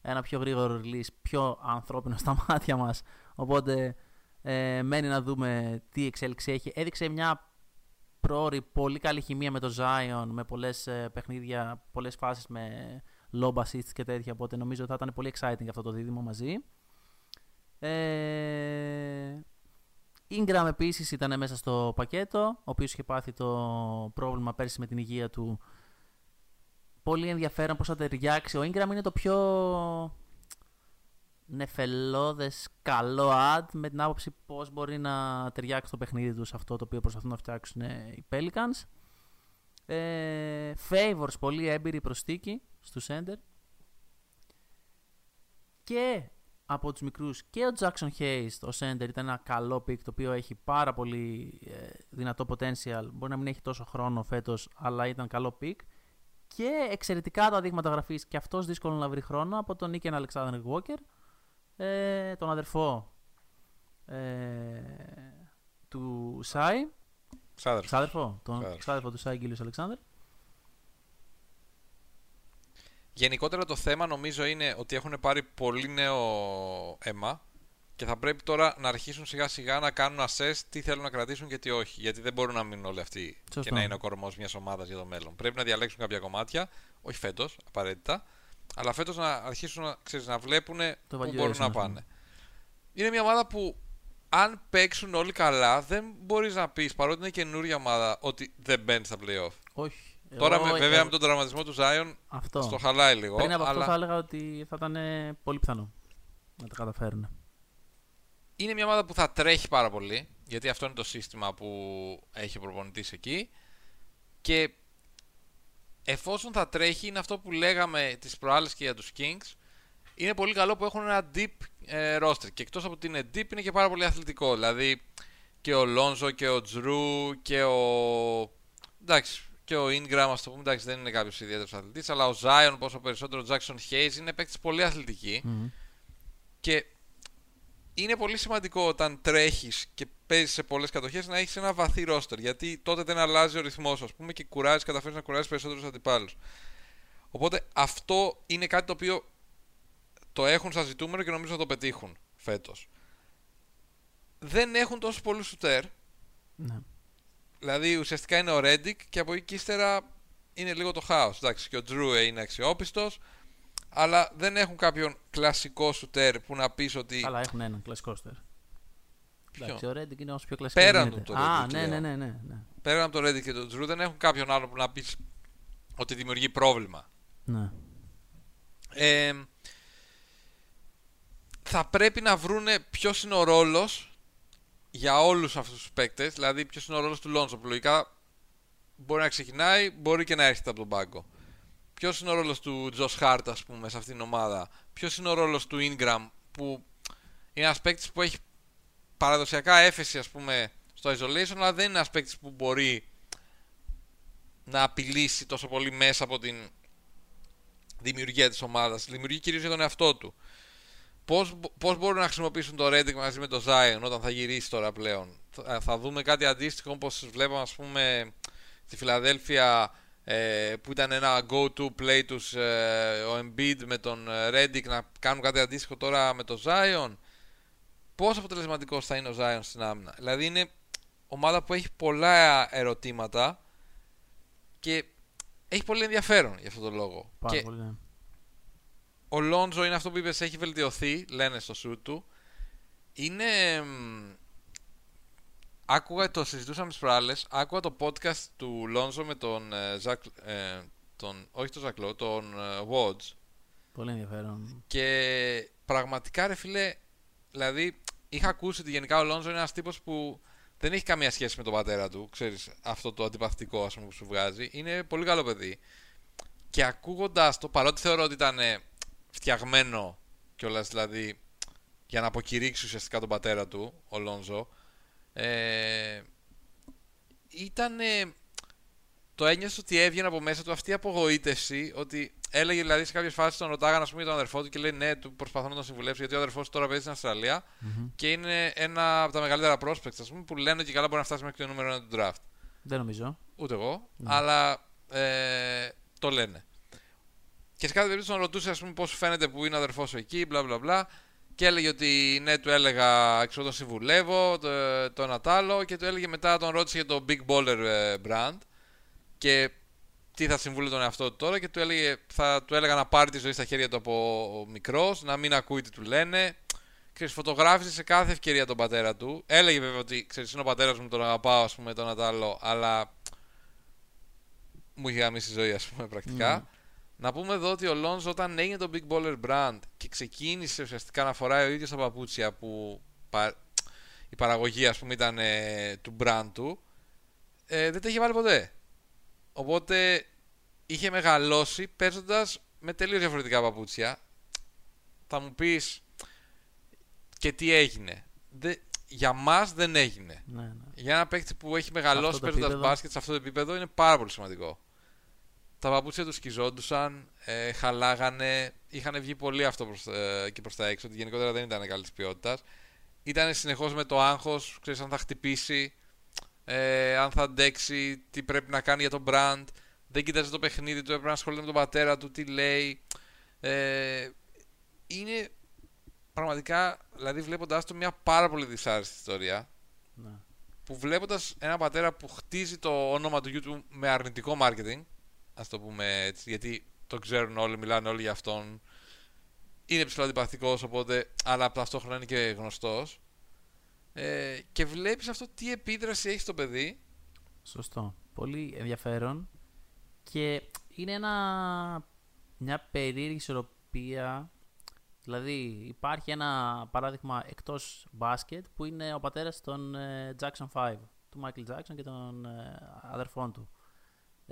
Ένα πιο γρήγορο release, πιο ανθρώπινο στα μάτια μας. Οπότε ε, μένει να δούμε τι εξέλιξη έχει. Έδειξε μια πρόορη πολύ καλή χημεία με το Zion, με πολλές ε, παιχνίδια, πολλές φάσεις με lob assists και τέτοια, οπότε νομίζω θα ήταν πολύ exciting αυτό το δίδυμο μαζί. Ε, Ingram επίσης ήταν μέσα στο πακέτο, ο οποίος είχε πάθει το πρόβλημα πέρσι με την υγεία του. Πολύ ενδιαφέρον πώς θα ταιριάξει. Ο Ingram είναι το πιο νεφελώδες καλό ad με την άποψη πώς μπορεί να ταιριάξει το παιχνίδι τους σε αυτό το οποίο προσπαθούν να φτιάξουν ε, οι Pelicans. Ε, favors, πολύ έμπειρη προστίκη στους center. Και από τους μικρούς και ο Jackson Hayes, το center, ήταν ένα καλό pick το οποίο έχει πάρα πολύ ε, δυνατό potential. Μπορεί να μην έχει τόσο χρόνο φέτος, αλλά ήταν καλό pick. Και εξαιρετικά τα δείγματα γραφής και αυτός δύσκολο να βρει χρόνο από τον Νίκεν Alexander Walker, ε, τον αδερφό ε, του Σάι. Ξάδερφο. Ξάδερφο, τον Ξάδερφο. ξάδερφο του Σάι Γκίλιος Αλεξάνδρ. Γενικότερα το θέμα νομίζω είναι ότι έχουν πάρει πολύ νέο αίμα και θα πρέπει τώρα να αρχίσουν σιγά σιγά να κάνουν assess τι θέλουν να κρατήσουν και τι όχι. Γιατί δεν μπορούν να μείνουν όλοι αυτοί Σωστό. και να είναι ο κορμός μιας ομάδας για το μέλλον. Πρέπει να διαλέξουν κάποια κομμάτια, όχι φέτος απαραίτητα, αλλά φέτος να αρχίσουν να, ξέρεις, να βλέπουν Το πού valuation, μπορούν να ας πούμε. πάνε. Είναι μια ομάδα που αν παίξουν όλοι καλά, δεν μπορείς να πεις παρότι είναι καινούργια ομάδα ότι δεν μπαίνει στα playoff. Όχι. Τώρα Εγώ- με, βέβαια εγώ- με τον τραυματισμό του Zion Αυτό. στο χαλάει λίγο. Πριν από αλλά αυτό θα έλεγα ότι θα ήταν ε, πολύ πιθανό να τα καταφέρουν. είναι μια ομάδα που θα τρέχει πάρα πολύ. Γιατί αυτό είναι το σύστημα που έχει ο προπονητής εκεί. Και εφόσον θα τρέχει, είναι αυτό που λέγαμε τις προάλλες και για τους Kings. Είναι πολύ καλό που έχουν ένα deep ε, roster. Και εκτός από ότι είναι deep, είναι και πάρα πολύ αθλητικό. Δηλαδή και ο Lonzo και ο Τζρου και ο. Εντάξει, και ο Ingram, ας το πούμε, εντάξει, δεν είναι κάποιος ιδιαίτερος αθλητής, αλλά ο Zion, πόσο περισσότερο ο Jackson Hayes, είναι παίκτης πολύ αθλητική. Μμμ. Και είναι πολύ σημαντικό όταν τρέχεις και παίζεις σε πολλές κατοχές να έχεις ένα βαθύ ρόστερ. Γιατί τότε δεν αλλάζει ο ρυθμός, ας πούμε, και κουράζεις, καταφέρεις να κουράζεις περισσότερους αντιπάλους. Οπότε αυτό είναι κάτι το οποίο το έχουν σαν ζητούμενο και νομίζω θα το πετύχουν φέτος. Δεν έχουν τόσο πολλούς σουτέρ. Ναι. Δηλαδή ουσιαστικά είναι ο Ρέντικ και από εκεί και ύστερα είναι λίγο το χάος. Εντάξει, και ο Τζρου είναι αξιόπιστος, αλλά δεν έχουν κάποιον κλασικό σουτέρ που να πεις ότι. Αλλά έχουν έναν κλασικό στερ. Ποιο; Εντάξει, ο Ρέντικ είναι όσο πιο κλασικό. Πέραν γίνεται. του το Α, Redick, ναι, λέω. ναι, ναι, ναι, ναι. Πέραν από το Ρέντικ και τον Τζρου δεν έχουν κάποιον άλλο που να πεις ότι δημιουργεί πρόβλημα. ναι. Ε, θα πρέπει να βρούνε ποιος είναι ο ρόλος για όλους αυτούς τους παίκτες, δηλαδή ποιος είναι ο ρόλος του Λόνσο που λογικά μπορεί να ξεκινάει, μπορεί και να έρχεται από τον πάγκο. Ποιος είναι ο ρόλος του Τζος Χάρτ, ας πούμε, σε αυτήν την ομάδα. Ποιος είναι ο ρόλος του Ingram, που είναι ένας παίκτης που έχει παραδοσιακά έφεση, ας πούμε, στο isolation, αλλά δεν είναι ένας παίκτης που μπορεί να απειλήσει τόσο πολύ μέσα από την δημιουργία της ομάδας. Δημιουργεί κυρίως για τον εαυτό του. Πώς, πώς μπορούν να χρησιμοποιήσουν το Redick μαζί με το Zion όταν θα γυρίσει τώρα πλέον; Θα, θα δούμε κάτι αντίστοιχο όπως βλέπαμε ας πούμε στη Φιλαδέλφια ε, που ήταν ένα go-to play τους ε, ο Embiid με τον ε, Redick να κάνουν κάτι αντίστοιχο τώρα με το Zion; Πόσο αποτελεσματικός θα είναι ο Zion στην άμυνα; Δηλαδή είναι ομάδα που έχει πολλά ερωτήματα και έχει πολύ ενδιαφέρον για αυτόν τον λόγο. Πάρα και πολύ, ναι. Ο Λόντζο είναι αυτό που είπες έχει βελτιωθεί, λένε στο σουτ του. Είναι... μ, Άκουγα, το συζητούσαμε τις προάλλες, άκουγα το podcast του Λόντζο με τον ε, Ζακ... ε, τον, όχι τον Ζακλό, τον ε, Woods. Πολύ ενδιαφέρον. Και πραγματικά ρε φίλε, δηλαδή είχα ακούσει ότι γενικά ο Λόνζο είναι ένας τύπος που δεν έχει καμία σχέση με τον πατέρα του, ξέρεις, αυτό το αντιπαθητικό ας πούμε που σου βγάζει. Είναι πολύ καλό παιδί. Και ακούγοντας το, παρότι θεωρώ ότι ήταν ε, φτιαγμένο κιόλας δηλαδή για να αποκηρύξει ουσιαστικά τον πατέρα του, ο Λόνζο, ε, ήταν το ένιωσε ότι έβγαινε από μέσα του αυτή η απογοήτευση ότι έλεγε δηλαδή σε κάποιες φάσεις τον ρωτάγανε ας πούμε, για τον αδερφό του και λέει ναι, του προσπαθώ να τον συμβουλέψω γιατί ο αδερφός του τώρα παίζει στην αυστραλια και είναι ένα από τα μεγαλύτερα prospects ας πούμε, που λένε και καλά μπορεί να φτάσει μέχρι το νούμερο 1 του draft. Δεν νομίζω. Ούτε εγώ, αλλά ε, το λένε. Και σε κάθε περίπτωση τον ρωτούσε ας πούμε, πώς σου φαίνεται που είναι ο αδερφός σου εκεί, μπλα μπλα μπλα. Και έλεγε ότι ναι, του έλεγα, ξέρω τον συμβουλεύω, το, το ένα τ' άλλο. Και του έλεγε μετά, τον ρώτησε για το Big Baller ε, brand. Και τι θα συμβούλε τον εαυτό του τώρα. Και του, έλεγε, θα του έλεγα να πάρει τη ζωή στα χέρια του από μικρός, να μην ακούει τι του λένε. Ξέρεις, φωτογράφησε σε κάθε ευκαιρία τον πατέρα του. Έλεγε βέβαια ότι ξέρεις, είναι ο πατέρας μου, τον αγαπάω, ας πούμε, τον ένα τ' άλλο, αλλά μου είχε γαμίσει η ζωή, ας πούμε, πρακτικά. Ναι. Να πούμε εδώ ότι ο Λόνζο όταν έγινε το Big Baller Brand και ξεκίνησε ουσιαστικά να φοράει ο ίδιος τα παπούτσια που πα- η παραγωγή ας πούμε ήταν ε, του brand του ε, δεν τα είχε βάλει ποτέ. Οπότε είχε μεγαλώσει παίζοντας με τελείως διαφορετικά παπούτσια. Θα μου πεις και τι έγινε. Δε, για μας δεν έγινε. Ναι, ναι. Για ένα παίκτη που έχει μεγαλώσει Αυτό το παίζοντας επίπεδο. μπάσκετ σε αυτό το επίπεδο είναι πάρα πολύ σημαντικό. Τα παπούτσια τους σκιζόντουσαν, ε, χαλάγανε, είχαν βγει πολύ αυτό προς, ε, και προς τα έξω, ότι γενικότερα δεν ήταν καλής ποιότητας. Ήταν συνεχώς με το άγχος, ξέρεις αν θα χτυπήσει, ε, αν θα αντέξει, τι πρέπει να κάνει για τον brand. Δεν κοίταζε το παιχνίδι του, έπρεπε να ασχολείται με τον πατέρα του, τι λέει. Ε, είναι πραγματικά, δηλαδή βλέποντάς το, μια πάρα πολύ δυσάρεστη ιστορία ναι. που βλέποντας ένα πατέρα που χτίζει το όνομα του γιου του με αρνητικό marketing, ας το πούμε έτσι, γιατί το ξέρουν όλοι, μιλάνε όλοι για αυτόν. Είναι ψηλό αντιπαθητικό, οπότε, αλλά ταυτόχρονα είναι και γνωστός. Ε, και βλέπεις αυτό τι επίδραση έχει στο παιδί. Σωστό. Πολύ ενδιαφέρον. Και είναι ένα, μια περίεργη ισορροπία. Δηλαδή υπάρχει ένα παράδειγμα εκτός μπάσκετ που είναι ο πατέρας των ε, Jackson 5, του Michael Jackson και των ε, αδερφών του.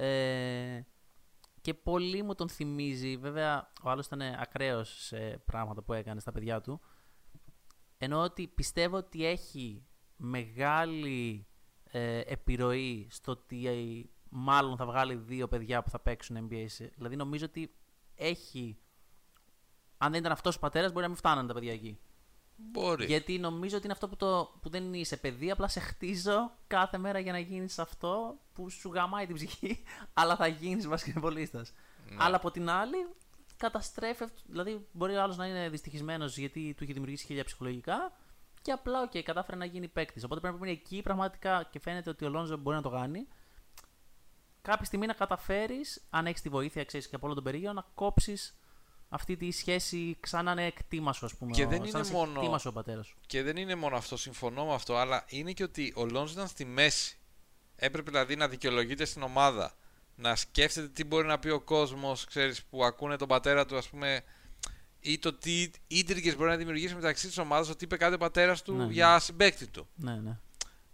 Ε, και πολύ μου τον θυμίζει. Βέβαια, ο άλλος ήταν ακραίος σε πράγματα που έκανε στα παιδιά του. Ενώ ότι πιστεύω ότι έχει μεγάλη ε, επιρροή στο ότι ε, μάλλον θα βγάλει δύο παιδιά που θα παίξουν NBA. σε- Δηλαδή νομίζω ότι έχει... Αν δεν ήταν αυτός ο πατέρας μπορεί να μην φτάνανε τα παιδιά εκεί. Μπορεί. Γιατί νομίζω ότι είναι αυτό που, το, που δεν είσαι παιδί, απλά σε χτίζω κάθε μέρα για να γίνεις αυτό που σου γαμάει την ψυχή, αλλά θα γίνεις μπασκετμπολίστας. Ναι. Αλλά από την άλλη, καταστρέφει, αυτ- δηλαδή μπορεί ο άλλος να είναι δυστυχισμένος γιατί του είχε δημιουργήσει χίλια ψυχολογικά και απλά, οκ, κατάφερε να γίνει παίκτης. Οπότε πρέπει να είναι εκεί πραγματικά και φαίνεται ότι ο Λόνζο μπορεί να το κάνει. Κάποια στιγμή να καταφέρεις, αν έχεις τη βοήθεια ξέρεις, και από όλο τον περίγυρο, να κόψεις αυτή τη σχέση ξανά είναι κτήμα σου, ας πούμε. Και ο- δεν σαν είναι να σε μόνο- κτήμα σου ο πατέρας σου. Και δεν είναι μόνο αυτό, συμφωνώ με αυτό, αλλά είναι και ότι ο Λόνζο ήταν στη μέση. Έπρεπε δηλαδή να δικαιολογείται στην ομάδα. Να σκέφτεται τι μπορεί να πει ο κόσμος, ξέρεις, που ακούνε τον πατέρα του, ας πούμε, ή το τι ίντρικε μπορεί να δημιουργήσει μεταξύ της ομάδας, ότι είπε κάτι ο πατέρας του Ναι, ναι. για συμπέκτη του. Ναι, ναι.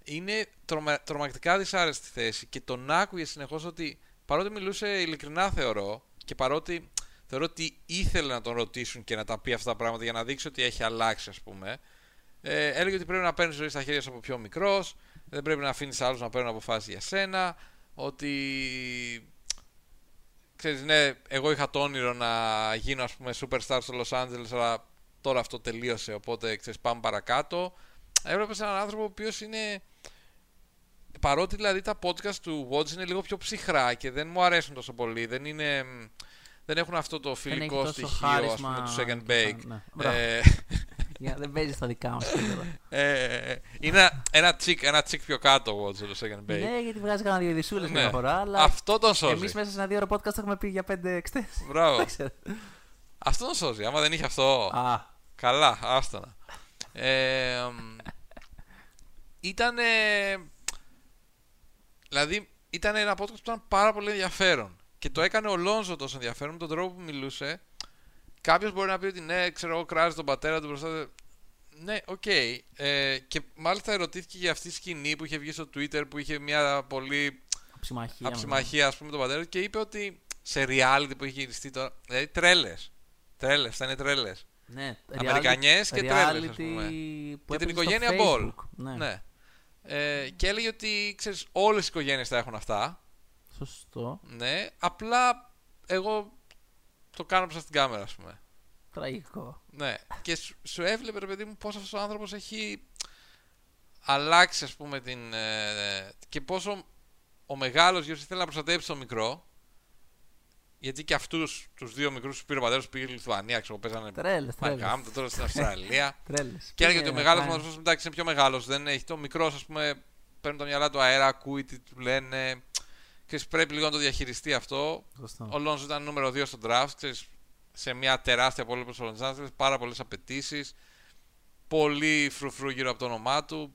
Είναι τρομα, τρομακτικά δυσάρεστη θέση και τον άκουγε συνεχώς ότι παρότι μιλούσε ειλικρινά, θεωρώ, και παρότι θεωρώ ότι ήθελε να τον ρωτήσουν και να τα πει αυτά τα πράγματα για να δείξει ότι έχει αλλάξει, ας πούμε. Ε, έλεγε ότι πρέπει να παίρνεις ζωή στα χέρια σου από πιο μικρός, δεν πρέπει να αφήνεις άλλους να παίρνουν αποφάσεις για σένα, ότι. Ξέρεις, ναι, εγώ είχα το όνειρο να γίνω ας πούμε superstar στο Los Angeles, αλλά τώρα αυτό τελείωσε, οπότε ξέρεις, πάμε παρακάτω. Έβλεπες έναν άνθρωπο ο οποίος είναι παρότι δηλαδή τα podcast του Watch είναι λίγο πιο ψυχρά και δεν μου αρέσουν τόσο πολύ, δεν είναι... Δεν έχουν αυτό το Δεν έχει φιλικό τόσο στοιχείο, ας πούμε, χάρισμα του Second και Bake. σαν- ναι. Μπράβο. Ε, Για να δεν παίζεις στα δικά μας. ε, είναι ένα- ένα τσικ, ένα τσικ πιο κάτω ο Watch το Second Bake. ναι, γιατί βγάζεις κανένα δύο ειδισούλε Ναι. μια φορά. Αλλά Αυτό τον σώζει. εμείς μέσα σε ένα δύο ώρα podcast έχουμε πει για πέντε εξτές. Μπράβο. Δεν ξέρω. Αυτό τον σώζει. Άμα δεν είχε αυτό. Α, Καλά, άστονα. Ε, ήταν. Δηλαδή, ήταν ένα podcast που ήταν πάρα πολύ ενδιαφέρον. Και το έκανε ο Λόνζο τόσο ενδιαφέρον με τον τρόπο που μιλούσε. Κάποιος μπορεί να πει ότι ναι, ξέρω εγώ, κράζει τον πατέρα του μπροστά. Ναι, οκ. Ε, και μάλιστα ερωτήθηκε για αυτή τη σκηνή που είχε βγει στο Twitter που είχε μια πολύ αψιμαχία. αψιμαχία, ας πούμε, τον πατέρα του και είπε ότι σε reality που έχει γυριστεί τώρα. Δηλαδή τρέλες. Τρέλες, θα είναι τρέλες. Ναι, Αμερικανιές και τρέλες, ας πούμε. που Και την έπαιζε στο οικογένεια Μπολ. Facebook. Ναι, Ναι. Ε, και έλεγε ότι ξέρεις, όλες οι οικογένειες θα έχουν αυτά. Σωστό. Ναι. Απλά εγώ το κάνω προς την κάμερα, ας πούμε. Τραγικό. Ναι. Και σου, σου έβλεπε, ρε παιδί μου, πώς αυτός ο άνθρωπος έχει αλλάξει, ας πούμε, την... ε, και πόσο ο μεγάλος γιος ήθελε να προστατέψει τον μικρό. Γιατί και αυτούς τους δύο μικρούς του πήρε ο πατέρας του πήγε στη Λιθουανία, ξέρω, παίζανε Τρέλες, τρέλες. Μαγκάμπτο τώρα στην Αυστραλία. Τρέλες. Και έλεγε ότι ο Πήγε μεγάλος να κάνει- μα εντάξει είναι πιο μεγάλος. Δεν έχει το μικρός, ας πούμε, παίρνει τα μυαλά του αέρα, ακούει τι του λένε. Ξέρεις, πρέπει λίγο να το διαχειριστεί αυτό. Σωστό. Ο Λόνζο ήταν νούμερο 2 στο draft. Ξέρεις, σε μια τεράστια πόλη όπω ο Los Angeles, πάρα πολλές απαιτήσεις. Πολύ φρουφρού γύρω από το όνομά του.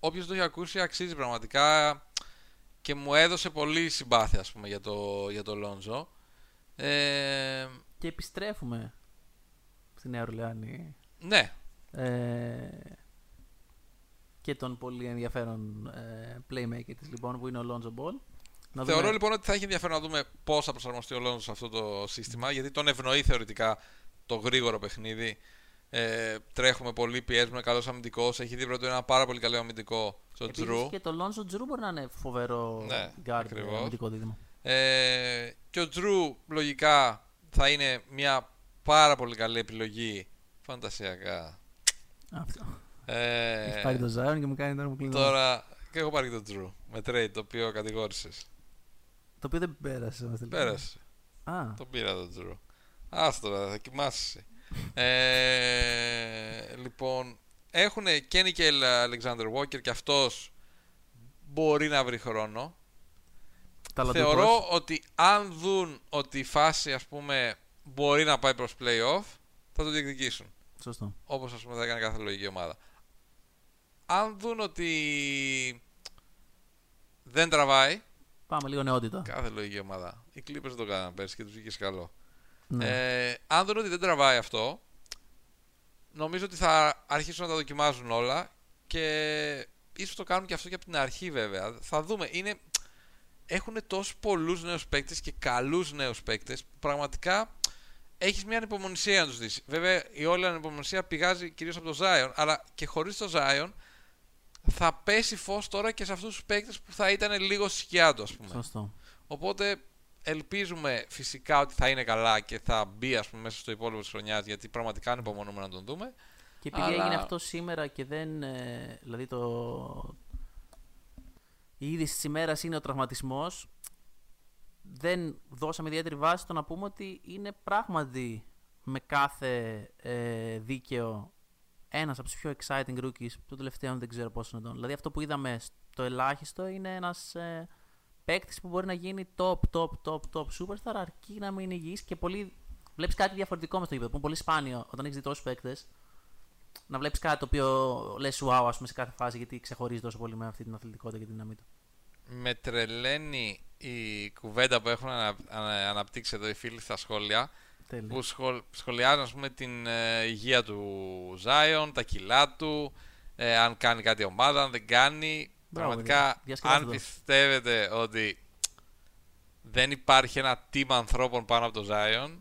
Όποιος το έχει ακούσει αξίζει πραγματικά και μου έδωσε πολύ συμπάθεια ας πούμε, για το, για το Λόνζο. Ε, Και επιστρέφουμε στη Νέα Ορλεάνη ναι, ε, και τον πολύ ενδιαφέρον ε, playmaker της λοιπόν που είναι ο Lonzo Ball. Να Θεωρώ δούμε- λοιπόν ότι θα έχει ενδιαφέρον να δούμε πώς θα προσαρμοστεί ο Λόνζο σε αυτό το σύστημα, γιατί τον ευνοεί θεωρητικά το γρήγορο παιχνίδι. Ε, τρέχουμε πολύ, πιέζουμε, καλός αμυντικός. Έχει δει πρώτο ένα πάρα πολύ καλό αμυντικό στο Επίσης Τζρου. και το Lonzo Drew μπορεί να είναι φοβερό Ναι, guard ακριβώς. αμυντικό δίδυμο. Ε, και ο Τζρου λογικά θα είναι μια πάρα πολύ καλή επιλογή. Φαντασιακά. Αυτό. Ε, Έχει πάρει το Zion και μου κάνει τώρα μου κλείνει. τώρα. Και έχω πάρει και τον Τζρου με trade το οποίο κατηγόρησες. Το οποίο δεν πέρασε. μας τελικά. Πέρασε. Α, Τον πήρα τον Τζρου. Άστο τώρα, θα κοιμάσαι. ε, λοιπόν, έχουν και Νικέλ Αλεξάνδρ Walker και αυτός μπορεί να βρει χρόνο. ταλαντούχος. Θεωρώ ότι αν δουν ότι η φάση ας πούμε μπορεί να πάει προς play-off θα το διεκδικήσουν. Σωστό. Όπως ας πούμε θα έκανε κάθε λογική ομάδα. Αν δουν ότι δεν τραβάει Πάμε λίγο νεότητα. Κάθε λογική ομάδα. Οι Clippers δεν το κάνανε πέρσι και τους βγήκε καλό. Ναι. Ε, αν δουν ότι δεν τραβάει αυτό, νομίζω ότι θα αρχίσουν να τα δοκιμάζουν όλα και ίσως το κάνουν και αυτό και από την αρχή βέβαια. Θα δούμε. Είναι... Έχουν τόσο πολλούς νέους παίκτες και καλούς νέους παίκτες που πραγματικά έχεις μια ανυπομονησία να τους δεις. Βέβαια η όλη ανυπομονησία πηγάζει κυρίως από το Zion, αλλά και χωρίς το Zion θα πέσει φως τώρα και σε αυτούς τους παίκτες που θα ήταν λίγο σκιά του ας πούμε. Σωστό. Οπότε ελπίζουμε φυσικά ότι θα είναι καλά και θα μπει ας πούμε, μέσα στο υπόλοιπο της χρονιάς γιατί πραγματικά ανυπομονούμε να τον δούμε. Και επειδή Αλλά- έγινε αυτό σήμερα και δεν. ε, δηλαδή το. Η είδηση της ημέρας είναι ο τραυματισμός. Δεν δώσαμε ιδιαίτερη βάση στο να πούμε ότι είναι πράγματι με κάθε ε, δίκαιο ένας από τους πιο exciting rookies του τελευταίου δεν ξέρω πόσο ετών. Δηλαδή αυτό που είδαμε στο ελάχιστο είναι ένας ε, παίκτης που μπορεί να γίνει top, top, top, top superstar αρκεί να μην είναι υγιής και πολύ. Βλέπεις κάτι διαφορετικό μες στο γήπεδο που είναι πολύ σπάνιο όταν έχεις δει τόσους παίκτες να βλέπεις κάτι το οποίο λες wow, ας πούμε, σε κάθε φάση γιατί ξεχωρίζει τόσο πολύ με αυτή την αθλητικότητα και την δύναμή του. Με τρελαίνει η κουβέντα που έχουν ανα- ανα- αναπτύξει εδώ οι φίλοι στα σχόλια Τέλεια. που σχολ, σχολιάζουν ας πούμε, την ε, υγεία του Zion, τα κιλά του, ε, αν κάνει κάτι ομάδα, αν δεν κάνει. Μπράβο, Πραγματικά, παιδιά. Διασκεδάστε αν το. πιστεύετε ότι δεν υπάρχει ένα team ανθρώπων πάνω από το Zion,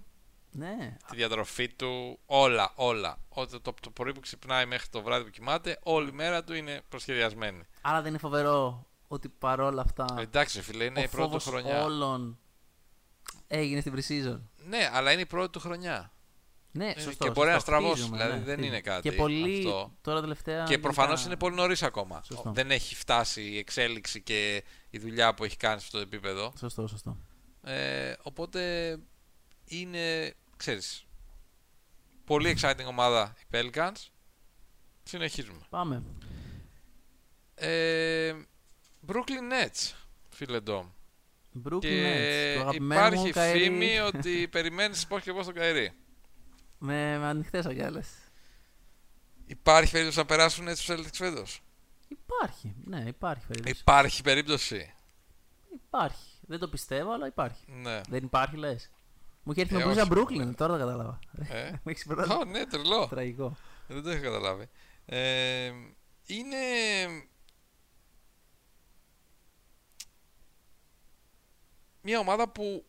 Ναι, τη διατροφή του, όλα, όλα. Ότι το, το πρωί που ξυπνάει μέχρι το βράδυ που κοιμάται, όλη η μέρα του είναι προσχεδιασμένη. άρα δεν είναι φοβερό ότι παρόλα αυτά Εντάξει, φίλε, είναι ο η πρώτη του φόβος χρονιά. όλων έγινε στην pre-season. Ναι, αλλά είναι η πρώτη του χρονιά. Ναι, Ε, σωστό. και μπορεί να σωστό. στραβώσει, Χτίζουμε, δηλαδή ναι, δεν χτίζουμε. είναι κάτι Και πολύ αυτό. τώρα τελευταία. Και γενικά- προφανώς είναι πολύ νωρίς ακόμα. Σωστό. Δεν έχει φτάσει η εξέλιξη και η δουλειά που έχει κάνει σε αυτό το επίπεδο. Σωστό, σωστό. Ε, οπότε είναι, ξέρεις, πολύ exciting ομάδα οι Pelicans. Συνεχίζουμε. Πάμε. Ε, Brooklyn Nets, φίλε Ντόμ. Brooklyn Και Nets. Το αγαπημένο υπάρχει μου Kyrie, φήμη ότι περιμένεις πώς και πώς τον Καϊρή. με, με ανοιχτές αγκάλες. Υπάρχει περίπτωση να περάσουν έτσι τους Celtics φέτος; Υπάρχει. Ναι, υπάρχει περίπτωση. Υπάρχει περίπτωση. Υπάρχει. Δεν το πιστεύω, αλλά υπάρχει. Ναι. Δεν υπάρχει, λες. Μου είχε έρθει Ε, με μπλούζα όχι. Brooklyn, τώρα το κατάλαβα. Ε. Μου έχει περάσει. Ω, ναι, τρελό. Τραγικό. Δεν το είχα καταλάβει. Ε, είναι... Μια ομάδα που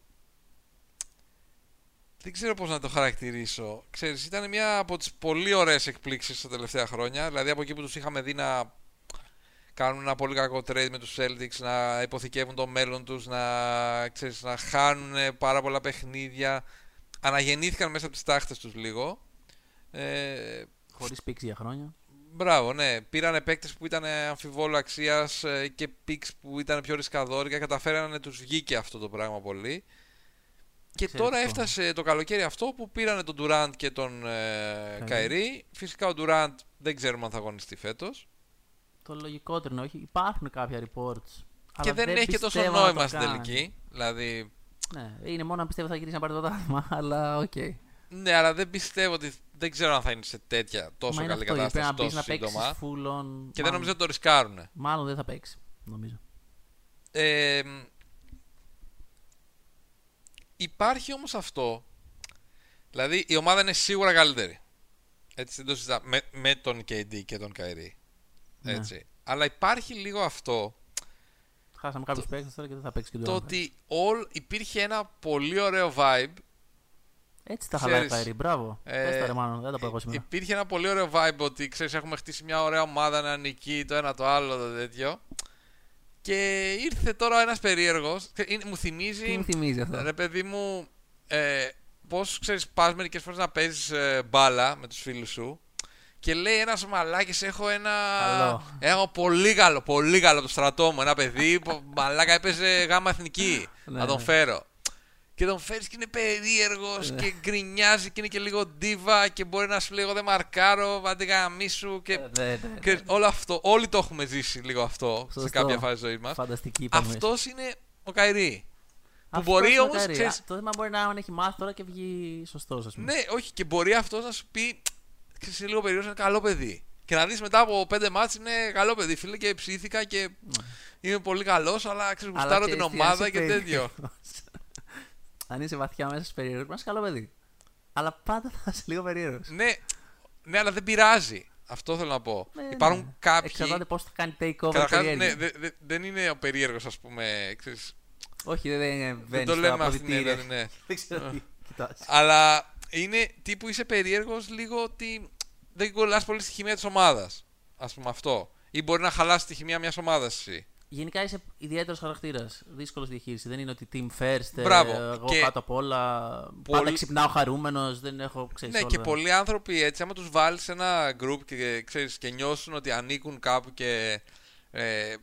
δεν ξέρω πώς να το χαρακτηρίσω. Ξέρεις, ήταν μια από τις πολύ ωραίες εκπλήξεις τα τελευταία χρόνια. Δηλαδή από εκεί που τους είχαμε δει να κάνουν ένα πολύ κακό trade με τους Celtics, να υποθηκεύουν το μέλλον τους, να, ξέρεις, να χάνουν πάρα πολλά παιχνίδια. Αναγεννήθηκαν μέσα από τις τάχτες τους λίγο. Ε, Χωρίς πήξη για χρόνια. Μπράβο, ναι. Πήρανε παίκτες που ήταν αμφιβόλου αξίας και πίξ που ήταν πιο ρισκαδόρικα. Καταφέρανε να τους βγήκε αυτό το πράγμα πολύ. Και Εξαιρετικό. τώρα έφτασε το καλοκαίρι αυτό που πήρανε τον Durant και τον ε, Καϊρή. Φυσικά ο Durant δεν ξέρουμε αν θα αγωνιστεί φέτος. Το λογικότερο είναι όχι. Υπάρχουν κάποια reports. Και αλλά δεν, έχει και τόσο πιστεύω να το νόημα στην κάνει. τελική. Δηλαδή, Ναι, είναι μόνο αν πιστεύω θα γυρίσει να πάρει το δαχτυλίδι, αλλά οκ. ναι, αλλά δεν πιστεύω ότι. Δεν ξέρω αν θα είναι σε τέτοια τόσο Μα είναι καλή αυτό, γιατί κατάσταση πρέπει να μπει τόσο να παίξεις σύντομα. full on. Και δεν μάλλον- νομίζω ότι το ρισκάρουνε. Μάλλον δεν θα παίξει. Νομίζω. Ε, υπάρχει όμως αυτό. Δηλαδή η ομάδα είναι σίγουρα καλύτερη. Έτσι δεν το συζητά. Με, με τον KD και τον Kyrie. Ναι. Έτσι. Αλλά υπάρχει λίγο αυτό. Χάσαμε κάποιους παίκτες τώρα και δεν θα παίξει και Το το ότι all, υπήρχε ένα πολύ ωραίο vibe. Έτσι τα χαλάει ξέρεις, Καϊρή, μπράβο. ε, Πες τα ρε μάλλον, δεν τα πω εγώ σήμερα. Υπήρχε ένα πολύ ωραίο vibe ότι ξέρεις έχουμε χτίσει μια ωραία ομάδα να νικεί το ένα το άλλο το τέτοιο. Και ήρθε τώρα ένας περίεργος. Ξέ- είναι- Μου θυμίζει. Τι μου θυμίζει αυτό; Ρε παιδί μου, ε, πώς ξέρεις πας μερικές φορές να παίζεις ε, μπάλα με τους φίλους σου και λέει ένας μαλάκης έχω ένα... Καλό. Έχω πολύ καλό, πολύ καλό το στρατό μου, ένα παιδί που μαλάκα έπαιζε γάμα εθνική, Ναι, να τον ναι. φέρω. Και τον φέρεις και είναι περίεργος και γκρινιάζει και είναι και λίγο ντίβα και μπορεί να σου λέει εγώ δεν μαρκάρω, βάντε γαμί σου και... Ε, ναι, ναι, ναι. και όλο αυτό, όλοι το έχουμε ζήσει λίγο αυτό σε Σωστό. κάποια φάση της ζωής μας. Φανταστική είπαμε. Αυτός είναι ο Καϊρή. Που Αυτός μπορεί είναι ο όμως, Καϊρή. ξέρεις- Α, Το θέμα μπορεί να αν έχει μάθει τώρα και βγει σωστός, ας πούμε. Ναι, όχι, και μπορεί αυτός να σου πει ξέρεις, σε λίγο περίεργος είναι καλό παιδί. Και να δεις μετά από πέντε μάτς είναι καλό παιδί, φίλε, και ψήθηκα και είμαι πολύ καλός, αλλά ξέρω, Αλλά γουστάρω την ξέρεις τι, αν ομάδα είσαι και τέτοιο. Περίεργος, αν είσαι βαθιά μέσα στους περίεργου, είσαι καλό παιδί. Αλλά πάντα θα είσαι λίγο περίεργο. ναι, ναι, αλλά δεν πειράζει. Αυτό θέλω να πω. Ναι, Υπάρχουν κάποιοι. Εξαρτάται πώς θα κάνει take over Καταρχάς, περίεργη. ναι, δε- δε- δεν είναι ο περίεργο, ας πούμε. Ξέρεις, Όχι, δεν, δεν, δεν βαίνεις το στα λέμε αυτή. Ναι, αποδυτήρια. ναι, ναι. Δεν ξέρω τι κοιτάς. Αλλά είναι τύπου είσαι περίεργο λίγο ότι δεν κολλάς πολύ στη χημεία της ομάδας. Α πούμε αυτό. Ή μπορεί να χαλάσει τη χημεία μιας ομάδας εσύ. Γενικά είσαι ιδιαίτερος χαρακτήρας. Δύσκολος διαχείριση. Δεν είναι ότι team first. ε, Μπράβο. Εγώ Και κάτω απ' όλα. πολύ- Πάντα ξυπνάω χαρούμενος. Δεν έχω ξέρεις, ναι, όλα και τα- πολλοί άνθρωποι έτσι, άμα τους βάλεις σε ένα group και, ξέρεις, και νιώσουν ότι ανήκουν κάπου και ε,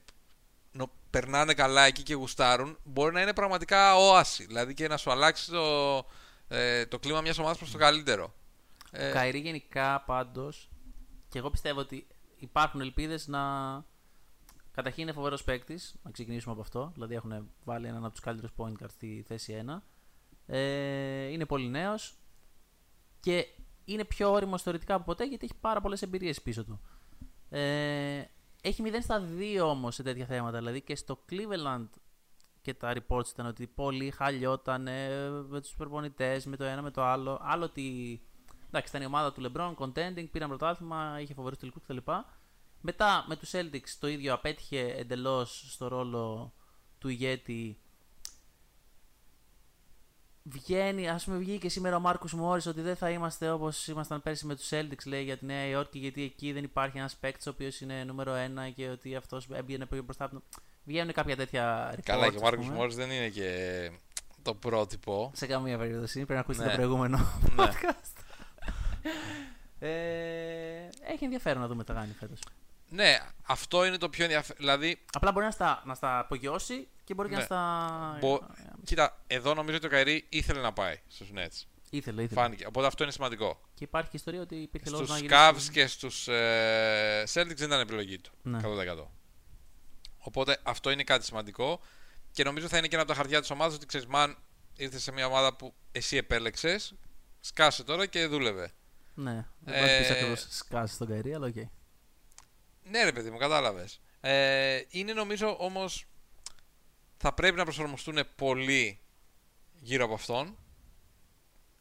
νο- περνάνε καλά εκεί και γουστάρουν, μπορεί να είναι πραγματικά όαση. Δηλαδή και να σου αλλάξει το, ε, το κλίμα μιας ομάδας προς το καλύτερο. Ε, Ο Καϊρή γενικά πάντως. Και εγώ πιστεύω ότι υπάρχουν ελπίδες να. Καταρχήν είναι φοβερός παίκτης. Να ξεκινήσουμε από αυτό. Δηλαδή έχουν βάλει έναν από τους καλύτερους point guard στη θέση 1. Ε, είναι πολύ νέος. Και είναι πιο όριμος θεωρητικά από ποτέ γιατί έχει πάρα πολλές εμπειρίες πίσω του. Ε, έχει 0 στα 2 όμως σε τέτοια θέματα. Δηλαδή και στο Cleveland και τα reports ήταν ότι πολύ χαλιόταν με τους προπονητές, με το ένα με το άλλο. Άλλο ότι εντάξει, ήταν η ομάδα του LeBron, contending, πήραν πρωτάθλημα, είχε φοβερούς τελικούς κτλ. Μετά με τους Celtics το ίδιο απέτυχε εντελώς στο ρόλο του ηγέτη. Βγαίνει, ας πούμε, βγήκε σήμερα ο Μάρκο Μόρις ότι δεν θα είμαστε όπως ήμασταν πέρσι με τους Celtics, λέει για τη Νέα Υόρκη, γιατί εκεί δεν υπάρχει ένας παίκτης ο οποίος είναι νούμερο ένα και ότι αυτός έμπαινε πιο μπροστά. από τον- Βγαίνουν κάποια τέτοια reports. καλά, και ο ας Μάρκο πούμε. Μόρις δεν είναι και το πρότυπο. Σε καμία περίπτωση. Πρέπει να ακούσετε Ναι. το προηγούμενο Ναι. podcast. ε, έχει ενδιαφέρον να δούμε τι θα κάνει φέτος. Ναι, αυτό είναι το πιο ενδιαφέρον. Δηλαδή, Απλά μπορεί να στα, να στα απογειώσει και μπορεί και Ναι. να στα. μπο... κοίτα, εδώ νομίζω ότι ο Καϊρή ήθελε να πάει στου Nets. Ήθελε, ήθελε. Φάνηκε. Οπότε αυτό είναι σημαντικό. Και υπάρχει και ιστορία ότι υπήρχε λόγος Στους να Cavs γυρίσει. και στους ε, Celtics δεν ήταν επιλογή του. Ναι. 100%. Οπότε αυτό είναι κάτι σημαντικό. Και νομίζω θα είναι και ένα από τα χαρτιά της ομάδας ότι ξέρεις, man, ήρθες σε μια ομάδα που εσύ επέλεξες. Σκάσε τώρα και δούλευε. Ναι, δεν Ε, μπορεί να πει ακριβώς σκάσει στον Καϊρή, αλλά οκ. Ναι, ρε παιδί μου, κατάλαβες. Ε, είναι νομίζω όμως. Θα πρέπει να προσαρμοστούν πολύ γύρω από αυτόν.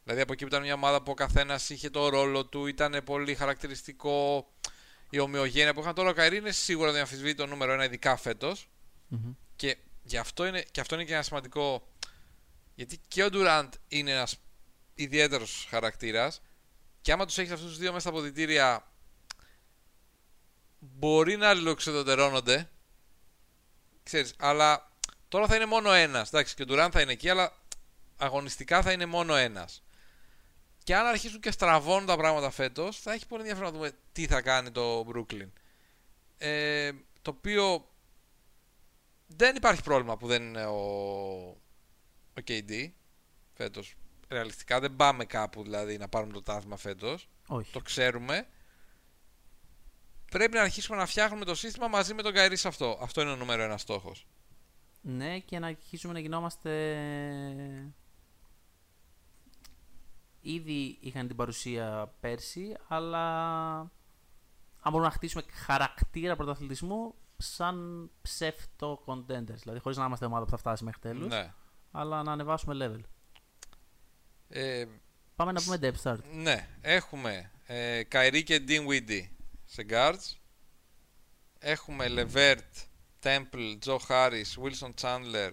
Δηλαδή από εκεί που ήταν μια ομάδα που ο καθένας είχε το ρόλο του, ήταν πολύ χαρακτηριστικό η ομοιογένεια που είχαν τώρα ο Καϊρή είναι σίγουρα δεν αμφισβητεί το νούμερο ένα, ειδικά φέτος. Μμμ. Και, γι αυτό είναι, και αυτό είναι και ένα σημαντικό. Γιατί και ο Ντουραντ είναι ένας ιδιαίτερος χαρακτήρας. Και άμα τους έχεις αυτούς τους δύο μέσα στα αποδητήρια, μπορεί να αλληλοξεδοτερώνονται. Ξέρεις, αλλά τώρα θα είναι μόνο ένας. Εντάξει, και ο Ντουραντ θα είναι εκεί, αλλά αγωνιστικά θα είναι μόνο ένας. Και αν αρχίσουν και στραβώνουν τα πράγματα φέτος, θα έχει πολύ ενδιαφέρον να δούμε τι θα κάνει το Brooklyn. Ε, το οποίο δεν υπάρχει πρόβλημα που δεν είναι ο, ο KD φέτος. Ρεαλιστικά δεν πάμε κάπου δηλαδή να πάρουμε το τάθμα φέτος. Όχι. Το ξέρουμε. Πρέπει να αρχίσουμε να φτιάχνουμε το σύστημα μαζί με τον Καϊρή σε αυτό. Αυτό είναι ο νούμερο ένας στόχος. Ναι, και να αρχίσουμε να γινόμαστε. Ήδη είχαν την παρουσία πέρσι, αλλά αν μπορούμε να χτίσουμε χαρακτήρα πρωταθλητισμού σαν ψεύτο contenders. Δηλαδή, χωρίς να είμαστε ομάδα που θα φτάσει μέχρι τέλους, Ναι. αλλά να ανεβάσουμε level. Ε, Πάμε να πούμε depth start. ναι. Έχουμε ε, Καϊρή και Dean Windy σε guards. Έχουμε Levert, Temple, Joe Harris, Wilson Chandler,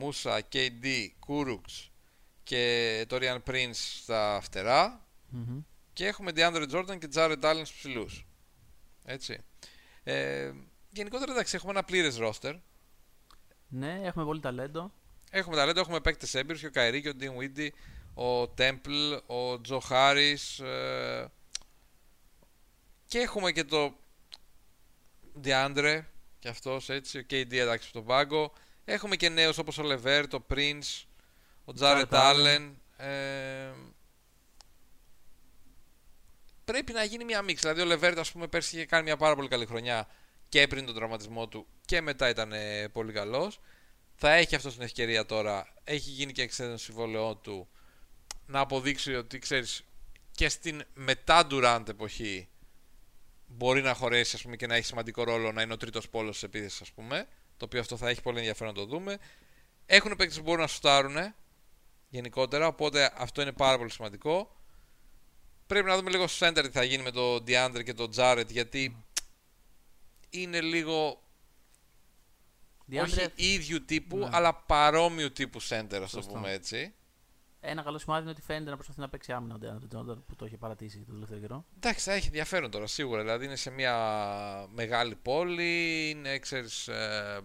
Musa, KD, Kuruks και Torian Prince στα φτερά. Μμμ. Και έχουμε DeAndre Jordan και Jared Allen στους ψηλούς. Έτσι. Ε, γενικότερα εντάξει έχουμε ένα πλήρες roster. Ναι, έχουμε πολύ ταλέντο. Έχουμε ταλέντο, έχουμε παίκτες έμπειρους και ο Καϊρή και ο Dean Windy, ο Temple, ο Joe Harris ε, και έχουμε και το DeAndre και αυτός έτσι, ο KD εντάξει στον πάγκο. Έχουμε και νέους όπως ο Levert, ο Prince, ο Jared Jared Allen. Allen. Ε, πρέπει να γίνει μια μίξη. Δηλαδή ο Levert ας πούμε πέρσι είχε κάνει μια πάρα πολύ καλή χρονιά και πριν τον τραυματισμό του και μετά ήταν ε, πολύ καλός. Θα έχει αυτό την ευκαιρία τώρα. Έχει γίνει και εξέδωση συμβόλαιό του να αποδείξει ότι ξέρεις και στην μετά Durant εποχή μπορεί να χωρέσει ας πούμε, και να έχει σημαντικό ρόλο να είναι ο τρίτος πόλος της επίθεσης, ας πούμε. Το οποίο αυτό θα έχει πολύ ενδιαφέρον να το δούμε. Έχουν παίκτες που μπορούν να σουτάρουν γενικότερα, οπότε αυτό είναι πάρα πολύ σημαντικό. Πρέπει να δούμε λίγο στο center τι θα γίνει με τον DeAndre και τον Jared, γιατί είναι λίγο DeAndre, όχι ίδιου τύπου, Ναι. αλλά παρόμοιου τύπου center, ας το Σωστό. πούμε έτσι. Ένα καλό σημάδι είναι ότι φαίνεται να προσπαθεί να παίξει άμυνα ο DeAndre Jordan που το είχε παρατήσει το τελευταίο καιρό. Εντάξει, θα έχει ενδιαφέρον τώρα σίγουρα. Δηλαδή είναι σε μια μεγάλη πόλη, είναι, ξέρεις, ε,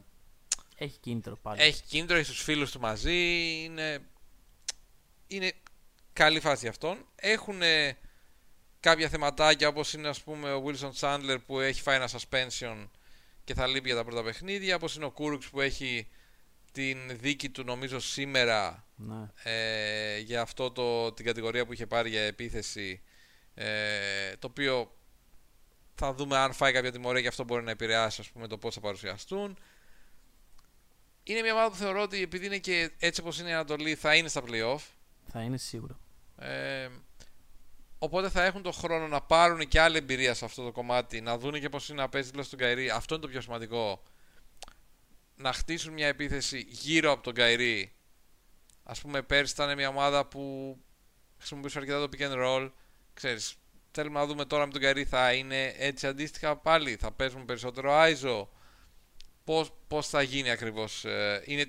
Έχει κίνητρο πάλι. έχει κίνητρο, έχει τους φίλους του μαζί, είναι, είναι καλή φάση για αυτόν. Έχουν κάποια θεματάκια όπως είναι ας πούμε ο Wilson Chandler που έχει φάει ένα suspension και θα λείπει για τα πρώτα παιχνίδια, όπως είναι ο Κούρουξ που έχει την δίκη του νομίζω σήμερα Ναι. ε, για αυτό το, την κατηγορία που είχε πάρει για επίθεση ε, το οποίο θα δούμε αν φάει κάποια τιμωρία και αυτό μπορεί να επηρεάσει ας πούμε, το πώς θα παρουσιαστούν είναι μια ομάδα που θεωρώ ότι επειδή είναι και έτσι όπως είναι η Ανατολή θα είναι στα playoff Θα είναι σίγουρο. ε, οπότε θα έχουν το χρόνο να πάρουν και άλλη εμπειρία σε αυτό το κομμάτι να δουν και πώς είναι να παίζει δίπλα στον Καϊρή αυτό είναι το πιο σημαντικό να χτίσουν μια επίθεση γύρω από τον Καϊρή ας πούμε πέρσι ήταν μια ομάδα που χρησιμοποιούσε αρκετά το pick and roll ξέρεις θέλουμε να δούμε τώρα με τον Κάιρι θα είναι έτσι αντίστοιχα πάλι θα παίζουν περισσότερο ISO πώς, πώς θα γίνει ακριβώς ε, είναι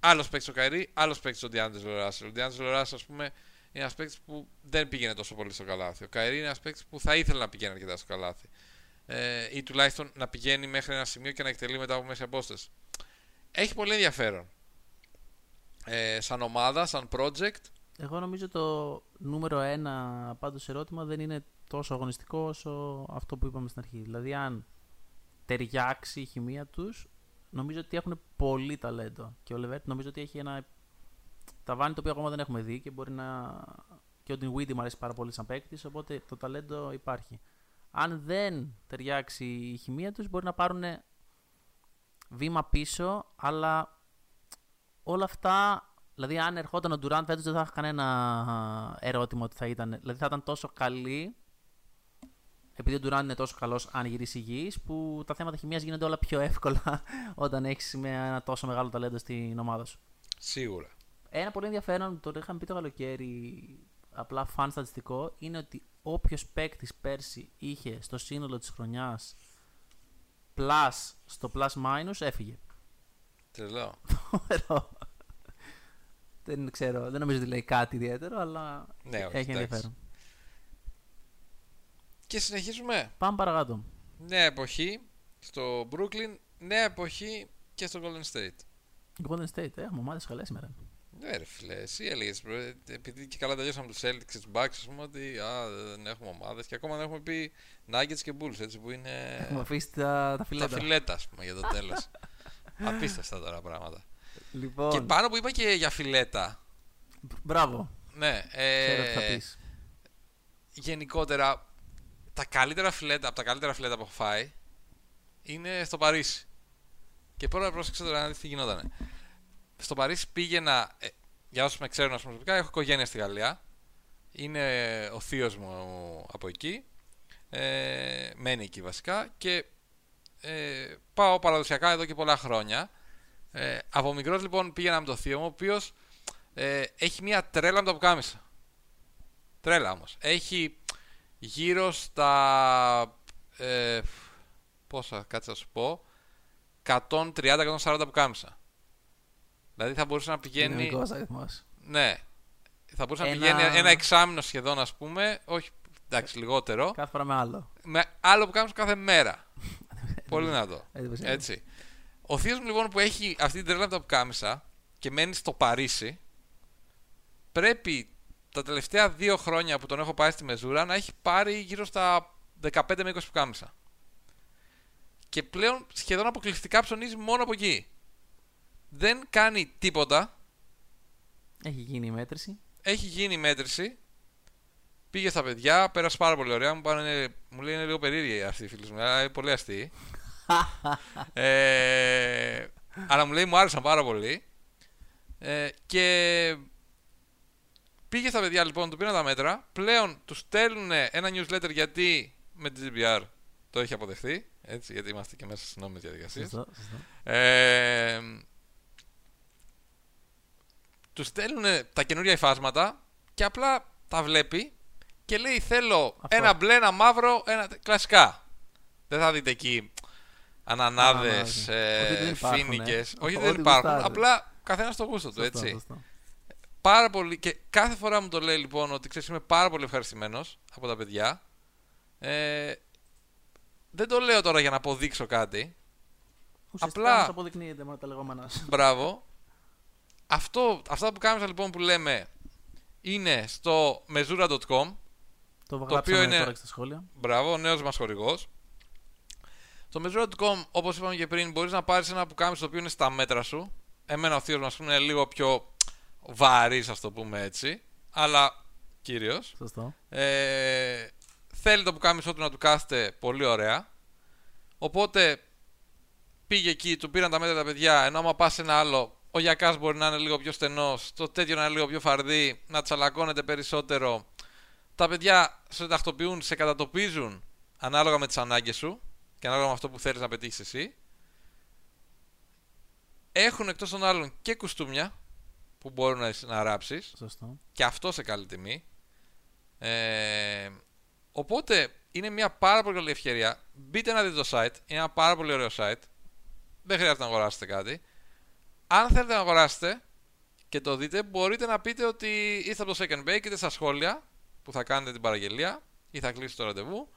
άλλος παίκτης ο Κάιρι άλλος παίκτης ο D'Angelo Russell ο D'Angelo Russell ας πούμε είναι ένας παίκτης που δεν πήγαινε τόσο πολύ στο καλάθι. Ο Κάιρι είναι ένας παίκτης που θα ήθελε να πηγαίνει αρκετά στο καλάθι. Ε, ή τουλάχιστον να πηγαίνει μέχρι ένα σημείο και να εκτελεί μετά από μέση απόσταση. Έχει πολύ ενδιαφέρον. Ε, σαν ομάδα, σαν project. Εγώ νομίζω το νούμερο ένα πάντως ερώτημα δεν είναι τόσο αγωνιστικό όσο αυτό που είπαμε στην αρχή. Δηλαδή αν ταιριάξει η χημεία τους, νομίζω ότι έχουν πολύ ταλέντο. Και ο Λεβέρτ νομίζω ότι έχει ένα ταβάνι το οποίο ακόμα δεν έχουμε δει και μπορεί να... Και ο Dinwiddie μου αρέσει πάρα πολύ σαν παίκτης, οπότε το ταλέντο υπάρχει. Αν δεν ταιριάξει η χημεία τους, μπορεί να πάρουν βήμα πίσω, αλλά όλα αυτά Δηλαδή, αν ερχόταν ο Ντουράντ φέτος, δεν θα είχα κανένα ερώτημα ότι θα ήταν. Δηλαδή, θα ήταν τόσο καλή. Επειδή ο Ντουράντ είναι τόσο καλός, αν γυρίσει υγιής, που τα θέματα χημίας γίνονται όλα πιο εύκολα όταν έχεις ένα τόσο μεγάλο ταλέντο στην ομάδα σου. Σίγουρα. Ένα πολύ ενδιαφέρον, το είχαμε πει το καλοκαίρι, απλά φαν στατιστικό, είναι ότι όποιος παίκτης πέρσι είχε στο σύνολο της χρονιάς plus στο plus minus έφυγε. Τρελό. Φοβερό. δεν ξέρω, δεν νομίζω ότι λέει κάτι ιδιαίτερο, αλλά Ναι, όχι, έχει εντάξει. ενδιαφέρον. Και συνεχίζουμε. Πάμε παρακάτω. Νέα εποχή στο Brooklyn. Νέα εποχή και στο Golden State. Golden State, έχουμε ομάδε καλές σήμερα. Ναι, ρε φίλε, εσύ έλεγες. Επειδή και καλά τελειώσαμε τους Celtics και τους Bucks, ας πούμε ότι α, δεν έχουμε ομάδες και ακόμα δεν έχουμε πει Nuggets και Bulls, έτσι που είναι. Έχουμε αφήσει τα, τα τα φιλέτα. φιλέτα, ας πούμε, για το τέλος. Απίστευτα τώρα πράγματα. Λοιπόν, Και πάνω που είπα και για φιλέτα. μπράβο. Ναι, Ξέρω τι θα ε, πεις. γενικότερα τα καλύτερα φιλέτα, από τα καλύτερα φιλέτα που έχω φάει είναι στο Παρίσι. Και πρώτα πρόσεξε τώρα να δεις τι γινόταν. Στο Παρίσι πήγαινα, ε, για όσους με ξέρουν ας πούμε, προσωπικά, έχω οικογένεια στη Γαλλία. Είναι ο θείος μου από εκεί. Ε, μένει εκεί βασικά και ε, πάω παραδοσιακά εδώ και πολλά χρόνια. Ε, από μικρός λοιπόν πήγαινα με το θείο μου, ο οποίος ε, έχει μια τρέλα με τα πουκάμισα. Τρέλα όμως. Έχει γύρω στα. Ε, πόσα, κάτσε να σου πω. 130-140 πουκάμισα. Δηλαδή θα μπορούσε να πηγαίνει. Δυναμικός αριθμός. Ναι. Θα μπορούσε Ένα- να πηγαίνει ένα εξάμεινο σχεδόν, ας πούμε. Όχι, εντάξει, λιγότερο. Κάθε φορά με άλλο. Με άλλο πουκάμισο κάθε μέρα. Πολύ δυνατό. Εντυπωσιακό. Έτσι. Ο θείος μου λοιπόν που έχει αυτή την τρέλα με τα πουκάμισα και μένει στο Παρίσι, πρέπει τα τελευταία δύο χρόνια που τον έχω πάει στη Μεζούρα να έχει πάρει γύρω στα 15 με 20 πουκάμισα. Και πλέον σχεδόν αποκλειστικά ψωνίζει μόνο από εκεί. Δεν κάνει τίποτα. Έχει γίνει η μέτρηση. Έχει γίνει η μέτρηση. Πήγε στα παιδιά, πέρασε πάρα πολύ ωραία. Μου, πάνε, μου λέει είναι λίγο περίεργη αυτή η φίλη μου, αλλά είναι πολύ αστεία. Ε, αλλά μου λέει μου άρεσαν πάρα πολύ. Ε, και πήγε στα παιδιά λοιπόν, του πήραν τα μέτρα. Πλέον τους στέλνουν ένα newsletter γιατί με την GBR το έχει αποδεχθεί. Έτσι, γιατί είμαστε και μέσα στις νόμιμες διαδικασίες. Σωστό, σωστό. Ε, τους στέλνουν τα καινούργια υφάσματα και απλά τα βλέπει και λέει θέλω Αυτό. ένα μπλε, ένα μαύρο, ένα... κλασικά. Δεν θα δείτε εκεί ανανάδες, Ανανάδες. ε, Ότι δεν υπάρχουν, φίνικες. ε. Όχι Ό,τι δεν υπάρχουν, γουστάρει. απλά καθένας στο γούστο του, Σωστό, έτσι. σωστό. Πάρα πολύ και κάθε φορά μου το λέει λοιπόν ότι ξέρεις είμαι πάρα πολύ ευχαριστημένος από τα παιδιά. Ε, δεν το λέω τώρα για να αποδείξω κάτι. Ουσιαστικά Απλά- μας αποδεικνύεται με τα λεγόμενά σου. Μπράβο. Αυτό, αυτά που κάνουμε λοιπόν που λέμε είναι στο mezura.com. Το οποίο γράψαμε είναι- τώρα και στα σχόλια. Μπράβο, ο νέος μας χορηγός. Στο mezura.com, όπως είπαμε και πριν, μπορείς να πάρεις ένα πουκάμισο το οποίο είναι στα μέτρα σου. Εμένα ο θείος μας είναι λίγο πιο βαρύς, ας το πούμε έτσι. Αλλά κύριος. Σωστό. Ε, θέλει το πουκάμισό του να του κάθεται πολύ ωραία. Οπότε πήγε εκεί, του πήραν τα μέτρα τα παιδιά. Ενώ άμα πας σε ένα άλλο, ο γιακάς μπορεί να είναι λίγο πιο στενός, το τέτοιο να είναι λίγο πιο φαρδί, να τσαλακώνεται περισσότερο. Τα παιδιά σε τακτοποιούν, σε κατατοπίζουν ανάλογα με τις ανάγκες σου και ανάλογα με αυτό που θέλεις να πετύχεις εσύ. Έχουν εκτός των άλλων και κουστούμια που μπορεί να, να ράψεις Σωστό. και αυτό σε καλή τιμή. Ε, οπότε είναι μια πάρα πολύ καλή ευκαιρία. Μπείτε να δείτε το site. Είναι ένα πάρα πολύ ωραίο site. Δεν χρειάζεται να αγοράσετε κάτι. Αν θέλετε να αγοράσετε και το δείτε, μπορείτε να πείτε ότι είστε από το Second Bake είτε στα σχόλια που θα κάνετε την παραγγελία ή θα κλείσετε το ραντεβού,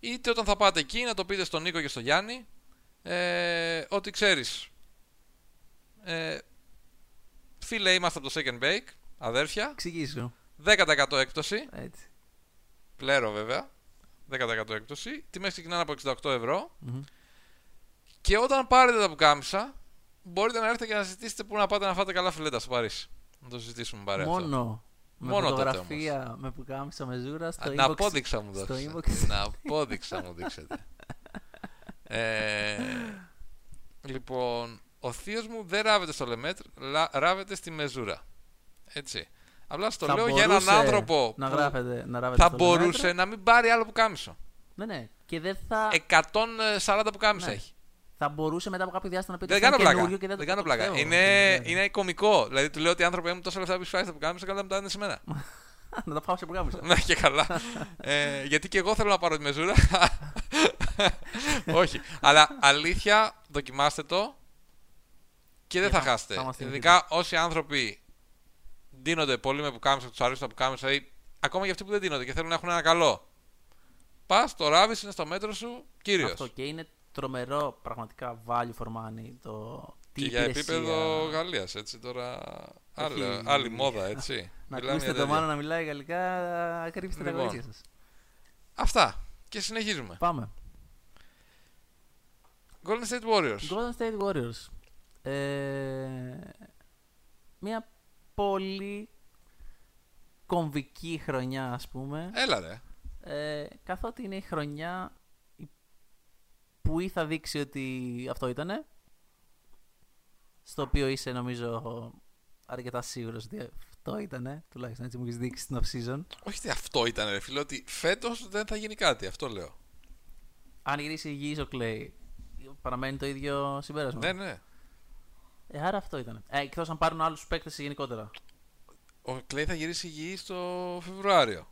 είτε όταν θα πάτε εκεί να το πείτε στον Νίκο και στον Γιάννη ε, ότι ξέρεις. Ε, φίλε, είμαστε από το Second Bake, αδέρφια. Εξηγήσου. 10% έκπτωση. Έτσι. Πλέρο βέβαια. 10% έκπτωση. Τιμές ξεκινάνε από 68 ευρώ. Μμμ. Και όταν πάρετε τα πουκάμισα, μπορείτε να έρθετε και να ζητήσετε πού να πάτε να φάτε καλά φιλέτα στο Παρίσι. Να το συζητήσουμε παρέα. αυτό. Μόνο. Με Μόνο τότε φωτογραφία με που κάμισα με ζούρα στο Α, inbox. Να απόδειξα μου στο δώσετε. inbox. Να απόδειξα μου δείξετε. ε, λοιπόν, ο θείος μου δεν ράβεται στο Λεμέτρ, λα- ράβεται στη Μεζούρα. Έτσι. Απλά στο Θα λέω για έναν μπορούσε άνθρωπο Να που γράφετε, να γράφετε θα στο μπορούσε Lemaitre. να μην πάρει άλλο πουκάμισο. Ναι, ναι. Και δεν θα, 140 πουκάμισα Ναι. έχει. Θα μπορούσε μετά από κάποιο διάστημα να πει Δεν ότι κάνω αυτό είναι πλάκα. καινούριο και Δεν δεν, κάνω το πλάκα. πιστεύω. Είναι, Ναι. είναι κωμικό. Δηλαδή του λέω ότι άνθρωποι μου τόσα λεφτά που σφάει τα πουκάμισα, καλά μετά είναι σε μένα. να τα πάω σε πουκάμισα. Ναι, και καλά. ε, γιατί και εγώ θέλω να πάρω τη μεζούρα. Όχι. Αλλά αλήθεια, δοκιμάστε το και δεν Και θα θα- χάσετε. θα μας θυμηθείτε. Ειδικά όσοι άνθρωποι ντύνονται πολύ με πουκάμισα, τους αρέσουν τα πουκάμισα ή ακόμα και αυτοί που δεν ντύνονται και θέλουν να έχουν ένα καλό. Πας, το ράβεις, είναι στο μέτρο σου, κύριος. Αυτό και είναι τρομερό πραγματικά value for money το τι Και για υπηρεσία- επίπεδο Γαλλίας, έτσι τώρα. Άλλη, Όχι. άλλη μόδα, έτσι. Να Μιλάμε ακούσετε για το μάνα τέτοια. να μιλάει γαλλικά, κρύψτε τα Λοιπόν. κορίτσια σας. Αυτά. Και συνεχίζουμε. Πάμε. Golden State Warriors. Golden State Warriors. Ε, μια πολύ κομβική χρονιά, ας πούμε. Έλα ρε. Ε, καθότι είναι η χρονιά η- που ή θα δείξει ότι αυτό ήτανε. Στο οποίο είσαι νομίζω αρκετά σίγουρος ότι αυτό ήτανε. Τουλάχιστον έτσι μου έχεις δείξει στην off-season. Όχι ότι αυτό ήταν ρε φίλε, ότι φέτος δεν θα γίνει κάτι. Αυτό λέω. Αν γυρίσει υγιής ο Clay, παραμένει το ίδιο συμπέρασμα. Ναι, ναι. Ε, άρα αυτό ήταν. Ε, εκτός αν πάρουν άλλους παίκτες γενικότερα. Ο Κλέη θα γυρίσει υγιή στο Φεβρουάριο.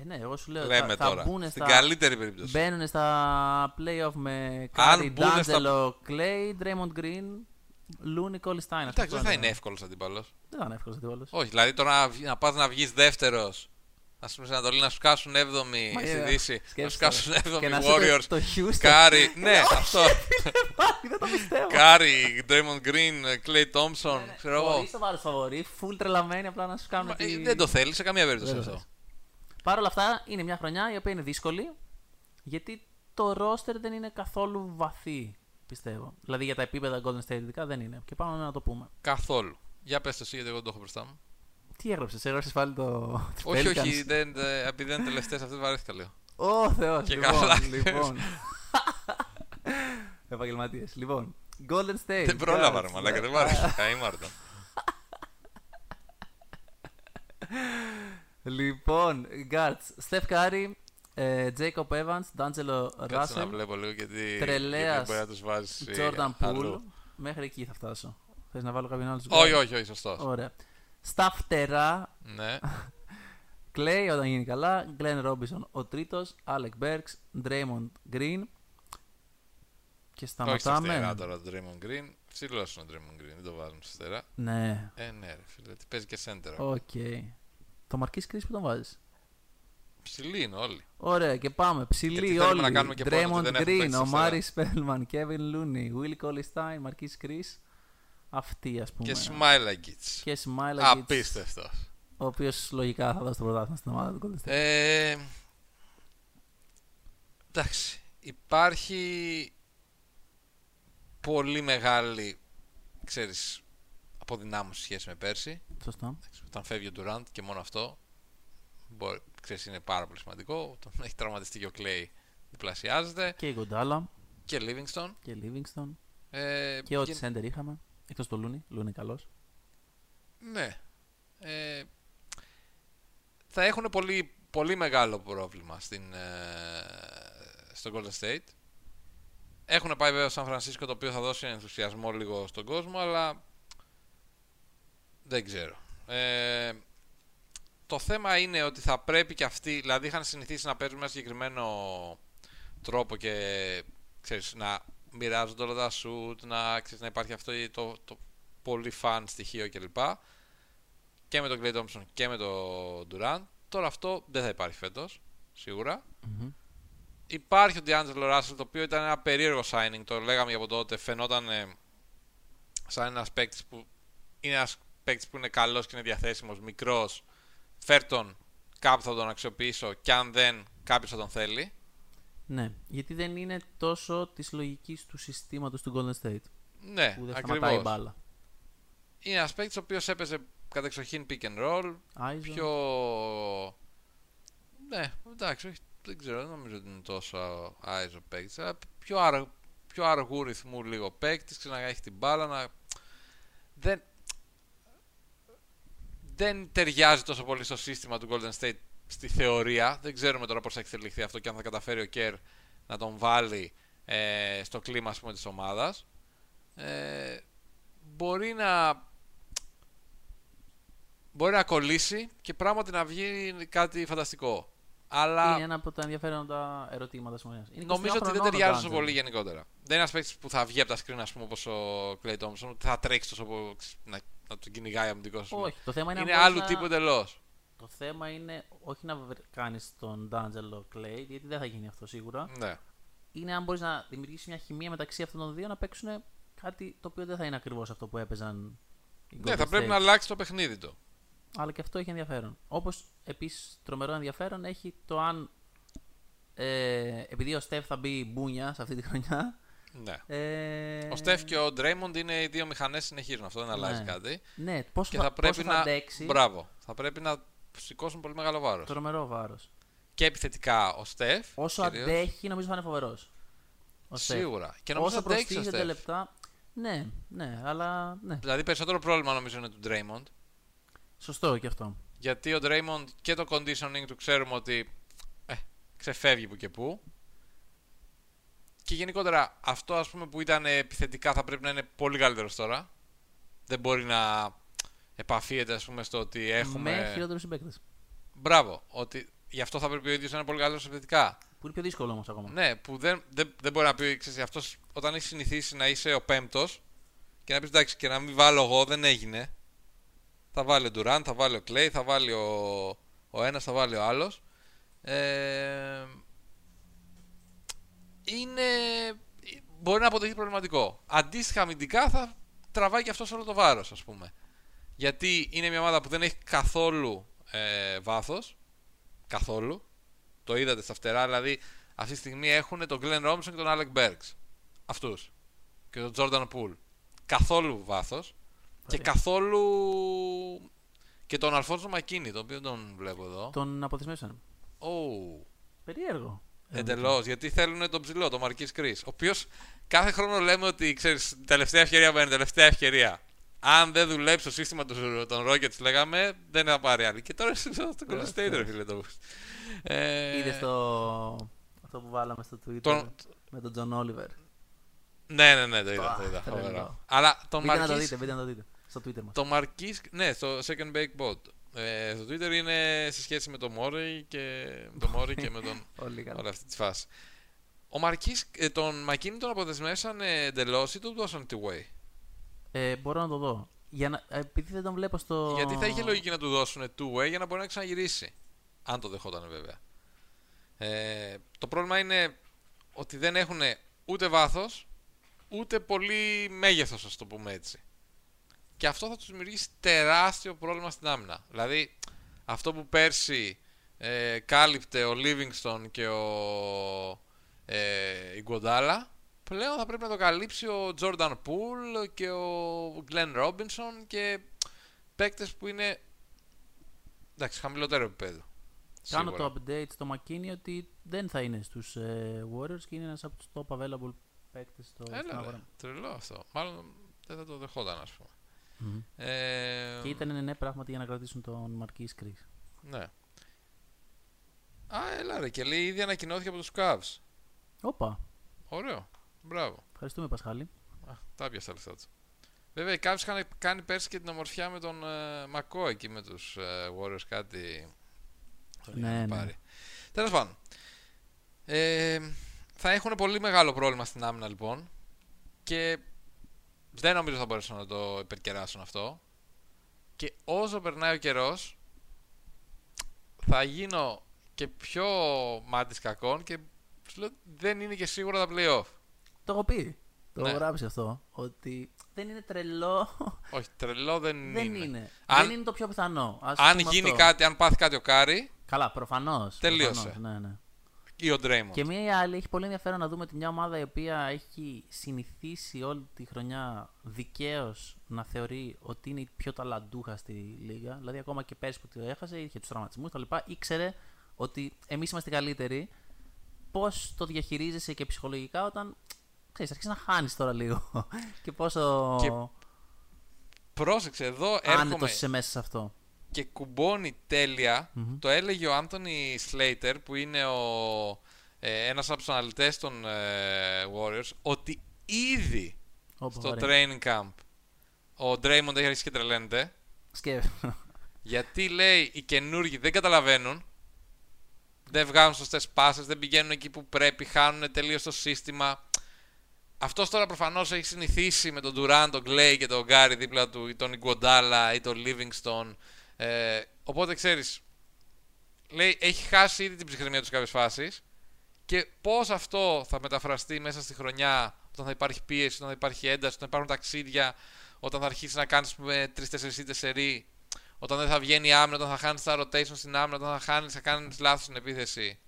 Ε, ναι, εγώ σου λέω. Λέμε θα, τώρα. Θα μπουν Στην στα, καλύτερη περίπτωση. Μπαίνουν στα playoff με Αν Curry, μπουνε στα- D'Angelo, Clay, Draymond Green, Looney, Cole Stein. Εντάξει, δεν θα είναι εύκολος αντίπαλο. Δεν θα είναι εύκολος αντίπαλος. Όχι, δηλαδή τώρα να, βγει- να πας να βγεις δεύτερος. Α πούμε στην Ανατολή να σου κάσουν 7η Μα, στη ε, Δύση. Να σου σκέψτε. κάσουν Και 7η να σου Warriors. το Houston. Κάρι, ναι, αυτό. Πάλι, δεν το πιστεύω. Κάρι, Draymond Green, Clay Thompson, ξέρω εγώ. Χωρίς το βάλω φαβορή, full τρελαμένοι απλά να σου κάνουν Μα, τη... ε, Δεν το θέλεις σε καμία περίπτωση Δεν το αυτό. Παρ' όλα αυτά είναι μια χρονιά η οποία είναι δύσκολη γιατί το roster δεν είναι καθόλου βαθύ, πιστεύω. Δηλαδή για τα επίπεδα Golden State ειδικά δεν είναι. Και πάμε να το πούμε. Καθόλου. Για πες το εσύ γιατί εγώ δεν το έχω μπροστά μου. Τι έγραψες, έγραψες πάλι το... τους Όχι, Pelicans? όχι, δεν, δεν- επειδή δεν είναι τελευταίες αυτές βαρέθηκα λίγο. Ω Θεός, Και λοιπόν, καλά. λοιπόν. Επαγγελματίες. Λοιπόν, Golden State. Δεν πρόλαβα ρε Guards. μαλάκα, δεν βάρεσα. Καήμαρτο. Λοιπόν, Guards, Steph Curry, Ε, Jacob Evans, D'Angelo Κάτσε να Russell, βλέπω λίγο γιατί, Τρελέας, γιατί μπορεί να τους βάζεις ε, Jordan αλλού. Poole. Μέχρι εκεί θα φτάσω. Θες να βάλω κάποιον άλλο στους Όχι, guard? όχι, όχι, σωστός. Ωραία. Στα φτερά, Ναι. Klay όταν γίνει καλά, Glenn Robinson ο τρίτος, Alec Burks, Draymond Green. Και όχι στα σταματάμε. φτερά τώρα το Draymond Green. Ψηλός είναι ο Draymond Green, δεν το βάζουμε στα φτερά. Ναι, Ε, ναι ρε φίλε, τι παίζει και center. ok. Το Marquis Chris που τον βάζεις. Ψηλοί είναι όλοι. Ωραία, και πάμε. Γιατί Ψηλοί θέλουμε όλοι. να κάνουμε και πόνο ότι Draymond δεν έχουμε Green, παίξει ο αριστερά. Μάρις Σπέλμαν, Kevin Looney, Will Collie Stein, Marquis Chris. Αυτοί, ας πούμε. Και Smilagits. Και Smile Απίστευτος. Ο οποίος λογικά θα δώσει το πρωτάθλημα στην ομάδα του Golden State. Ε, εντάξει. Υπάρχει πολύ μεγάλη, ξέρεις, αποδυνάμωση σχέση με πέρσι. Σωστό. Όταν φεύγει ο Durant και μόνο αυτό, μπορεί, ξέρεις, είναι πάρα πολύ σημαντικό. Όταν έχει τραυματιστεί και ο Clay διπλασιάζεται. Και η Γκοντάλα Και Livingston. και Livingston. Ε, Και ό,τι γεν- center είχαμε. Εκτός το Looney. Looney καλός. Ναι. Ε, θα έχουν πολύ, πολύ μεγάλο πρόβλημα στην, ε, στο Golden State. Έχουν πάει βέβαια στο Σαν Φρανσίσκο το οποίο θα δώσει ενθουσιασμό λίγο στον κόσμο, αλλά δεν ξέρω. Ε, το θέμα είναι ότι θα πρέπει και αυτοί, δηλαδή είχαν συνηθίσει να παίζουν με ένα συγκεκριμένο τρόπο και ξέρεις, να μοιράζονται όλα τα shoot, να, ξέρεις, να υπάρχει αυτό το, το πολύ fun στοιχείο κλπ. Και με τον Clay Thompson και με τον Durant. Τώρα αυτό δεν θα υπάρχει φέτος, σίγουρα. Υπάρχει ο D'Angelo Russell, το οποίο ήταν ένα περίεργο signing, το λέγαμε από τότε, φαινόταν ε, σαν ένας παίκτης που είναι ένας παίκτης που είναι καλός και είναι διαθέσιμος, μικρός, φέρ τον, κάπου θα τον αξιοποιήσω και αν δεν, κάποιος θα τον θέλει. Ναι, γιατί δεν είναι τόσο της λογικής του συστήματος του Golden State. Ναι, Που δεν σταματάει η ακριβώς. μπάλα. Είναι ένας παίκτης ο οποίος έπαιζε κατεξοχήν pick and roll, Άιζο. πιο... Ναι, εντάξει, όχι, δεν ξέρω, δεν νομίζω ότι είναι τόσο άιζο παίκτης. Αλλά πιο, αρ... πιο αργού ρυθμού λίγο παίκτης, να έχει την μπάλα, να. Δεν... δεν ταιριάζει τόσο πολύ στο σύστημα του Golden State στη θεωρία. Δεν ξέρουμε τώρα πώς θα εξελιχθεί αυτό και αν θα καταφέρει ο Κέρ να τον βάλει ε, στο κλίμα ας πούμε, της ομάδας. Ε, μπορεί να μπορεί να κολλήσει και πράγματι να βγει κάτι φανταστικό. Αλλά Είναι ένα από τα ενδιαφέροντα ερωτήματα συμφωνία. νομίζω ότι δεν ταιριάζει τόσο πολύ γενικότερα. Δεν είναι ένας παίκτης που θα βγει από τα screen, ας πούμε, όπως ο Clay Thompson, ότι θα τρέξει τόσο πο- να, να τον κυνηγάει αμυντικός. ας πούμε. Όχι, το θέμα είναι, είναι αν μπορείς άλλου να- τύπου εντελώς. Το θέμα είναι όχι να κάνεις τον D'Angelo Clay, γιατί δεν θα γίνει αυτό σίγουρα. Ναι. Είναι αν μπορείς να δημιουργήσεις μια χημεία μεταξύ αυτών των δύο να παίξουν κάτι το οποίο δεν θα είναι ακριβώς αυτό που έπαιζαν οι ναι, Golden θα πρέπει State. να αλλάξει το παιχνίδι του. Αλλά και αυτό έχει ενδιαφέρον. Όπως επίσης τρομερό ενδιαφέρον έχει το αν. Ε, επειδή ο Στεφ θα μπει μπούνια σε αυτή τη χρονιά. Ναι. Ε, Ο Στεφ και ο Ντρέιμοντ είναι οι δύο μηχανές συνεχίζουν. Αυτό δεν αλλάζει Ναι. κάτι. Ναι, πόσο Και θα, θα πρέπει πόσο θα να. αντέξει; Μπράβο. Θα πρέπει να σηκώσουν πολύ μεγάλο βάρος. Τρομερό βάρος. Και επιθετικά ο Στεφ. Όσο κυρίως. αντέχει, νομίζω θα είναι φοβερός. Σίγουρα. Και νομίζω Όσο αντέξει ο προστίθεται Στεφ. λεπτά. Ναι, ναι, αλλά. Ναι, Δηλαδή περισσότερο πρόβλημα νομίζω είναι του Draymond. σωστό και αυτό. Γιατί ο Draymond και το conditioning του ξέρουμε ότι ε, ξεφεύγει που και που. Και γενικότερα αυτό ας πούμε που ήταν επιθετικά θα πρέπει να είναι πολύ καλύτερος τώρα. Δεν μπορεί να επαφίεται ας πούμε στο ότι έχουμε... Με χειρότερους συμπαίκτες. Μπράβο, ότι γι' αυτό θα πρέπει ο ίδιος να είναι πολύ καλύτερος επιθετικά. Που είναι πιο δύσκολο όμως ακόμα. Ναι, που δεν, δεν, δεν μπορεί να πει, ξέρεις, αυτός όταν έχει συνηθίσει να είσαι ο πέμπτος και να πεις εντάξει και να μην βάλω εγώ δεν έγινε. Θα βάλει ο Ντουράν, θα βάλει ο Κλέη, θα βάλει ο, ο ένας, θα βάλει ο άλλος. Ε, είναι, μπορεί να αποδειχθεί προβληματικό. Αντίστοιχα αμυντικά θα τραβάει και αυτός όλο το βάρος ας πούμε. Γιατί είναι μια ομάδα που δεν έχει καθόλου ε, βάθος. Καθόλου. Το είδατε στα φτερά, δηλαδή αυτή τη στιγμή έχουν τον Glenn Robinson και τον Alec Burks. Αυτούς. Και τον Jordan Poole. Καθόλου βάθος. Και Ωραία. καθόλου... Και τον Αλφόνσο Μακίνη, τον οποίο τον βλέπω εδώ. Τον αποθυσμίσαν. Oh, Περίεργο. Εντελώς. Γιατί θέλουν τον ψηλό, τον Μαρκής Κρι. Ο οποίος κάθε χρόνο λέμε ότι ξέρεις, τελευταία ευκαιρία μπαίνει, τελευταία ευκαιρία. αν δεν δουλέψει το σύστημα του- των Rockets, λέγαμε, δεν θα πάρει άλλη. Και τώρα είναι στο στο Golden State, ρε φίλε το ε, Είδες το. Αυτό που βάλαμε στο Twitter τον- με τον Τζον Όλιβερ. Ναι, ναι, ναι, το είδα. Αχ, Το είδα τρελό. φοβερό. Αλλά τον Μπείτε να το Marquis δείτε, μπείτε να το δείτε. Στο Twitter μας. Το Marquis, ναι, στο Second Bake Bot. Ε, στο Twitter είναι σε σχέση με τον Murray και, με τον Murray και με τον, Όλοι καλά. όλη αυτή τη φάση. Ο Marquis, ε, τον Μακίνη τον αποδεσμεύσαν εντελώς ή τον δώσαν τη way; Ε, μπορώ να το δω. Για να, ε, επειδή δεν τον βλέπω στο. Γιατί θα είχε λογική να του δώσουν two way για να μπορεί να ξαναγυρίσει. Αν το δεχόταν βέβαια. Ε, το πρόβλημα είναι ότι δεν έχουν ούτε βάθος ούτε πολύ μέγεθος, ας το πούμε έτσι. Και αυτό θα τους δημιουργήσει τεράστιο πρόβλημα στην άμυνα. Δηλαδή, αυτό που πέρσι ε, κάλυπτε ο Livingston και ο ε, Iguodala, πλέον θα πρέπει να το καλύψει ο Jordan Poole και ο Glenn Robinson και παίκτες που είναι εντάξει, χαμηλότερο επίπεδο. Κάνω Σίγουρα. το update στο McKinney ότι δεν θα είναι στους ε, Warriors και είναι ένας από τους top available παίκτες στο, στην Έλα, ρε, αγορά. τρελό αυτό. Μάλλον δεν θα το δεχόταν, ας πούμε. Μμμ. Ε, Και ήταν ναι πράγματι για να κρατήσουν τον Marquis Chris. Ναι. Α, έλα ρε, και λέει ήδη ανακοινώθηκε από τους Cavs. Όπα, Ωραίο. Μπράβο. ευχαριστούμε Πασχάλη. Α, τα πιάσα λεφτά τους. Βέβαια, οι Cavs είχαν κάνει πέρσι και την ομορφιά με τον ε, Μακό εκεί με τους ε, Warriors κάτι. Τον Ναι, είχαν ναι. πάρει. Τέλος πάντων. Ε, θα έχουν πολύ μεγάλο πρόβλημα στην άμυνα λοιπόν. Και δεν νομίζω θα μπορέσουν να το υπερκεράσουν αυτό. Και όσο περνάει ο καιρός θα γίνω και πιο μάντης κακών και σου λέω δεν είναι και σίγουρα τα playoff. Το έχω πει. Το Ναι. έχω γράψει αυτό. Ότι δεν είναι τρελό. Όχι, τρελό δεν, δεν είναι. είναι. Αν- Δεν είναι το πιο πιθανό. Ας Αν πούμε γίνει αυτό. κάτι, αν πάθει κάτι ο Κάρι Καλά, προφανώς. Τελείωσε. Ναι, ναι. Ή ο Ντρέιμον. Και μία ή άλλη έχει πολύ ενδιαφέρον να δούμε ότι μια ομάδα η οποία έχει συνηθίσει όλη τη χρονιά δικαίως να θεωρεί ότι είναι η πιο ταλαντούχα στη λίγα. Δηλαδή, ακόμα και πέρσι που το έχασε, είχε τους τραυματισμούς κτλ. ήξερε ότι εμείς είμαστε καλύτεροι. Πώς το διαχειρίζεσαι και ψυχολογικά όταν ξέρεις, αρχίζεις να χάνεις τώρα λίγο. και πόσο Και Πρόσεξε, εδώ άνετος έρχομαι είσαι μέσα σε αυτό. Και κουμπώνει τέλεια. Το έλεγε ο Άντωνι Σλέιτερ που είναι ο, ε, ένας από τους αναλυτές των ε, Warriors ότι ήδη Όπου στο ωραία. training camp ο Draymond έχει αρχίσει και τρελαίνεται Σκέφτομαι. γιατί λέει οι καινούργοι δεν καταλαβαίνουν δεν βγάζουν σωστές πάσες, δεν πηγαίνουν εκεί που πρέπει, χάνουν τελείως το σύστημα. Αυτός τώρα προφανώς έχει συνηθίσει με τον Durant, τον Clay και τον Γκάρι δίπλα του, ή τον Iguodala ή τον Livingston. Ε, οπότε ξέρεις, λέει έχει χάσει ήδη την ψυχραιμία τους σε κάποιες φάσεις και πώς αυτό θα μεταφραστεί μέσα στη χρονιά όταν θα υπάρχει πίεση, όταν θα υπάρχει ένταση, όταν υπάρχουν ταξίδια, όταν θα αρχίσεις να κάνεις τρει-τέσσερι ήττες σερή, όταν δεν θα βγαίνει η άμυνα, όταν θα χάνεις τα rotation στην άμυνα, όταν θα χάνεις, θα κάνεις λάθος στην επίθεση.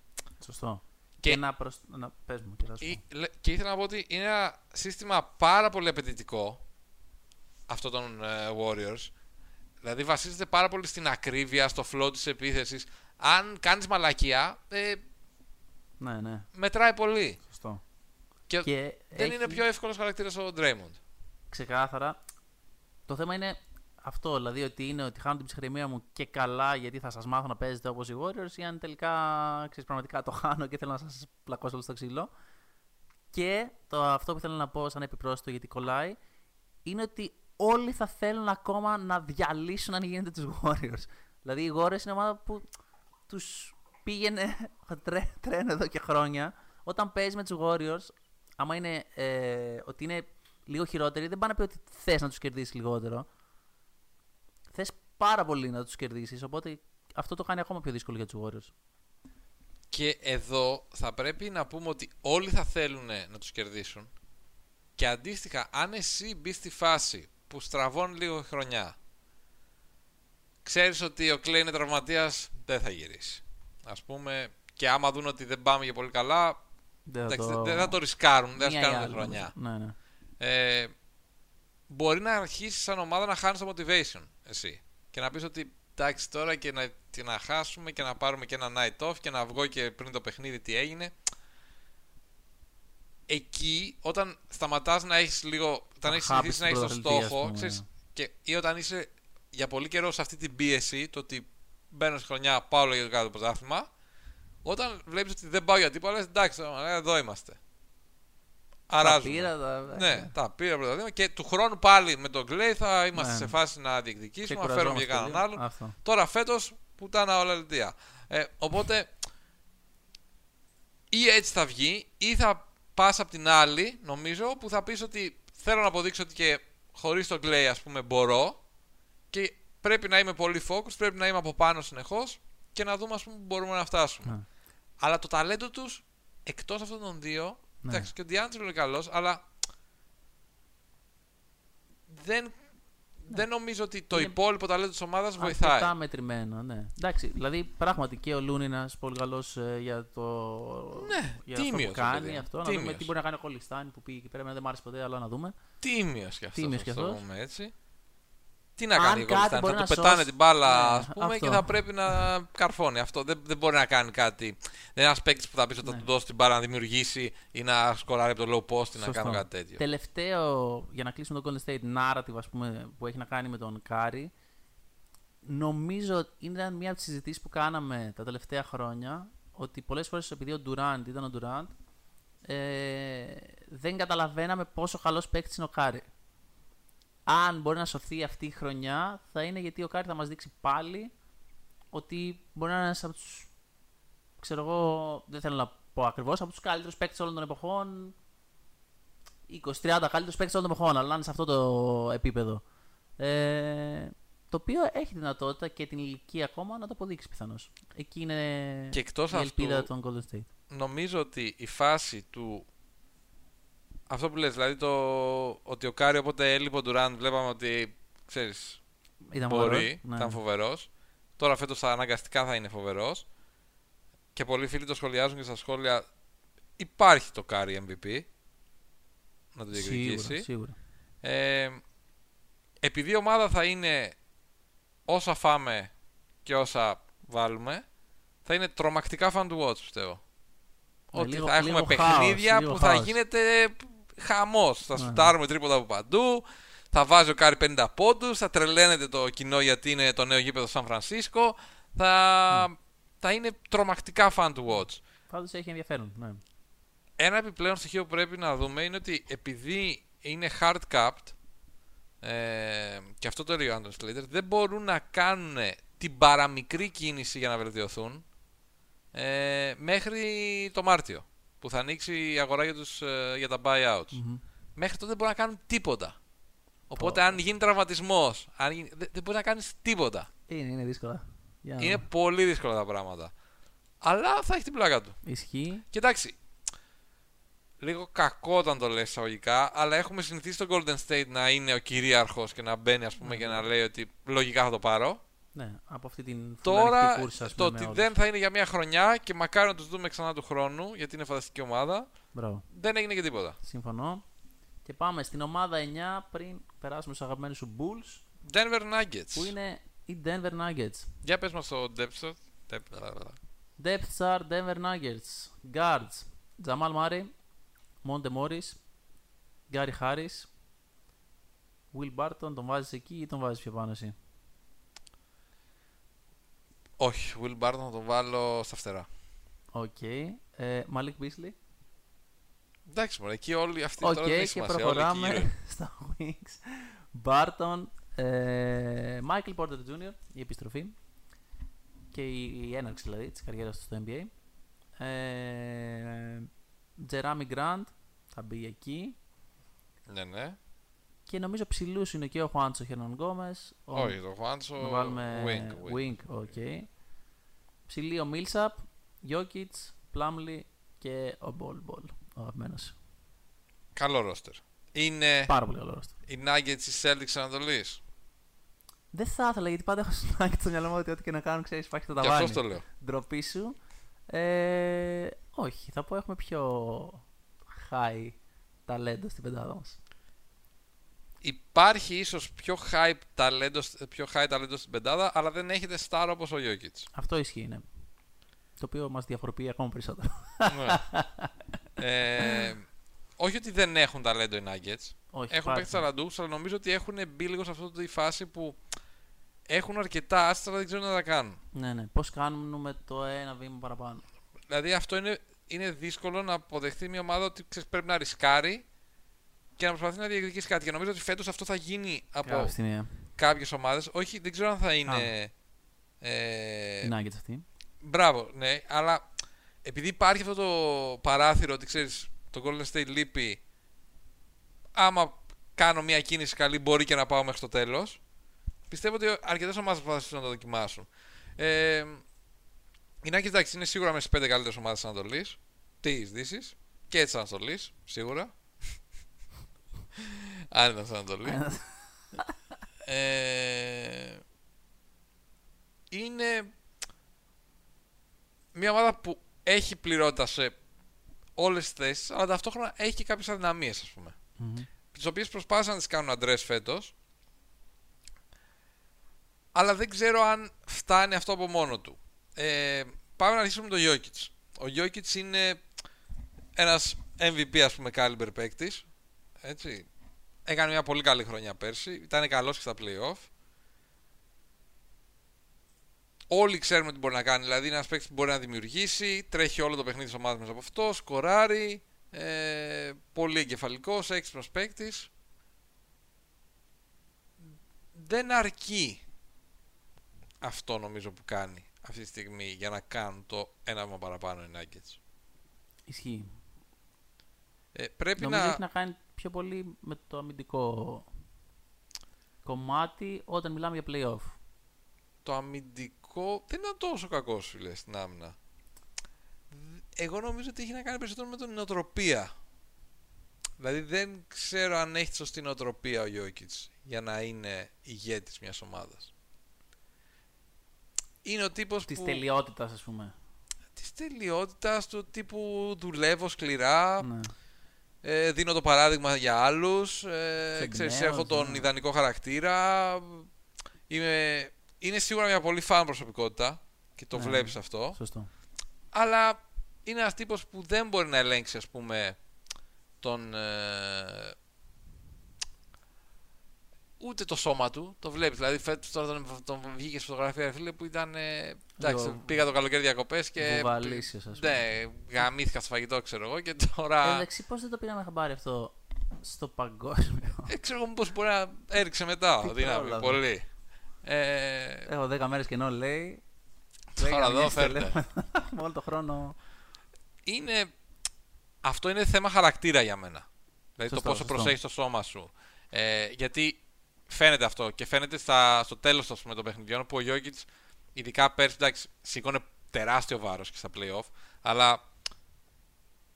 Σωστό. Και- Και, να, προσ... να πες μου, και θα σου πω. Ή- λέ- Και ήθελα να πω ότι είναι ένα σύστημα πάρα πολύ απαιτητικό αυτό των ε, Warriors. Δηλαδή βασίζεται πάρα πολύ στην ακρίβεια, στο flow της επίθεσης. Αν κάνεις μαλακιά, ε, Ναι, ναι, μετράει πολύ. σωστό. Και, Και δεν έχει είναι πιο εύκολος χαρακτήρας ο Draymond. ξεκάθαρα. Το θέμα είναι αυτό, δηλαδή ότι είναι ότι χάνω την ψυχραιμία μου και καλά γιατί θα σας μάθω να παίζετε όπως οι Warriors ή αν τελικά ξέρεις, πραγματικά το χάνω και θέλω να σας πλακώσω όλο στο ξύλο. Και το, αυτό που θέλω να πω σαν επιπρόσθετο γιατί κολλάει είναι ότι όλοι θα θέλουν ακόμα να διαλύσουν αν γίνεται τους Warriors. Δηλαδή οι Warriors είναι ομάδα που τους πήγαινε τρέ, τρένο εδώ και χρόνια. Όταν παίζεις με τους Warriors, άμα είναι ε, ότι είναι λίγο χειρότεροι, δεν πάνε να πει ότι θες να τους κερδίσεις λιγότερο. Θες πάρα πολύ να τους κερδίσεις, οπότε αυτό το κάνει ακόμα πιο δύσκολο για τους Warriors. Και εδώ θα πρέπει να πούμε ότι όλοι θα θέλουν να τους κερδίσουν. Και αντίστοιχα, αν εσύ μπεις στη φάση που στραβώνει λίγο η χρονιά, ξέρεις ότι ο Κλέη είναι τραυματίας, δεν θα γυρίσει. Ας πούμε, και άμα δουν ότι δεν πάμε για πολύ καλά, Δεν εντάξει, δεν θα το ρισκάρουν, δεν θα Μία ή ρισκάρουν άλλη, τη χρονιά. νομίζω. Ναι, ναι. Ε, μπορεί να αρχίσεις σαν ομάδα να χάνεις το motivation εσύ. Και να πεις ότι εντάξει τώρα και να, και να χάσουμε και να πάρουμε και ένα night off και να βγω και πριν το παιχνίδι τι έγινε. Εκεί, όταν σταματάς να έχεις λίγο. Όταν έχεις χάπεις συνηθίσει να στην έχεις το πρωταθλητή, ας στόχο, πούμε. ξέρεις, και, ή όταν είσαι για πολύ καιρό σε αυτή την πίεση, το ότι μπαίνω στη χρονιά, πάω όλο για το κάτω πρωτάθλημα, όταν βλέπεις ότι δεν πάω για τίποτα, λες εντάξει, ε, εδώ είμαστε. Τα Αράζουμε. πήρα, τα... Ναι, τα πήρα πρωταθλήματα και του χρόνου πάλι με τον Κλέη θα είμαστε Ναι. σε φάση να και διεκδικήσουμε, να φέρουμε και κουραζόμαστε κανέναν λίγο. άλλον. Αυτό. Τώρα φέτος πουτάνα όλα λιτία. Ε, οπότε ή έτσι θα βγει ή θα πας απ' την άλλη νομίζω που θα πεις ότι θέλω να αποδείξω ότι και χωρίς τον Clay ας πούμε μπορώ και πρέπει να είμαι πολύ focus, πρέπει να είμαι από πάνω συνεχώς και να δούμε ας πούμε που μπορούμε να φτάσουμε. Ναι. Αλλά το ταλέντο τους εκτός αυτών των δύο, Ναι. εντάξει και ο Ντιάντζελο είναι καλός, αλλά δεν, δεν νομίζω ότι το Είναι υπόλοιπο ταλέντο της ομάδας Αρκετά βοηθάει. μετρημένο, ναι. Εντάξει, δηλαδή πράγματι και ο Λούνι είναι ένα πολύ καλός για το. Ναι, για αυτό τίμιος, που κάνει παιδί μου. αυτό. Να δούμε Τίμιος. τι μπορεί να κάνει ο Κολιστάνη που πήγε εκεί πέρα. Εμένα δεν μ' άρεσε ποτέ, αλλά να δούμε. Τίμιος κι αυτός, Τίμιος ας κι το αυτός. πούμε έτσι. Τι να Αν κάνει ο κάτι Κολιστάνη, μπορεί θα να του πετάνε σώσει- την μπάλα Ναι, ας πούμε και αυτό. θα πρέπει να καρφώνει. Αυτό δεν, δεν μπορεί να κάνει κάτι. Δεν είναι ένας παίκτης που θα πει ότι θα Ναι. του δώσει την μπάλα να δημιουργήσει ή να σκοράρει από το low post ή να Σωστό. κάνει κάτι τέτοιο. Τελευταίο, για να κλείσουμε το Golden State narrative ας πούμε, που έχει να κάνει με τον Κάρι, νομίζω είναι μια από τις συζητήσεις που κάναμε τα τελευταία χρόνια ότι πολλές φορές επειδή ο Durant ήταν ο Durant ε, δεν καταλαβαίναμε πόσο καλός παίκτης είναι ο Κάρι. Αν μπορεί να σωθεί αυτή η χρονιά θα είναι γιατί ο Κάρι θα μας δείξει πάλι ότι μπορεί να είναι ένας από τους ξέρω εγώ, δεν θέλω να πω ακριβώς, από τους καλύτερους παίκτες όλων των εποχών 20-30 καλύτερους παίκτες όλων των εποχών, αλλά να είναι σε αυτό το επίπεδο. Ε, το οποίο έχει δυνατότητα και την ηλικία ακόμα να το αποδείξει πιθανώς. Εκεί είναι Και εκτός η ελπίδα αυτού- των Golden State. Νομίζω ότι η φάση του. Αυτό που λες, δηλαδή το ότι ο Κάρι όποτε έλειπε ο Ντουράντ βλέπαμε ότι ξέρεις, Ήταν μπορεί, φοβερός, ναι. ήταν φοβερός. Τώρα φέτος θα αναγκαστικά θα είναι φοβερός. Και πολλοί φίλοι το σχολιάζουν και στα σχόλια υπάρχει το Κάρι MVP. Να το Σίγουρα, διεκδικήσει. σίγουρα. Ε, επειδή η ομάδα θα είναι όσα φάμε και όσα βάλουμε, θα είναι τρομακτικά fun to watch πιστεύω. Ναι, ότι λίγο- θα έχουμε λίγο παιχνίδια χάος, λίγο που θα χάος. γίνεται χαμός. Θα Ναι. σουτάρουμε τρίποτα από παντού, θα βάζει ο Κάρι 50 πόντους, θα τρελαίνεται το κοινό γιατί είναι το νέο γήπεδο Σαν Φρανσίσκο. Θα, Ναι. θα είναι τρομακτικά fan to watch. Πάντως έχει ενδιαφέρον. Ναι. Ένα επιπλέον στοιχείο που πρέπει να δούμε είναι ότι επειδή είναι hard capped ε, και αυτό το έλεγε ο Άντων Slater, δεν μπορούν να κάνουν την παραμικρή κίνηση για να βελτιωθούν ε, μέχρι το Μάρτιο που θα ανοίξει η αγορά για, τους, ε, για τα buyouts. Μμμ. Μέχρι τότε δεν μπορούν να κάνουν τίποτα. Οπότε αν γίνει τραυματισμός, αν γίνει, δεν, δεν μπορείς να κάνεις τίποτα. Είναι, είναι δύσκολα. Για να Είναι δούμε. πολύ δύσκολα τα πράγματα. Αλλά θα έχει την πλάκα του. Ισχύει. Κοιτάξει, λίγο κακό όταν το λες εισαγωγικά, αλλά έχουμε συνηθίσει το Golden State να είναι ο κυρίαρχος και να μπαίνει ας πούμε και να λέει ότι λογικά θα το πάρω. Ναι, από αυτή την Τώρα φουλανιστική κούρσα, ας το πούμε, με ότι όλους. δεν θα είναι για μια χρονιά και μακάρι να τους δούμε ξανά του χρόνου γιατί είναι φανταστική ομάδα, Μπράβο. δεν έγινε και τίποτα. Συμφωνώ. Και πάμε στην ομάδα 9 πριν περάσουμε στους αγαπημένους σου Bulls Denver Nuggets. που είναι οι Denver Nuggets. Για πες μας το depth chart. Depth- Depth chart Denver Nuggets. Guards. Jamal Murray. Monte Morris. Gary Harris. Will Barton. Τον βάζεις εκεί ή τον βάζεις πιο πάνω εσύ; Όχι, Will Barton θα τον βάλω στα φτερά. Οκ. Ε, Malik Beasley. Εντάξει μωρέ, εκεί όλοι αυτοί Οκ τώρα δεν έχει και σημασία, όλοι εκεί γύρω. προχωράμε στα Wings. Barton. Ε, Michael Porter Jr. η επιστροφή. Και η, η έναρξη δηλαδή της καριέρας του στο NBA. Ε, Jerami Grant θα μπει εκεί. Ναι, ναι. Και νομίζω ψηλούς είναι και ο Χουάντσο Χερνανγκόμεζ. Όχι, το Χουάντσο. Να βάλουμε Wing, wing. wing. ok. Ψηλοί ο Μίλσαπ, Jokic, Plumlee και ο Μπολ Μπολ. Ο αγαπημένος. Καλό ρόστερ. Είναι Πάρα πολύ καλό ρόστερ. οι Nuggets της Celtics Ανατολής. Δεν θα ήθελα γιατί πάντα έχω συνάγκη στο μυαλό μου ότι ό,τι και να κάνουν ξέρεις υπάρχει το Γι' ταβάνι. αυτό το λέω. Ντροπή σου. Ε, όχι, θα πω έχουμε πιο high ταλέντο στην πεντάδα μας. Υπάρχει ίσως πιο high ταλέντος, πιο high ταλέντος στην πεντάδα, αλλά δεν έχετε star όπως ο Jokic. Αυτό ισχύει, ναι. Το οποίο μας διαφοροποιεί ακόμα περισσότερο. ναι. ε, όχι ότι δεν έχουν ταλέντο οι Nuggets. Όχι, Έχουν υπάρχει. παίξει ταλαντούχου, αλλά νομίζω ότι έχουν μπει λίγο σε αυτή τη φάση που έχουν αρκετά άστρα, αλλά δεν ξέρουν να τα κάνουν. Ναι, ναι. Πώς κάνουμε το ένα βήμα παραπάνω. Δηλαδή αυτό είναι, είναι δύσκολο να αποδεχτεί μια ομάδα ότι ξέρεις, πρέπει να ρισκάρει και να προσπαθεί να διεκδικήσει κάτι. Και νομίζω ότι φέτος αυτό θα γίνει από Κάποια στιγμή. κάποιες ομάδες. Όχι, δεν ξέρω αν θα είναι. Ε, Οι Nuggets αυτή. Μπράβο, ναι, αλλά επειδή υπάρχει αυτό το παράθυρο ότι ξέρεις, το Golden State λείπει. Άμα κάνω μια κίνηση καλή, μπορεί και να πάω μέχρι το τέλος. Πιστεύω ότι αρκετές ομάδες θα προσπαθήσουν να το δοκιμάσουν. Ε, οι Nuggets εντάξει είναι σίγουρα μέσα στι 5 καλύτερες ομάδες της Ανατολής. Της Δύσης και της Ανατολής, σίγουρα. Αν ήταν στην Ανατολή. ε, είναι μια ομάδα που έχει πληρότητα σε όλες τις θέσεις, αλλά ταυτόχρονα έχει και κάποιες αδυναμίες, ας πούμε. Μμμ. Τις οποίες προσπάθησαν να τις κάνουν αντρές φέτος, αλλά δεν ξέρω αν φτάνει αυτό από μόνο του. Ε, πάμε να αρχίσουμε με τον Jokic. Ο Jokic είναι ένας MVP, ας πούμε, caliber παίκτης. Έτσι. Έκανε μια πολύ καλή χρονιά πέρσι. Ήταν καλός και στα play-off. Όλοι ξέρουμε τι μπορεί να κάνει. Δηλαδή, είναι ένας παίκτης που μπορεί να δημιουργήσει, τρέχει όλο το παιχνίδι της ομάδας μέσα από αυτό, σκοράρει. Ε, πολύ εγκεφαλικός, έξυπνος παίκτης. Δεν αρκεί αυτό νομίζω που κάνει αυτή τη στιγμή για να κάνουν το ένα βήμα παραπάνω οι Nuggets. Ισχύει. Ε, πρέπει Νομίζω να. έχει να κάνει πιο πολύ με το αμυντικό κομμάτι όταν μιλάμε για playoff. το αμυντικό δεν ήταν τόσο κακό, φίλε, στην άμυνα. Εγώ νομίζω ότι έχει να κάνει περισσότερο με την νοοτροπία. Δηλαδή δεν ξέρω αν έχει τη σωστή νοοτροπία ο Jokic για να είναι ηγέτης μιας ομάδας. Είναι ο τύπος Της που... τελειότητας, ας πούμε. Της τελειότητας, του τύπου δουλεύω σκληρά, Ναι. Ε, δίνω το παράδειγμα για άλλους, ε, Σε ξέρεις, εμπνέω, έχω τον ναι. ιδανικό χαρακτήρα, είμαι, είναι σίγουρα μια πολύ φαν προσωπικότητα και το Ναι. βλέπεις αυτό, Σωστό. αλλά είναι ένας τύπος που δεν μπορεί να ελέγξει ας πούμε τον... ε, ούτε το σώμα του, το βλέπεις, δηλαδή φέτος τώρα τον, τον βγήκες στη φωτογραφία ρε φίλε που ήταν, ε, εντάξει, Λίγο πήγα το καλοκαίρι διακοπές και... Βουβαλίσιος, ας πούμε. Ναι, γαμήθηκα στο φαγητό ξέρω εγώ και τώρα... Εντάξει, πώς δεν το πήγαμε χαμπάρι αυτό στο παγκόσμιο; Ε, ξέρω εγώ μήπως μπορεί να έριξε μετά Τι δύναμη, πρόλαβε. πολύ. Ε, Έχω 10 μέρες κενό, λέει. τώρα Λέγαμε εδώ μια φέρτε. στελέχη. Με όλο το χρόνο. είναι, αυτό είναι θέμα χαρακτήρα για μένα. Δηλαδή Σωστό, το πόσο σωστό. προσέχεις το σώμα σου. Ε, γιατί φαίνεται αυτό και φαίνεται στα, στο τέλος ας πούμε, των παιχνιδιών που ο Jokic ειδικά πέρσι εντάξει, σήκωνε τεράστιο βάρος και στα playoff αλλά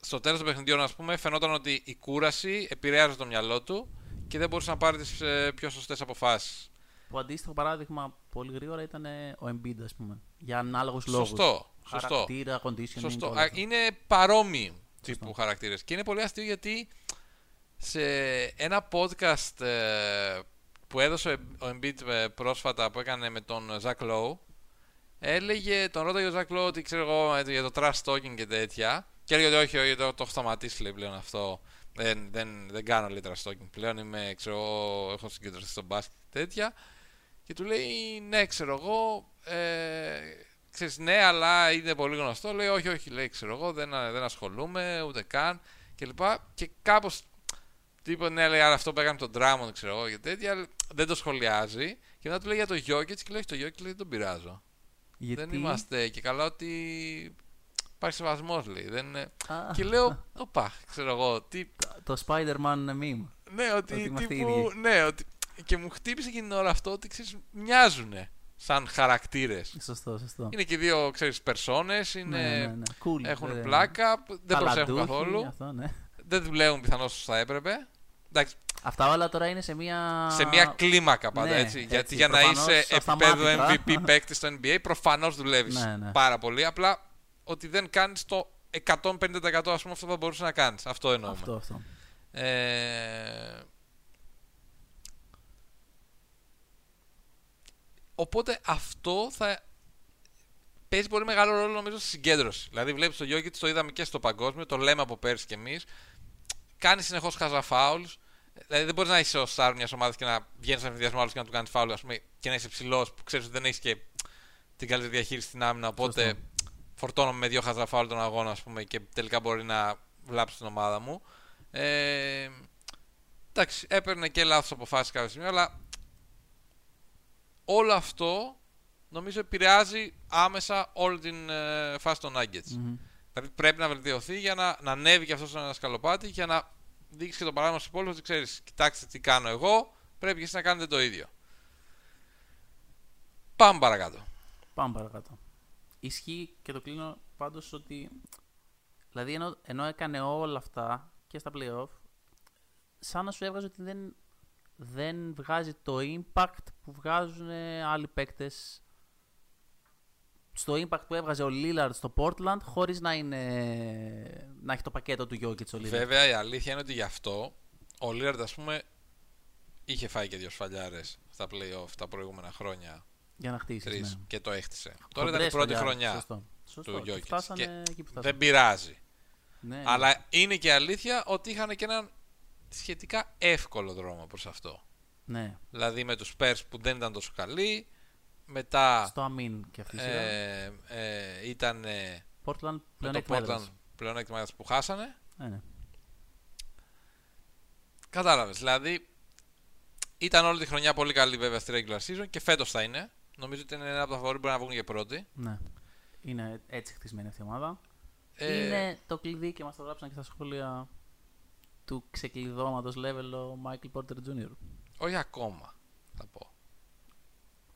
στο τέλος των παιχνιδιών ας πούμε φαινόταν ότι η κούραση επηρέαζε το μυαλό του και δεν μπορούσε να πάρει τις ε, πιο σωστές αποφάσεις. Που αντίστοιχο παράδειγμα πολύ γρήγορα ήταν ε, ο Embiid, ας πούμε. Για ανάλογους λόγους. Σωστό, σωστό. Χαρακτήρα, conditioning. Σωστό. όλα Α, αυτά. είναι παρόμοιοι τύπου χαρακτήρες. Και είναι πολύ αστείο γιατί σε ένα podcast ε, που έδωσε ο Embiid ε, πρόσφατα που έκανε με τον Zach Lowe έλεγε, τον ρώταγε ο Zach Lowe ότι ξέρω εγώ ε, για το trash talking και τέτοια και έλεγε ότι όχι, όχι, το, το έχω σταματήσει λέει, πλέον αυτό. Δεν, δεν, δεν κάνω λέει trash talking πλέον. Είμαι, ξέρω εγώ, έχω συγκεντρωθεί στο μπάσκετ και τέτοια. Και του λέει, ναι, ξέρω εγώ, ε, ξέρεις, ναι, αλλά είναι πολύ γνωστό. Λέει, όχι, όχι, λέει, ξέρω εγώ, δεν, δεν ασχολούμαι, ούτε καν και λοιπά. Και κάπως, του είπε, ναι, λέει, άρα αυτό που έκανε τον Drummond, ξέρω εγώ, και τέτοια, δεν το σχολιάζει. Και μετά του λέει για το Jokic και λέει, το Jokic, λέει, δεν τον πειράζω. Γιατί... Δεν είμαστε και καλά ότι υπάρχει σεβασμός, λέει. Δεν... είναι- Α, και λέω, οπα, ξέρω εγώ, τι Το Spider-Man meme. ναι, ότι, Ότι είμαστε τύπου, ίδιοι. ναι, ότι, και μου χτύπησε εκείνη την ώρα αυτό ότι ξέρεις, μοιάζουνε σαν χαρακτήρες. Σωστό, σωστό. Είναι και δύο, ξέρεις, περσόνες, είναι, Ναι, ναι, ναι. Cool. έχουν Ε, πλάκα, δεν προσέχουν ταλαντούχοι, καθόλου, Αυτό, ναι. δεν δουλεύουν πιθανώς όσο θα έπρεπε. Εντάξει, Αυτά όλα τώρα είναι σε μια. σε μια κλίμακα πάντα, ναι, έτσι. Γιατί έτσι, για να προφανώς είσαι επίπεδο αυθαμάτητα. MVP παίκτης στο NBA, προφανώς δουλεύεις Ναι, ναι. πάρα πολύ. Απλά ότι δεν κάνεις το 150% ας πούμε αυτό που θα μπορούσες να κάνεις. Αυτό εννοούμε. Αυτό, αυτό. Ε... Οπότε αυτό θα παίζει πολύ μεγάλο ρόλο νομίζω στη συγκέντρωση. Δηλαδή βλέπεις το Jokic, το είδαμε και στο παγκόσμιο, το λέμε από πέρσι κι εμείς, κάνει συνεχώς χαζά fouls, Δηλαδή δεν μπορείς να είσαι ο στάρ μιας ομάδας και να βγαίνεις στον ενδιασμό άλλος και να του κάνεις φάουλ, ας πούμε, και να είσαι ψηλός που ξέρεις ότι δεν έχεις και την καλύτερη διαχείριση στην άμυνα. Οπότε Σωστό. φορτώνομαι με δύο χαζά φάουλ τον αγώνα, ας πούμε, και τελικά μπορεί να βλάψει την ομάδα μου. Ε, εντάξει, έπαιρνε και λάθος αποφάσεις κάποια στιγμή, αλλά όλο αυτό νομίζω επηρεάζει άμεσα όλη την ε, φάση των Nuggets. Μμμ. Δηλαδή πρέπει να βελτιωθεί για να, να ανέβει και αυτός σε ένας σκαλοπάτι για να δείξει και το παράδειγμα στους υπόλοιπους ότι ξέρεις, κοιτάξτε τι κάνω εγώ, πρέπει και εσείς να κάνετε το ίδιο. Πάμε παρακάτω. Πάμε παρακάτω. Ισχύει και το κλείνω πάντως ότι. Δηλαδή ενώ, ενώ έκανε όλα αυτά και στα playoff, σαν να σου έβγαζε ότι δεν, δεν βγάζει το impact που βγάζουν άλλοι παίκτες στο impact που έβγαζε ο Lillard στο Portland χωρίς να, είναι, να έχει το πακέτο του Jokic ο Lillard. Βέβαια η αλήθεια είναι ότι γι' αυτό ο Λίραντ, ας πούμε, είχε φάει και δύο σφαλιάρες στα playoff τα προηγούμενα χρόνια. Για να χτίσει. Τρεις Ναι. και το έχτισε. Τώρα ήταν η Χοντρές πρώτη φαλιάρες, χρονιά Σωστό. Σωστό. του Και Jokic. φτάσανε Και εκεί που φτάσανε. Δεν πειράζει. Ναι, ναι. Αλλά είναι και αλήθεια ότι είχαν και έναν σχετικά εύκολο δρόμο προς αυτό. ναι. Δηλαδή με τους Spurs που δεν ήταν τόσο καλοί, μετά Στο αμήν και αυτή η σειρά. ε, ε, ήταν ε, Portland με πλέον το Portland έδρας. πλεονέκτημα έδρας που χάσανε. Ναι, ναι. Κατάλαβες, δηλαδή ήταν όλη τη χρονιά πολύ καλή βέβαια στη regular season και φέτος θα είναι. Νομίζω ότι είναι ένα από τα φαβορή που μπορεί να βγουν και πρώτοι. ναι. Είναι έτσι χτισμένη αυτή η ομάδα. Ε, Είναι το κλειδί και μας το γράψαν και στα σχόλια του ξεκλειδώματος level ο Michael Porter Jr. Όχι ακόμα, θα πω.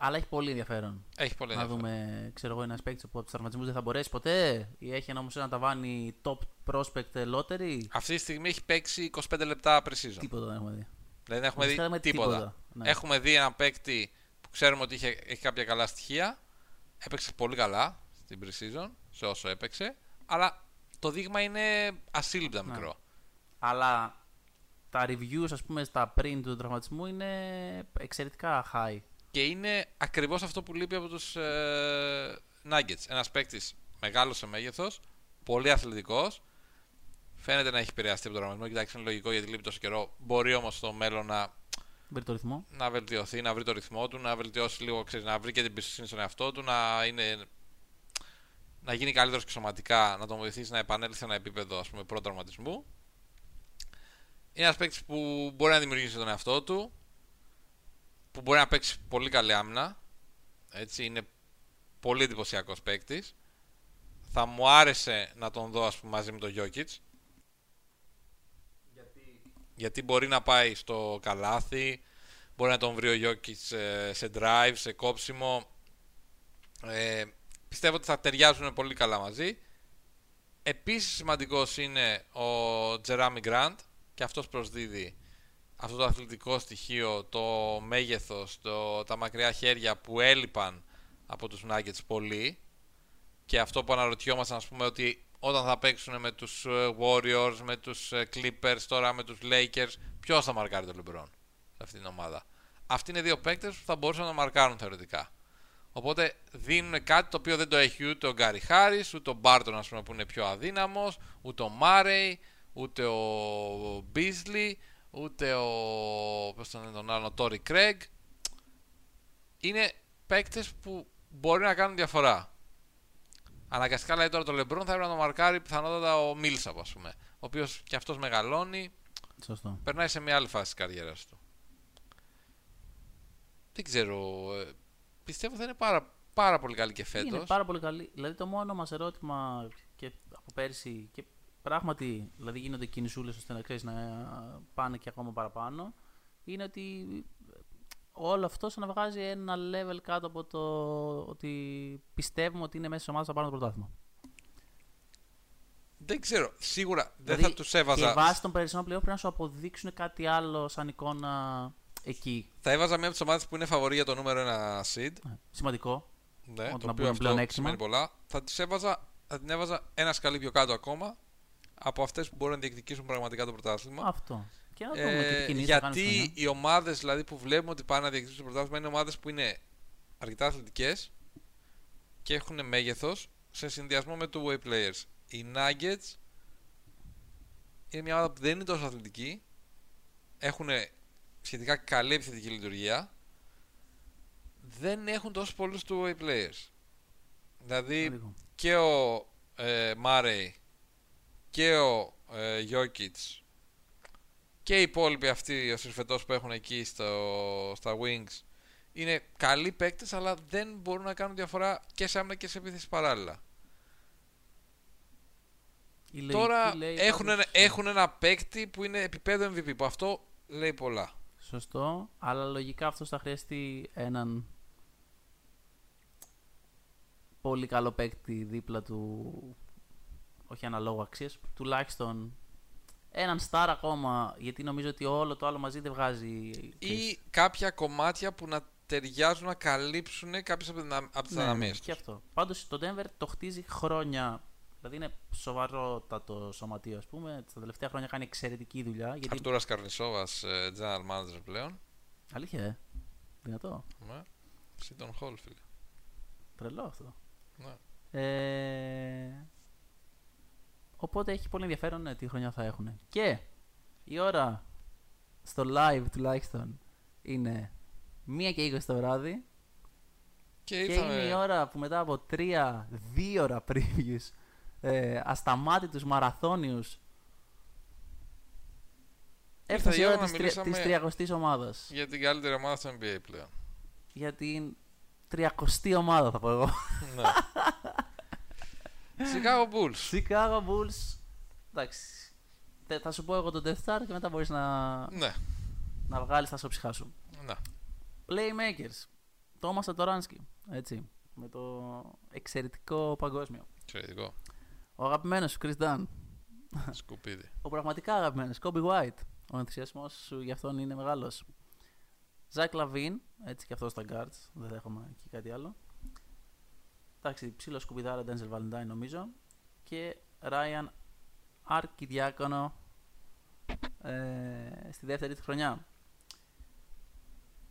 Αλλά έχει πολύ ενδιαφέρον. Έχει πολύ να ενδιαφέρον. δούμε, ξέρω εγώ, ένας παίκτης που από τους τραυματισμούς δεν θα μπορέσει ποτέ, ή έχει ένα όμως ένα ταβάνι top prospect lottery. Αυτή τη στιγμή έχει παίξει 25 λεπτά pre-season. Τίποτα δεν έχουμε δει. Δηλαδή δεν έχουμε Δεν δει ξέραμε τίποτα. τίποτα, ναι. Έχουμε δει έναν παίκτη που ξέρουμε ότι είχε, έχει κάποια καλά στοιχεία. Έπαιξε πολύ καλά στην pre-season, σε όσο έπαιξε. Αλλά το δείγμα είναι ασύλληπτα Ναι. μικρό. Αλλά τα reviews, ας πούμε, στα πριν του τραυματισμού είναι εξαιρετικά high. Και είναι ακριβώς αυτό που λείπει από τους ε, Nuggets. Ένας παίκτης μεγάλος σε μέγεθος, πολύ αθλητικός. Φαίνεται να έχει επηρεαστεί από τον τραυματισμό. Κοιτάξτε, είναι λογικό γιατί λείπει τόσο καιρό. Μπορεί όμως στο μέλλον να, Βρει το ρυθμό. να βελτιωθεί, να βρει το ρυθμό του, να βελτιώσει λίγο, ξέρεις, να βρει και την πιστοσύνη στον εαυτό του, να, είναι, να γίνει καλύτερος και σωματικά, να τον βοηθήσει να επανέλθει σε ένα επίπεδο ας πούμε, προτραυματισμού. Είναι ένας παίκτης που μπορεί να δημιουργήσει τον εαυτό του, που μπορεί να παίξει πολύ καλή άμυνα. Έτσι, είναι πολύ εντυπωσιακός παίκτης. Θα μου άρεσε να τον δω ας πούμε, μαζί με τον Jokic. Γιατί; Μπορεί να πάει στο καλάθι, μπορεί να τον βρει ο Jokic ε, σε drive, σε κόψιμο. Ε, πιστεύω ότι θα ταιριάζουν πολύ καλά μαζί. Επίσης σημαντικός είναι ο Τζεράμι Γκραντ και αυτός προσδίδει αυτό το αθλητικό στοιχείο, το μέγεθος, το, τα μακριά χέρια που έλειπαν από τους Nuggets πολύ και αυτό που αναρωτιόμασταν ας πούμε ότι όταν θα παίξουν με τους ε, Warriors, με τους ε, Clippers, τώρα με τους Lakers, ποιος θα μαρκάρει τον LeBron σε αυτήν την ομάδα; Αυτοί είναι δύο παίκτες που θα μπορούσαν να μαρκάρουν θεωρητικά. Οπότε δίνουν κάτι το οποίο δεν το έχει ούτε ο Γκάρι Χάρις, ούτε ο Μπάρτον ας πούμε, που είναι πιο αδύναμος, ούτε ο Μάρεϊ, ούτε ο Μπίσλι, ούτε ο. Πώς τον, λένε τον άλλο, ο Τόρι Κρέγκ. Είναι παίκτες που μπορεί να κάνουν διαφορά. Αναγκαστικά λέει τώρα το Λεμπρόν θα έπρεπε να το μαρκάρει πιθανότατα ο Μίλσαπ, ας πούμε. Ο οποίος και αυτός μεγαλώνει, Σωστό. περνάει σε μια άλλη φάση της καριέρας του. Δεν ξέρω. ε, πιστεύω θα είναι πάρα, πάρα πολύ καλή και φέτος. Είναι πάρα πολύ καλή. Δηλαδή το μόνο μας ερώτημα και από πέρσι και πράγματι δηλαδή γίνονται κινησούλες ώστε να ξέρεις να πάνε και ακόμα παραπάνω είναι ότι όλο αυτό σαν να βγάζει ένα level κάτω από το ότι πιστεύουμε ότι είναι μέσα σε ομάδα θα πάρουν το πρωτάθλημα. Δεν ξέρω. Σίγουρα δεν Δηλαδή, θα τους έβαζα. Και βάσει των περσινών πλέον πρέπει να σου αποδείξουν κάτι άλλο σαν εικόνα εκεί. Θα έβαζα μία από τις ομάδες που είναι φαβορή για το νούμερο 1 seed. Ε, Σημαντικό. Ναι, Όταν το να οποίο πούμε αυτό πλεονέκτημα. σημαίνει πολλά. Θα, τις έβαζα, θα την έβαζα ένα σκαλί πιο κάτω ακόμα από αυτές που μπορούν να διεκδικήσουν πραγματικά το πρωτάθλημα. Αυτό. Και να δούμε και τι Ε, κινήσεις θα κάνει στη γιατί χρονιά. οι ομάδες δηλαδή, που βλέπουμε ότι πάνε να διεκδικήσουν το πρωτάθλημα είναι ομάδες που είναι αρκετά αθλητικές και έχουν μέγεθος σε συνδυασμό με το way players. Οι Nuggets είναι μια ομάδα που δεν είναι τόσο αθλητική έχουν σχετικά καλή επιθετική λειτουργία δεν έχουν τόσο πολλούς two way players. Δηλαδή Λίγο. και ο ε, Μάρεϊ και ο ε, Jokic και οι υπόλοιποι αυτοί ο συρφετός που έχουν εκεί στο, στα Wings είναι καλοί παίκτες αλλά δεν μπορούν να κάνουν διαφορά και σε άμυνα και σε επίθεση παράλληλα. Η λογική Τώρα λέει έχουν, πάντως- ένα, έχουν ένα παίκτη που είναι επίπεδο MVP που αυτό λέει πολλά. Σωστό, αλλά λογικά αυτό θα χρειαστεί έναν πολύ καλό παίκτη δίπλα του, όχι αναλόγου αξίας, τουλάχιστον έναν star ακόμα, γιατί νομίζω ότι όλο το άλλο μαζί δεν βγάζει. Ή κάποια κομμάτια που να ταιριάζουν να καλύψουν κάποιες από, την- από τις ναι, ναι, αδυναμίες και τους. αυτό. Πάντως το Denver το χτίζει χρόνια. Δηλαδή είναι σοβαρότατο σωματείο, ας πούμε. Στα τελευταία χρόνια κάνει εξαιρετική δουλειά. Γιατί... Αρτούρας Καρνισόβας, ε, general manager πλέον. Αλήθεια, ε. Δυνατό. Ναι. Σίτον Χολ, φίλε. Τρελό αυτό. Ναι. Ε, οπότε έχει πολύ ενδιαφέρον ναι, τι χρονιά θα έχουν. Και η ώρα στο live τουλάχιστον είναι 1 και 20 το βράδυ. Και, Και ήρθαμε... είναι η ώρα που μετά από 3-2 ώρα previews ε, ασταμάτητους μαραθώνιους έφτασε η η ώρα ώρα να της, τρια- μιλήσουμε- της τριακοστής ομάδας. για την καλύτερη ομάδα στο NBA πλέον. Για την τριακοστή ομάδα θα πω εγώ. ναι. Chicago Bulls. Chicago Bulls. Εντάξει. Τε- Θα σου πω εγώ τον Death Star και μετά μπορείς να, ναι. να βγάλεις τα σοψυχά σου. ναι. Playmakers. Τόμας Σατοράνσκι. Έτσι. Με το εξαιρετικό παγκόσμιο. Εξαιρετικό. Ο αγαπημένος σου Chris Dunn. Σκουπίδι. Ο πραγματικά αγαπημένος Kobe White. Ο ενθουσιασμός σου για αυτόν είναι μεγάλος. Zach Lavin. Έτσι και αυτός στα guards. Δεν δέχομαι και κάτι άλλο. Εντάξει, ψιλοσκουπιδάρα Denzel Valentine νομίζω. Και Ryan Αρκιδιάκονο ε, στη δεύτερη του χρονιά.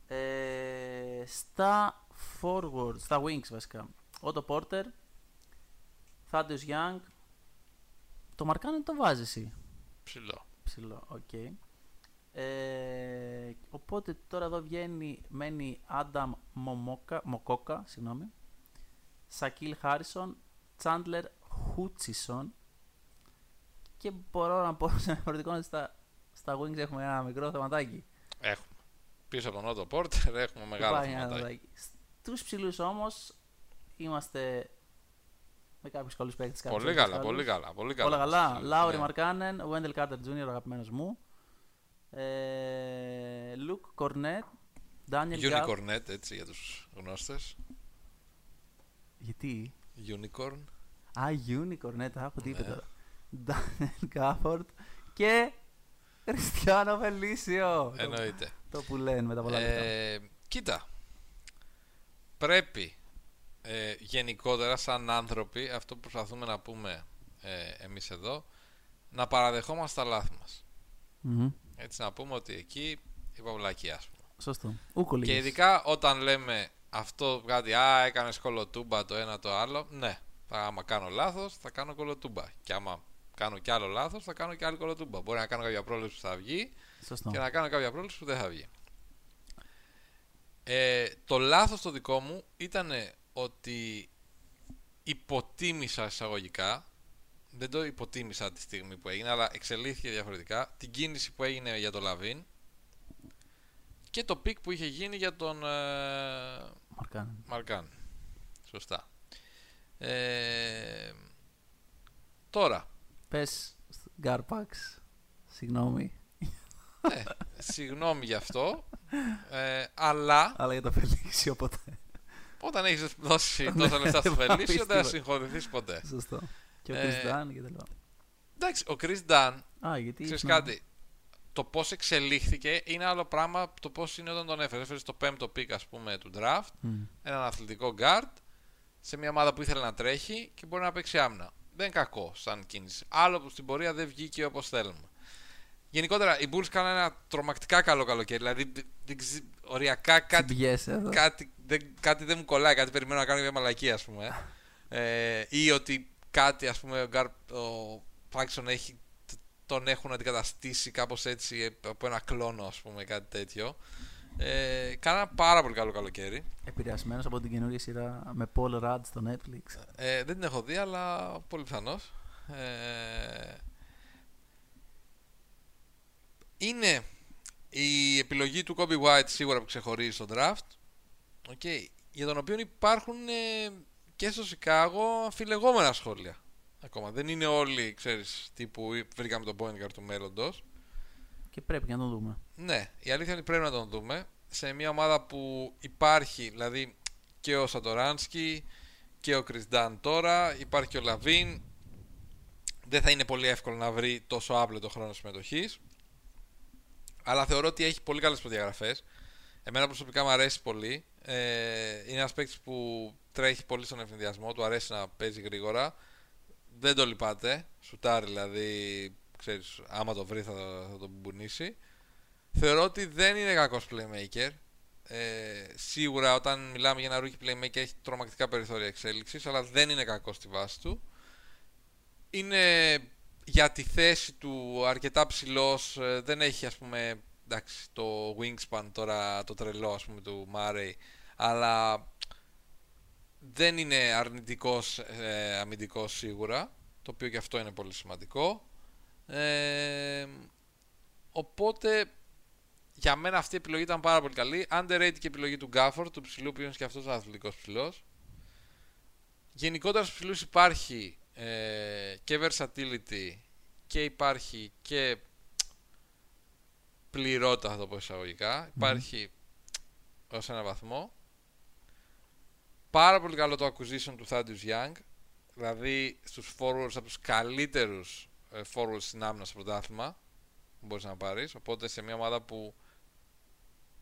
Ε, στα forward, στα wings βασικά. Otto Porter, Thaddeus Young. Το Μάρκανεν το βάζεις εσύ; Ψηλό. Ψηλό, οκ. Ε, οπότε τώρα εδώ βγαίνει, μένει Άνταμ Μοκόκα, συγγνώμη. Σακίλ Χάρισον, Τσάντλερ Χούτσισον και μπορώ να πω σε διαφορετικό ότι στα, στα Wings έχουμε ένα μικρό θεματάκι. Έχουμε. Πίσω από τον Ότο Πόρτερ έχουμε μεγάλο Υπάρχει ένα θεματάκι. θεματάκι. Στους ψηλούς όμως είμαστε με κάποιους καλούς παίκτες. κάποιους Πολύ όχι καλά, καλούς. πολύ καλά. Πολύ καλά. Όλα καλά. Ναι. Λάουρι Μαρκάνεν, Wendell Carter Jr., ο αγαπημένος μου. Ε, Luke Κορνέτ, Daniel Gaff. Unicornet, έτσι για τους γνώστες. Γιατί; Unicorn. Α, Unicorn, ναι, τα έχω τι είπε Ναι. τώρα. Daniel Gafford και Χριστιανό Φελίσιο. Το, Εννοείται. το που λένε με τα πολλά λεπτά. Ε, κοίτα. Πρέπει ε, γενικότερα σαν άνθρωποι, αυτό που προσπαθούμε να πούμε ε, εμείς εδώ, να παραδεχόμαστε τα λάθη μας. Μμμ. Έτσι να πούμε ότι εκεί είπα βλακία ας πούμε. Σωστό. Ούκο Και ειδικά όταν λέμε αυτό κάτι, α, έκανε κολοτούμπα το ένα το άλλο, ναι. Θα, άμα κάνω λάθος, θα κάνω κολοτούμπα. Και άμα κάνω κι άλλο λάθος, θα κάνω κι άλλη κολοτούμπα. Μπορεί να κάνω κάποια πρόληψη που θα βγει Σωστό. και να κάνω κάποια πρόληψη που δεν θα βγει. Ε, το λάθος το δικό μου ήταν ότι υποτίμησα εισαγωγικά δεν το υποτίμησα τη στιγμή που έγινε αλλά εξελίχθηκε διαφορετικά την κίνηση που έγινε για το Λαβίν και το pick που είχε γίνει για τον ε, Μάρκανεν. Μαρκάν σωστά ε, τώρα Πες GarPax. Συγγνώμη. ε, συγγνώμη γι' αυτό ε, αλλά Αλλά για το Φελίσιο ποτέ. Όταν έχεις δώσει τόσα λεφτά στο Ναι, Φελίσιο, πιστεύω. δεν θα συγχωρηθείς ποτέ. Σωστό. Και ο Ε, Chris Dunn και τα λοιπά. Εντάξει, ο Chris Dunn, Α, γιατί. ξέρεις να- κάτι. Το πώς εξελίχθηκε είναι άλλο πράγμα από το πώς είναι όταν τον έφερε. Έφερε το πέμπτο pick, ας πούμε, του draft. Μμ. Έναν αθλητικό guard σε μια ομάδα που ήθελε να τρέχει και μπορεί να παίξει άμυνα. Δεν είναι κακό σαν κίνηση. Άλλο που στην πορεία δεν βγήκε όπως θέλουμε. Γενικότερα, οι Bulls κάνανε ένα τρομακτικά καλό καλοκαίρι. Δηλαδή, δεν- δεν ξε- οριακά κάτι Τσιμπιέσαι εδώ. κάτι, δεν, κάτι δεν μου κολλάει, κάτι περιμένω να κάνω μια μαλακία, ας πούμε. Ε, ή ότι κάτι, ας πούμε, ο, Γκάρ, ο Φάξον έχει τ- τον έχουν αντικαταστήσει κάπως έτσι από ένα κλόνο, ας πούμε, κάτι τέτοιο. Ε, κάνα πάρα πολύ καλό καλοκαίρι. Επηρεασμένος από την καινούργια σειρά με Paul Rudd στο Netflix. Ε, δεν την έχω δει, αλλά πολύ πιθανώς. Ε, είναι η επιλογή του Kobe White σίγουρα που ξεχωρίζει στο draft. Okay, για τον οποίο υπάρχουν ε, και στο Σικάγο αμφιλεγόμενα σχόλια. Ακόμα. Δεν είναι όλοι, ξέρεις, τύπου βρήκαμε τον point guard του μέλλοντος. Και πρέπει να τον δούμε. Ναι, η αλήθεια είναι ότι πρέπει να τον δούμε. Σε μια ομάδα που υπάρχει, δηλαδή και ο Σαντοράνσκι και ο Κριστάν τώρα, υπάρχει και ο Λαβίν. Δεν θα είναι πολύ εύκολο να βρει τόσο άπλετο χρόνο συμμετοχής. Αλλά θεωρώ ότι έχει πολύ καλές προδιαγραφές. Εμένα προσωπικά μου αρέσει πολύ. Ε, είναι ένας παίκτης που τρέχει πολύ στον ευνηδιασμό, του αρέσει να παίζει γρήγορα. Δεν το λυπάται. Σουτάρει δηλαδή, ξέρεις, άμα το βρει θα, θα τον μπουνίσει. Θεωρώ ότι δεν είναι κακός playmaker. Ε, σίγουρα όταν μιλάμε για ένα rookie playmaker έχει τρομακτικά περιθώρια εξέλιξης, αλλά δεν είναι κακός στη βάση του. Είναι για τη θέση του αρκετά ψηλός, ε, δεν έχει ας πούμε εντάξει, το wingspan τώρα το τρελό ας πούμε του Murray, αλλά δεν είναι αρνητικός ε, αμυντικός σίγουρα, το οποίο και αυτό είναι πολύ σημαντικό. Ε, οπότε για μένα αυτή η επιλογή ήταν πάρα πολύ καλή. Underrated και η επιλογή του Γκάφορ, του ψηλού που είναι και αυτός αθλητικός ψηλός. Γενικότερα στους ψηλούς υπάρχει ε, και versatility και υπάρχει και πληρότητα θα το πω εισαγωγικά. Υπάρχει ως ένα βαθμό. Πάρα πολύ καλό το acquisition του Thaddeus Young. Δηλαδή στους forwards από τους καλύτερους ε, forwards στην άμυνα στο πρωτάθλημα που μπορείς να πάρεις. Οπότε σε μια ομάδα που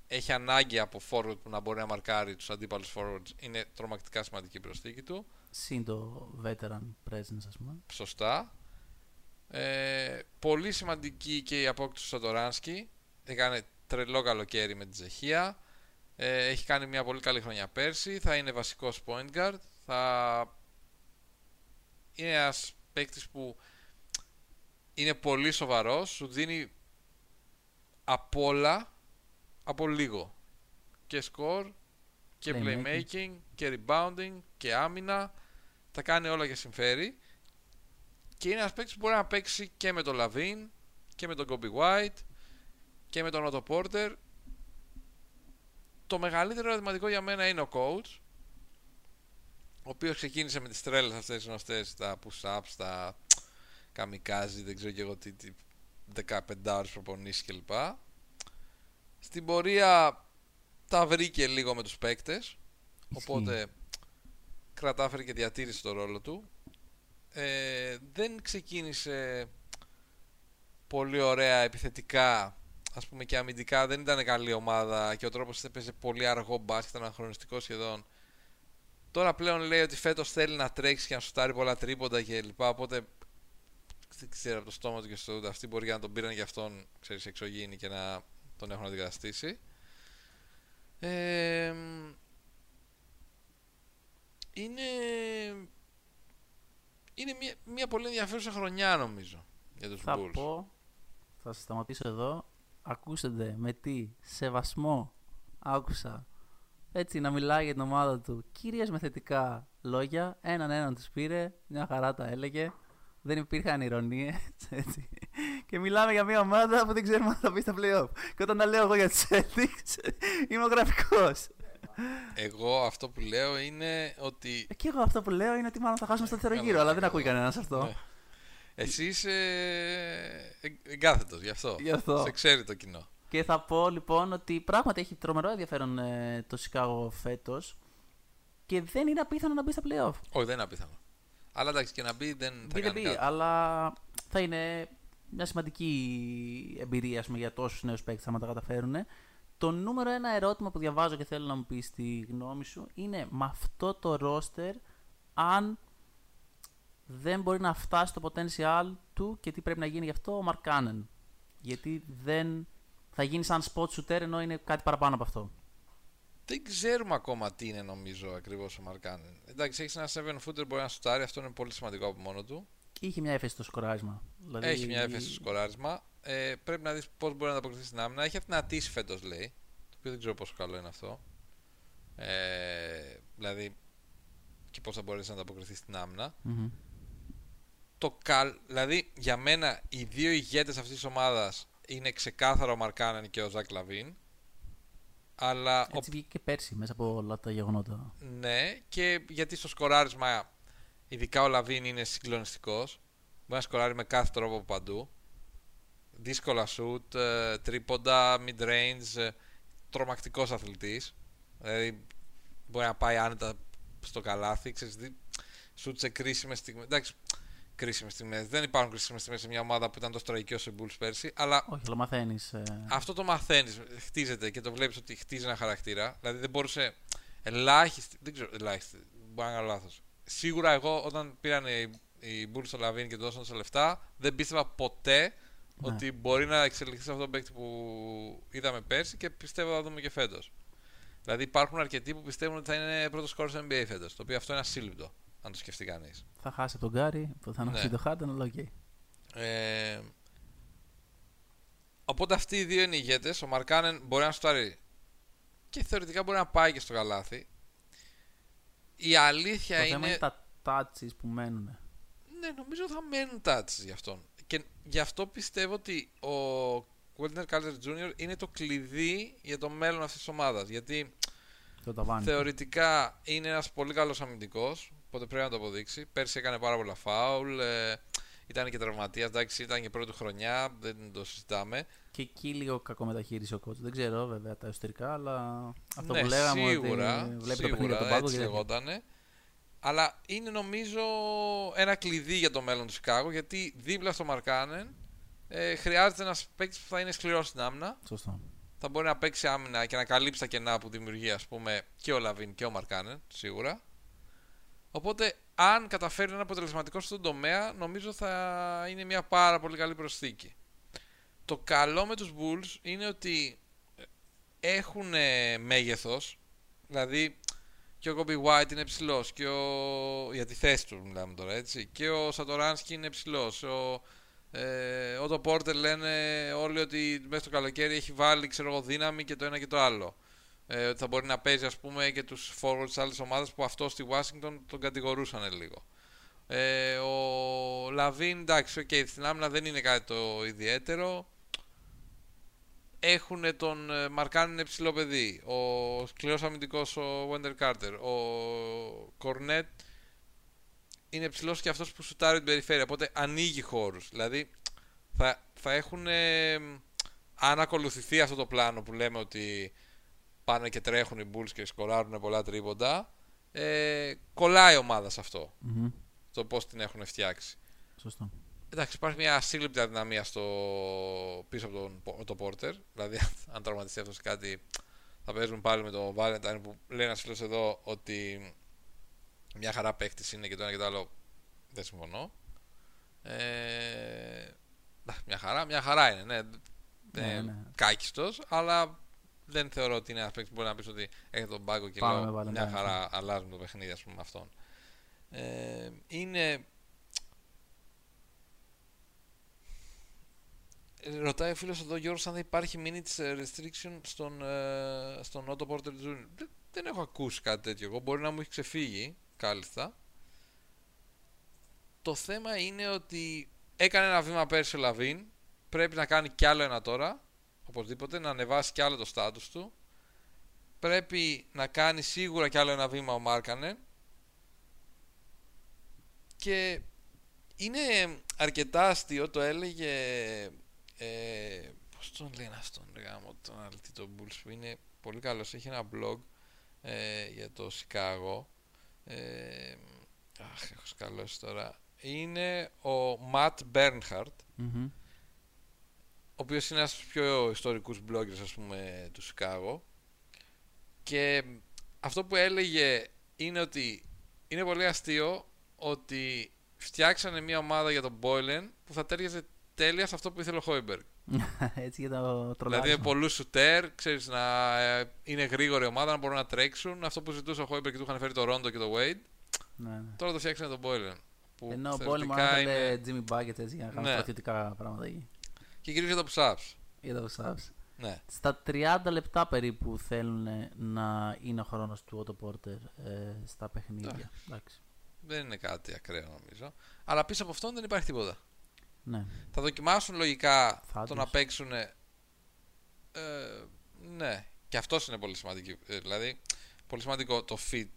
έχει ανάγκη από forward που να μπορεί να μαρκάρει τους αντίπαλους forwards είναι τρομακτικά σημαντική η προσθήκη του. Συν το veteran presence, ας πούμε. Σωστά. Ε, πολύ σημαντική και η απόκτηση του Σατοράνσκι. Έκανε τρελό καλοκαίρι με τη Ζεχία. Ε, έχει κάνει μια πολύ καλή χρονιά πέρσι. Θα είναι βασικός point guard. Θα... Είναι ένας παίκτης που είναι πολύ σοβαρός. Σου δίνει απ' όλα από λίγο. Και score και Playmaking. playmaking και rebounding και άμυνα. Τα κάνει όλα και συμφέρει. Και είναι ένας παίκτης που μπορεί να παίξει και με τον Λαβίν και με τον Kobe White και με τον Otto Porter. Το μεγαλύτερο ερωτηματικό για μένα είναι ο coach ο οποίος ξεκίνησε με τις τρέλες αυτές τις γνωστές τα push-ups, τα kamikaze, δεν ξέρω και εγώ τι, τι 15 ώρες προπονήσεις κλπ. Στην πορεία τα βρήκε λίγο με τους παίκτες οπότε κρατάφερε και διατήρησε το ρόλο του ε, δεν ξεκίνησε πολύ ωραία επιθετικά ας πούμε και αμυντικά δεν ήταν καλή ομάδα και ο τρόπος έπαιζε πολύ αργό μπάσκετ, ήταν αναχρονιστικός σχεδόν τώρα πλέον λέει ότι φέτος θέλει να τρέξει και να σουτάρει πολλά τρίποντα και λοιπά οπότε δεν ξέρω από το στόμα του και στο ούτε αυτοί μπορεί να τον πήραν για αυτόν ξέρεις εξωγήινη και να τον έχουν αντικαταστήσει ε, είναι είναι μια, μια πολύ ενδιαφέρουσα χρονιά νομίζω για τους Θα Bulls. πω, θα σας σταματήσω εδώ. Ακούσετε με τι σεβασμό άκουσα έτσι να μιλάει για την ομάδα του κυρίως με θετικά λόγια. Έναν έναν τους πήρε, μια χαρά τα έλεγε. Δεν υπήρχαν ηρωνίες, έτσι. Και μιλάμε για μια ομάδα που δεν ξέρουμε αν θα μπει στα playoff. Και όταν τα λέω εγώ για τους Celtics, είμαι ο γραφικός. Εγώ αυτό που λέω είναι ότι Ε, Και εγώ αυτό που λέω είναι ότι μάλλον θα χάσουμε στο δεύτερο Καλά, γύρο, αλλά δεν καλά. ακούει κανένας αυτό. Ναι. εσύ είσαι ε, εγκάθετος γι' αυτό. Γι' αυτό. Σε ξέρει το κοινό. Και θα πω λοιπόν ότι πράγματι έχει τρομερό ενδιαφέρον ε, το Chicago φέτος και δεν είναι απίθανο να μπει στα playoff. Όχι, δεν είναι απίθανο. Αλλά εντάξει και να μπει δεν θα Μπει δεν κάνει μπει, κάτι. αλλά θα είναι μια σημαντική εμπειρία ας πούμε, για τόσους νέους παίκτες άμα τα καταφέρουν. Το νούμερο ένα ερώτημα που διαβάζω και θέλω να μου πεις τη γνώμη σου είναι με αυτό το roster αν δεν μπορεί να φτάσει το potential του και τι πρέπει να γίνει γι' αυτό ο Μαρκάνεν. Γιατί δεν θα γίνει σαν spot shooter ενώ είναι κάτι παραπάνω από αυτό. Δεν ξέρουμε ακόμα τι είναι νομίζω ακριβώς ο Μαρκάνεν. Εντάξει, έχεις ένα 7 footer μπορεί να σουτάρει, αυτό είναι πολύ σημαντικό από μόνο του. Και είχε μια έφεση στο σκοράρισμα. Δηλαδή... Έχει μια έφεση στο σκοράρισμα. Ε, πρέπει να δεις πώς μπορεί να ανταποκριθείς στην άμυνα. Έχει αδυνατήσει φέτος, λέει. Το οποίο δεν ξέρω πόσο καλό είναι αυτό. Ε, δηλαδή, και πώς θα μπορέσεις να ανταποκριθείς στην άμυνα. Μμμ. Το καλ... Δηλαδή, για μένα, οι δύο ηγέτες αυτής της ομάδας είναι ξεκάθαρο ο Μαρκάνεν και ο Ζακ Λαβίν. Αλλά ο Έτσι βγήκε και πέρσι μέσα από όλα τα γεγονότα. Ναι, και γιατί στο σκοράρισμα, ειδικά ο Λαβίν είναι συγκλονιστικός. Μπορεί να σκοράρει με κάθε τρόπο από παντού. Δύσκολα shoot, ε, τρίποντα, mid-range, ε, τρομακτικός αθλητής. Δηλαδή μπορεί να πάει άνετα στο καλάθι, ξέρεις, δι- shoot σε κρίσιμες στιγμές. Εντάξει, κρίσιμες στιγμές. Δεν υπάρχουν κρίσιμες στιγμές σε μια ομάδα που ήταν τόσο τραγική όσο οι Bulls πέρσι, αλλά Όχι, αλλά μαθαίνεις. αυτό το μαθαίνεις, χτίζεται και το βλέπεις ότι χτίζει ένα χαρακτήρα. Δηλαδή δεν μπορούσε. Ελάχιστη. Δεν ξέρω, ελάχιστη. Μπορεί να κάνω λάθος. Σίγουρα εγώ όταν πήραν οι, οι Bulls το Λαβίν και του δώσαν τόσα λεφτά, δεν πίστευα ποτέ Ναι. ότι μπορεί να εξελιχθεί σε αυτόν τον παίκτη που είδαμε πέρσι και πιστεύω θα δούμε και φέτος. Δηλαδή υπάρχουν αρκετοί που πιστεύουν ότι θα είναι πρώτος σκόρερ στο NBA φέτος. Το οποίο αυτό είναι ασύλληπτο, αν το σκεφτεί κανείς. Θα χάσει από τον Γκάρι, που θα ανάψει Ναι. το Χάρντεν, αλλά οκ. Ε, οπότε αυτοί οι δύο είναι ηγέτες. Ο Μαρκάνεν μπορεί να στάρει και θεωρητικά μπορεί να πάει και στο καλάθι. Η αλήθεια Το είναι. θέμα είναι τα touches που μένουν. Ναι, νομίζω θα μένουν τάτσες για αυτόν. Και γι' αυτό πιστεύω ότι ο Walter Carter Jr. είναι το κλειδί για το μέλλον αυτής της ομάδας. Γιατί Το ταβάνι. θεωρητικά είναι ένας πολύ καλός αμυντικός, οπότε πρέπει να το αποδείξει. Πέρσι έκανε πάρα πολλά φάουλ, ε, ήταν και τραυματίας, εντάξει, ήταν και πρώτη χρονιά, δεν το συζητάμε. Και εκεί λίγο κακομεταχείρισε ο coach. Δεν ξέρω βέβαια τα εσωτερικά, αλλά αυτό ναι, που λέγαμε σίγουρα, ότι βλέπει σίγουρα, το παιχνίδι από τον πάγκο έτσι και δεν λεγότανε. Αλλά είναι νομίζω ένα κλειδί για το μέλλον του Σικάγο γιατί δίπλα στο Μαρκάνεν ε, χρειάζεται ένας παίκτης που θα είναι σκληρός στην άμυνα. Σωστό. Θα μπορεί να παίξει άμυνα και να καλύψει τα κενά που δημιουργεί ας πούμε και ο Λαβίν και ο Μαρκάνεν σίγουρα. Οπότε αν καταφέρει να είναι αποτελεσματικό στον τομέα νομίζω θα είναι μια πάρα πολύ καλή προσθήκη. Το καλό με τους Bulls είναι ότι έχουν μέγεθος δηλαδή και ο Kobe White είναι ψηλό και ο... για τη θέση του μιλάμε τώρα έτσι και ο Σατοράνσκι είναι ψηλό. Ο ε, Ότο Πόρτερ λένε όλοι ότι μέσα στο καλοκαίρι έχει βάλει ξέρω εγώ, δύναμη και το ένα και το άλλο. Ε, ότι θα μπορεί να παίζει ας πούμε και τους forwards της άλλης ομάδας που αυτό στη Washington τον κατηγορούσαν λίγο. Ε, ο Λαβίν εντάξει, okay, στην άμυνα δεν είναι κάτι το ιδιαίτερο. Έχουν τον ε, Μαρκάν είναι ψηλό παιδί. Ο σκληρός αμυντικός ο Wender Carter. Ο Κορνέτ είναι ψηλός και αυτός που σουτάρει την περιφέρεια. Οπότε ανοίγει χώρους. Δηλαδή θα, θα έχουν ε, αν ακολουθηθεί αυτό το πλάνο που λέμε ότι πάνε και τρέχουν οι Bulls και σκοράρουν πολλά τρίποντα ε, κολλάει η ομάδα σε αυτό Μμμ. το πώς την έχουν φτιάξει Σωστό. Εντάξει, υπάρχει μια ασύλληπτη αδυναμία στο... πίσω από τον Πο- το Porter. Δηλαδή, αν τραυματιστεί αυτός σε κάτι, θα παίζουν πάλι με τον Valentine που λέει ένας φίλος εδώ ότι μια χαρά παίχτη είναι και το ένα και το άλλο. Δεν συμφωνώ. Ε... εντάξει, Μια χαρά, μια χαρά είναι. Ναι, Ναι, ε, ναι. κάκιστος, αλλά δεν θεωρώ ότι είναι ένας παίκτης που μπορεί να πεις ότι έχει τον πάγκο και Πάμε λέω με μια Valentine, χαρά αλλάζουμε το παιχνίδι ας πούμε με αυτόν. Ε, είναι Ε, Ρωτάει ο φίλος εδώ Γιώργος αν δεν υπάρχει minutes ε, restriction στον, ε, στον Otto Porter Jr. Δεν, δεν έχω ακούσει κάτι τέτοιο εγώ, μπορεί να μου έχει ξεφύγει κάλλιστα. Το θέμα είναι ότι έκανε ένα βήμα πέρσι ο Λαβίν, πρέπει να κάνει κι άλλο ένα τώρα, οπωσδήποτε, να ανεβάσει κι άλλο το status του. Πρέπει να κάνει σίγουρα κι άλλο ένα βήμα ο Μάρκανεν. Και είναι αρκετά αστείο, το έλεγε ε, πώς τον λένε αυτόν ρε γάμο, τον αλήτη τον Bulls που είναι πολύ καλός, έχει ένα blog ε, για το Σικάγο ε, αχ έχω σκαλώσει τώρα είναι ο Matt Bernhardt Μμμ. Ο οποίος είναι ένας από τους πιο ιστορικούς bloggers ας πούμε του Σικάγο και αυτό που έλεγε είναι ότι είναι πολύ αστείο ότι φτιάξανε μια ομάδα για τον Boylen που θα ταίριαζε τέλεια σε αυτό που ήθελε ο Χόιμπεργκ. Έτσι για το Δηλαδή τρολάρισμα. με πολλούς σουτέρ, ξέρεις, να ε, είναι γρήγορη ομάδα, να μπορούν να τρέξουν. Αυτό που ζητούσε ο Χόιμπεργκ και του είχαν φέρει το Ρόντο και το Wade. Ναι, ναι. Τώρα το φτιάξανε τον Boylen. Που Ενώ ο θεωρητικά Πόλεμο είναι... ήθελε Jimmy Buckets έτσι για να κάνει Ναι. στρατιωτικά πράγματα εκεί. Και κυρίως για τα push-ups. Για τα Subs. Ναι. Στα 30 λεπτά περίπου θέλουν να είναι ο χρόνος του Otto Porter ε, στα παιχνίδια. Εντάξει. Δεν είναι κάτι ακραίο νομίζω. Αλλά πίσω από αυτόν δεν υπάρχει τίποτα. Ναι. Θα δοκιμάσουν λογικά Φάντως. το να παίξουν. Ε, ναι, και αυτός είναι πολύ σημαντικό. Ε, δηλαδή, πολύ σημαντικό το fit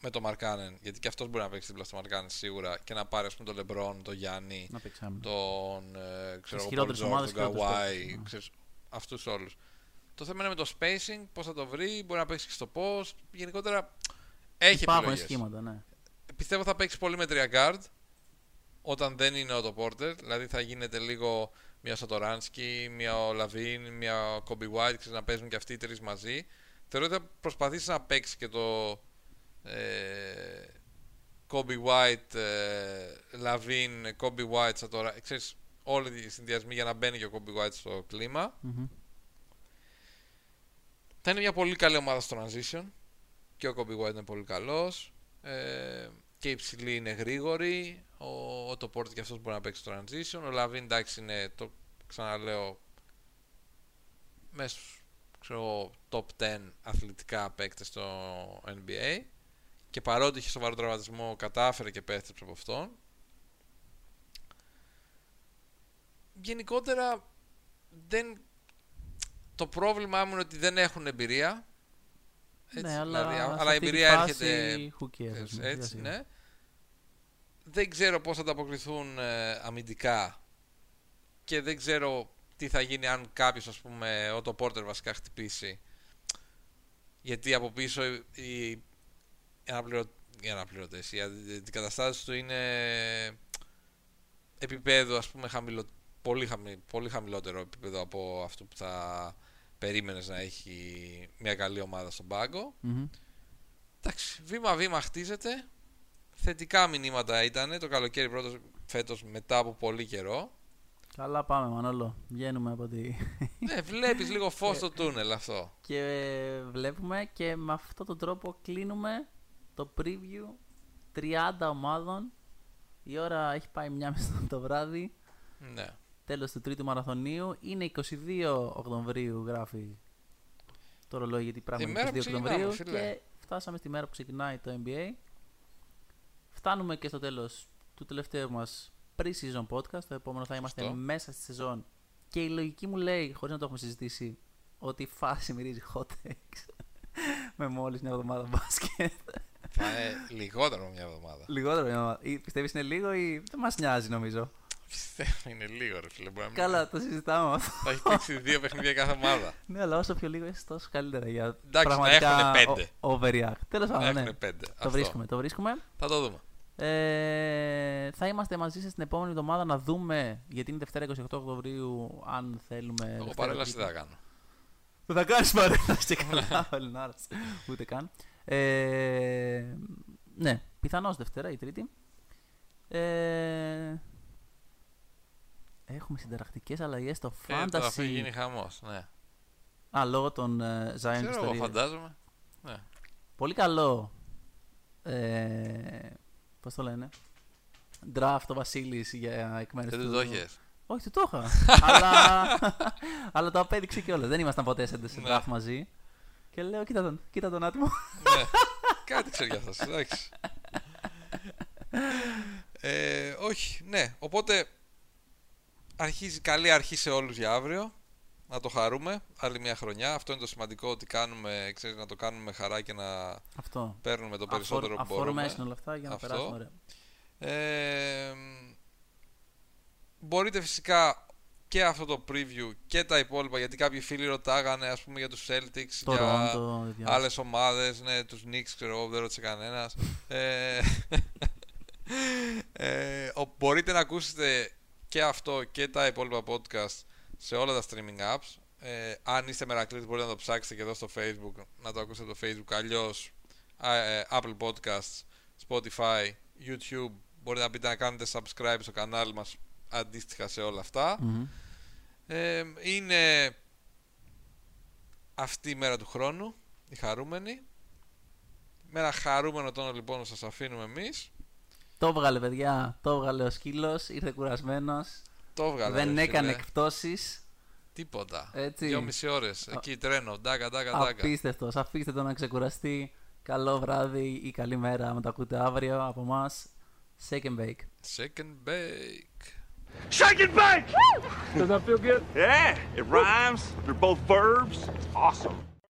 με το Μαρκάνεν. Γιατί και αυτός μπορεί να παίξει δίπλα στο Μαρκάνεν σίγουρα και να πάρει ας πούμε, τον Λεμπρόν, τον Γιάννη, Να παίξαμε. τον ε, ξέρω, Τις εγώ, Paul χειρότερες George, ομάδες, τον χειρότερους Kawhi, παίκτες, ναι. ξέρεις, αυτούς όλους. Το θέμα είναι με το spacing, πώς θα το βρει, μπορεί να παίξει και στο post. Γενικότερα έχει Υπάρχουν επιλογές. σχήματα, ναι. Πιστεύω θα παίξει πολύ με τρία guard όταν δεν είναι ο Porter. Δηλαδή θα γίνεται λίγο μια Σατοράνσκι, μια ο Λαβίν, μια ο Kobe White, ξέρεις, να παίζουν και αυτοί οι τρεις μαζί. Θεωρώ ότι θα προσπαθήσει να παίξει και το ε, Coby White, ε, Λαβίν, Coby White, Σατορά, ξέρεις, όλοι οι συνδυασμοί για να μπαίνει και ο Coby White στο κλίμα. Μμμ. Θα είναι μια πολύ καλή ομάδα στο transition. Και ο Coby White είναι πολύ καλός. Ε, και οι ψηλοί είναι γρήγοροι. Ο, ο το Porter και αυτός μπορεί να παίξει στο transition. Ο Λαβίν εντάξει είναι, το ξαναλέω, μέσα στους, ξέρω, εγώ, top 10 αθλητικά παίκτες στο NBA. Και παρότι είχε σοβαρό τραυματισμό, κατάφερε και επέστρεψε από αυτόν. Γενικότερα δεν το πρόβλημά μου είναι ότι δεν έχουν εμπειρία. ναι, αλλά, δηλαδή, σε αλλά η αυτή τη εμπειρία φάση, έρχεται who cares, ας έτσι, πούμε, έτσι, σιγά σιγά. ναι. Δεν ξέρω πώς θα ανταποκριθούν ε, αμυντικά και δεν ξέρω τι θα γίνει αν κάποιος, ας πούμε, ο το Porter βασικά χτυπήσει. Γιατί από πίσω οι, οι, οι, αναπληρω... οι αναπληρωτές, οι αντικαταστάσεις του είναι επίπεδο, ας πούμε, χαμηλο... πολύ, χαμη... πολύ χαμηλότερο επίπεδο από αυτό που θα περίμενες να έχει μια καλή ομάδα στον πάγκο. Μμμ. Εντάξει, βήμα-βήμα χτίζεται. Θετικά μηνύματα ήταν το καλοκαίρι πρώτος φέτος μετά από πολύ καιρό. Καλά πάμε Μανώλο. Βγαίνουμε από τη... ναι, βλέπεις λίγο φως στο τούνελ αυτό. και βλέπουμε και με αυτόν τον τρόπο κλείνουμε το preview 30 ομάδων. Η ώρα έχει πάει μια μισή το βράδυ. Ναι. Τέλος του τρίτου μαραθωνίου. Είναι 22 Οκτωβρίου γράφει το ρολόι γιατί Η πράγματι μέρα 22 που ξεκινάμε, Οκτωβρίου φίλε. και φτάσαμε στη μέρα που ξεκινάει το NBA. Φτάνουμε και στο τέλος του τελευταίου μας pre-season podcast. Το επόμενο θα είμαστε Αυτό. μέσα στη σεζόν. Και η λογική μου λέει, χωρίς να το έχουμε συζητήσει, ότι η φάση μυρίζει hot takes. με μόλις μια εβδομάδα μπάσκετ. Θα είναι λιγότερο από μια εβδομάδα. Λιγότερο μια εβδομάδα. Ή Πιστεύεις είναι λίγο ή δεν μας νοιάζει νομίζω. Πιστεύω είναι λίγο ρε φίλε. Μπορεί να μην- Καλά, το συζητάμε αυτό. Θα έχει παίξει δύο παιχνίδια κάθε ομάδα. Ναι, αλλά όσο πιο λίγο είσαι τόσο καλύτερα για να πραγματικά έχουνε πέντε. ο- overreact. Τέλος Να πάντων, ναι. έχουν πέντε. Το Αυτό. βρίσκουμε, το βρίσκουμε. Θα το δούμε. Ε, θα είμαστε μαζί σας την επόμενη εβδομάδα να δούμε, γιατί είναι Δευτέρα 28 Οκτωβρίου, αν θέλουμε... Εγώ Δευτέρα παρέλαση Τρίτη. δεν θα κάνω. Δεν θα κάνεις παρέλαση και καλά, ο Ελληνάρας. Ούτε καν. Ε, ναι, πιθανώς Δευτέρα ή Τρίτη. Ε, έχουμε συνταρακτικές αλλαγές στο Ε, τώρα θα Fantasy. γίνει χαμός. Ναι. Α, λόγω των ε, Zion Ξέρω εγώ, ιστορίες. φαντάζομαι. Ναι. Πολύ καλό. Ε, Πώς το λένε. Draft ο Βασίλης για εκ μέρου Δεν του. του το έχεις. Όχι, του το είχα. αλλά, αλλά το απέδειξε κιόλας. Δεν ήμασταν ποτέ σε σε Ναι. draft μαζί. Και λέω, κοίτα τον, κοίτα τον άτιμο. ναι. Κάτι ξέρει για αυτός, εντάξει. ε, όχι, ναι. Οπότε αρχίζει καλή αρχή σε όλους για αύριο. Να το χαρούμε. Άλλη μια χρονιά. Αυτό είναι το σημαντικό ότι κάνουμε, ξέρεις, να το κάνουμε με χαρά και να Αυτό. παίρνουμε το περισσότερο που Αφορμές μπορούμε. είναι όλα αυτά για να Αυτό. περάσουμε ωραία. Ε, μπορείτε φυσικά και αυτό το preview και τα υπόλοιπα γιατί κάποιοι φίλοι ρωτάγανε ας πούμε για τους Celtics Το για Ρόντο, διάβασα. άλλες ομάδες, ναι, τους Knicks ξέρω εγώ, δεν ρώτησε κανένας. Ε, ε, ο- μπορείτε να ακούσετε και αυτό και τα υπόλοιπα podcast σε όλα τα streaming apps. Ε, αν είστε μερακλείτες μπορείτε να το ψάξετε και εδώ στο facebook να το ακούσετε στο facebook. Αλλιώς α, ε, Apple Podcasts, Spotify, YouTube. Μπορείτε να πείτε να κάνετε subscribe στο κανάλι μας αντίστοιχα σε όλα αυτά Μμμ. ε, είναι αυτή η μέρα του χρόνου, η χαρούμενη. Με ένα χαρούμενο τόνο λοιπόν σας αφήνουμε εμείς Το έβγαλε, παιδιά. Το έβγαλε ο σκύλος. Ήρθε κουρασμένος. Το έβγαλε. Δεν ρε έκανε φίλε. εκπτώσεις. Τίποτα. Έτσι. Δύο μισή ώρες. Εκεί τρένο. Ντάκα, ντάκα, ντάκα. Απίστευτος. Αφήστε το να ξεκουραστεί. Καλό βράδυ ή καλή μέρα. Αν το ακούτε αύριο από εμάς. Shake and bake. Second bake. Shake and bake! Does that feel good? Yeah, it rhymes. They're both verbs. Awesome.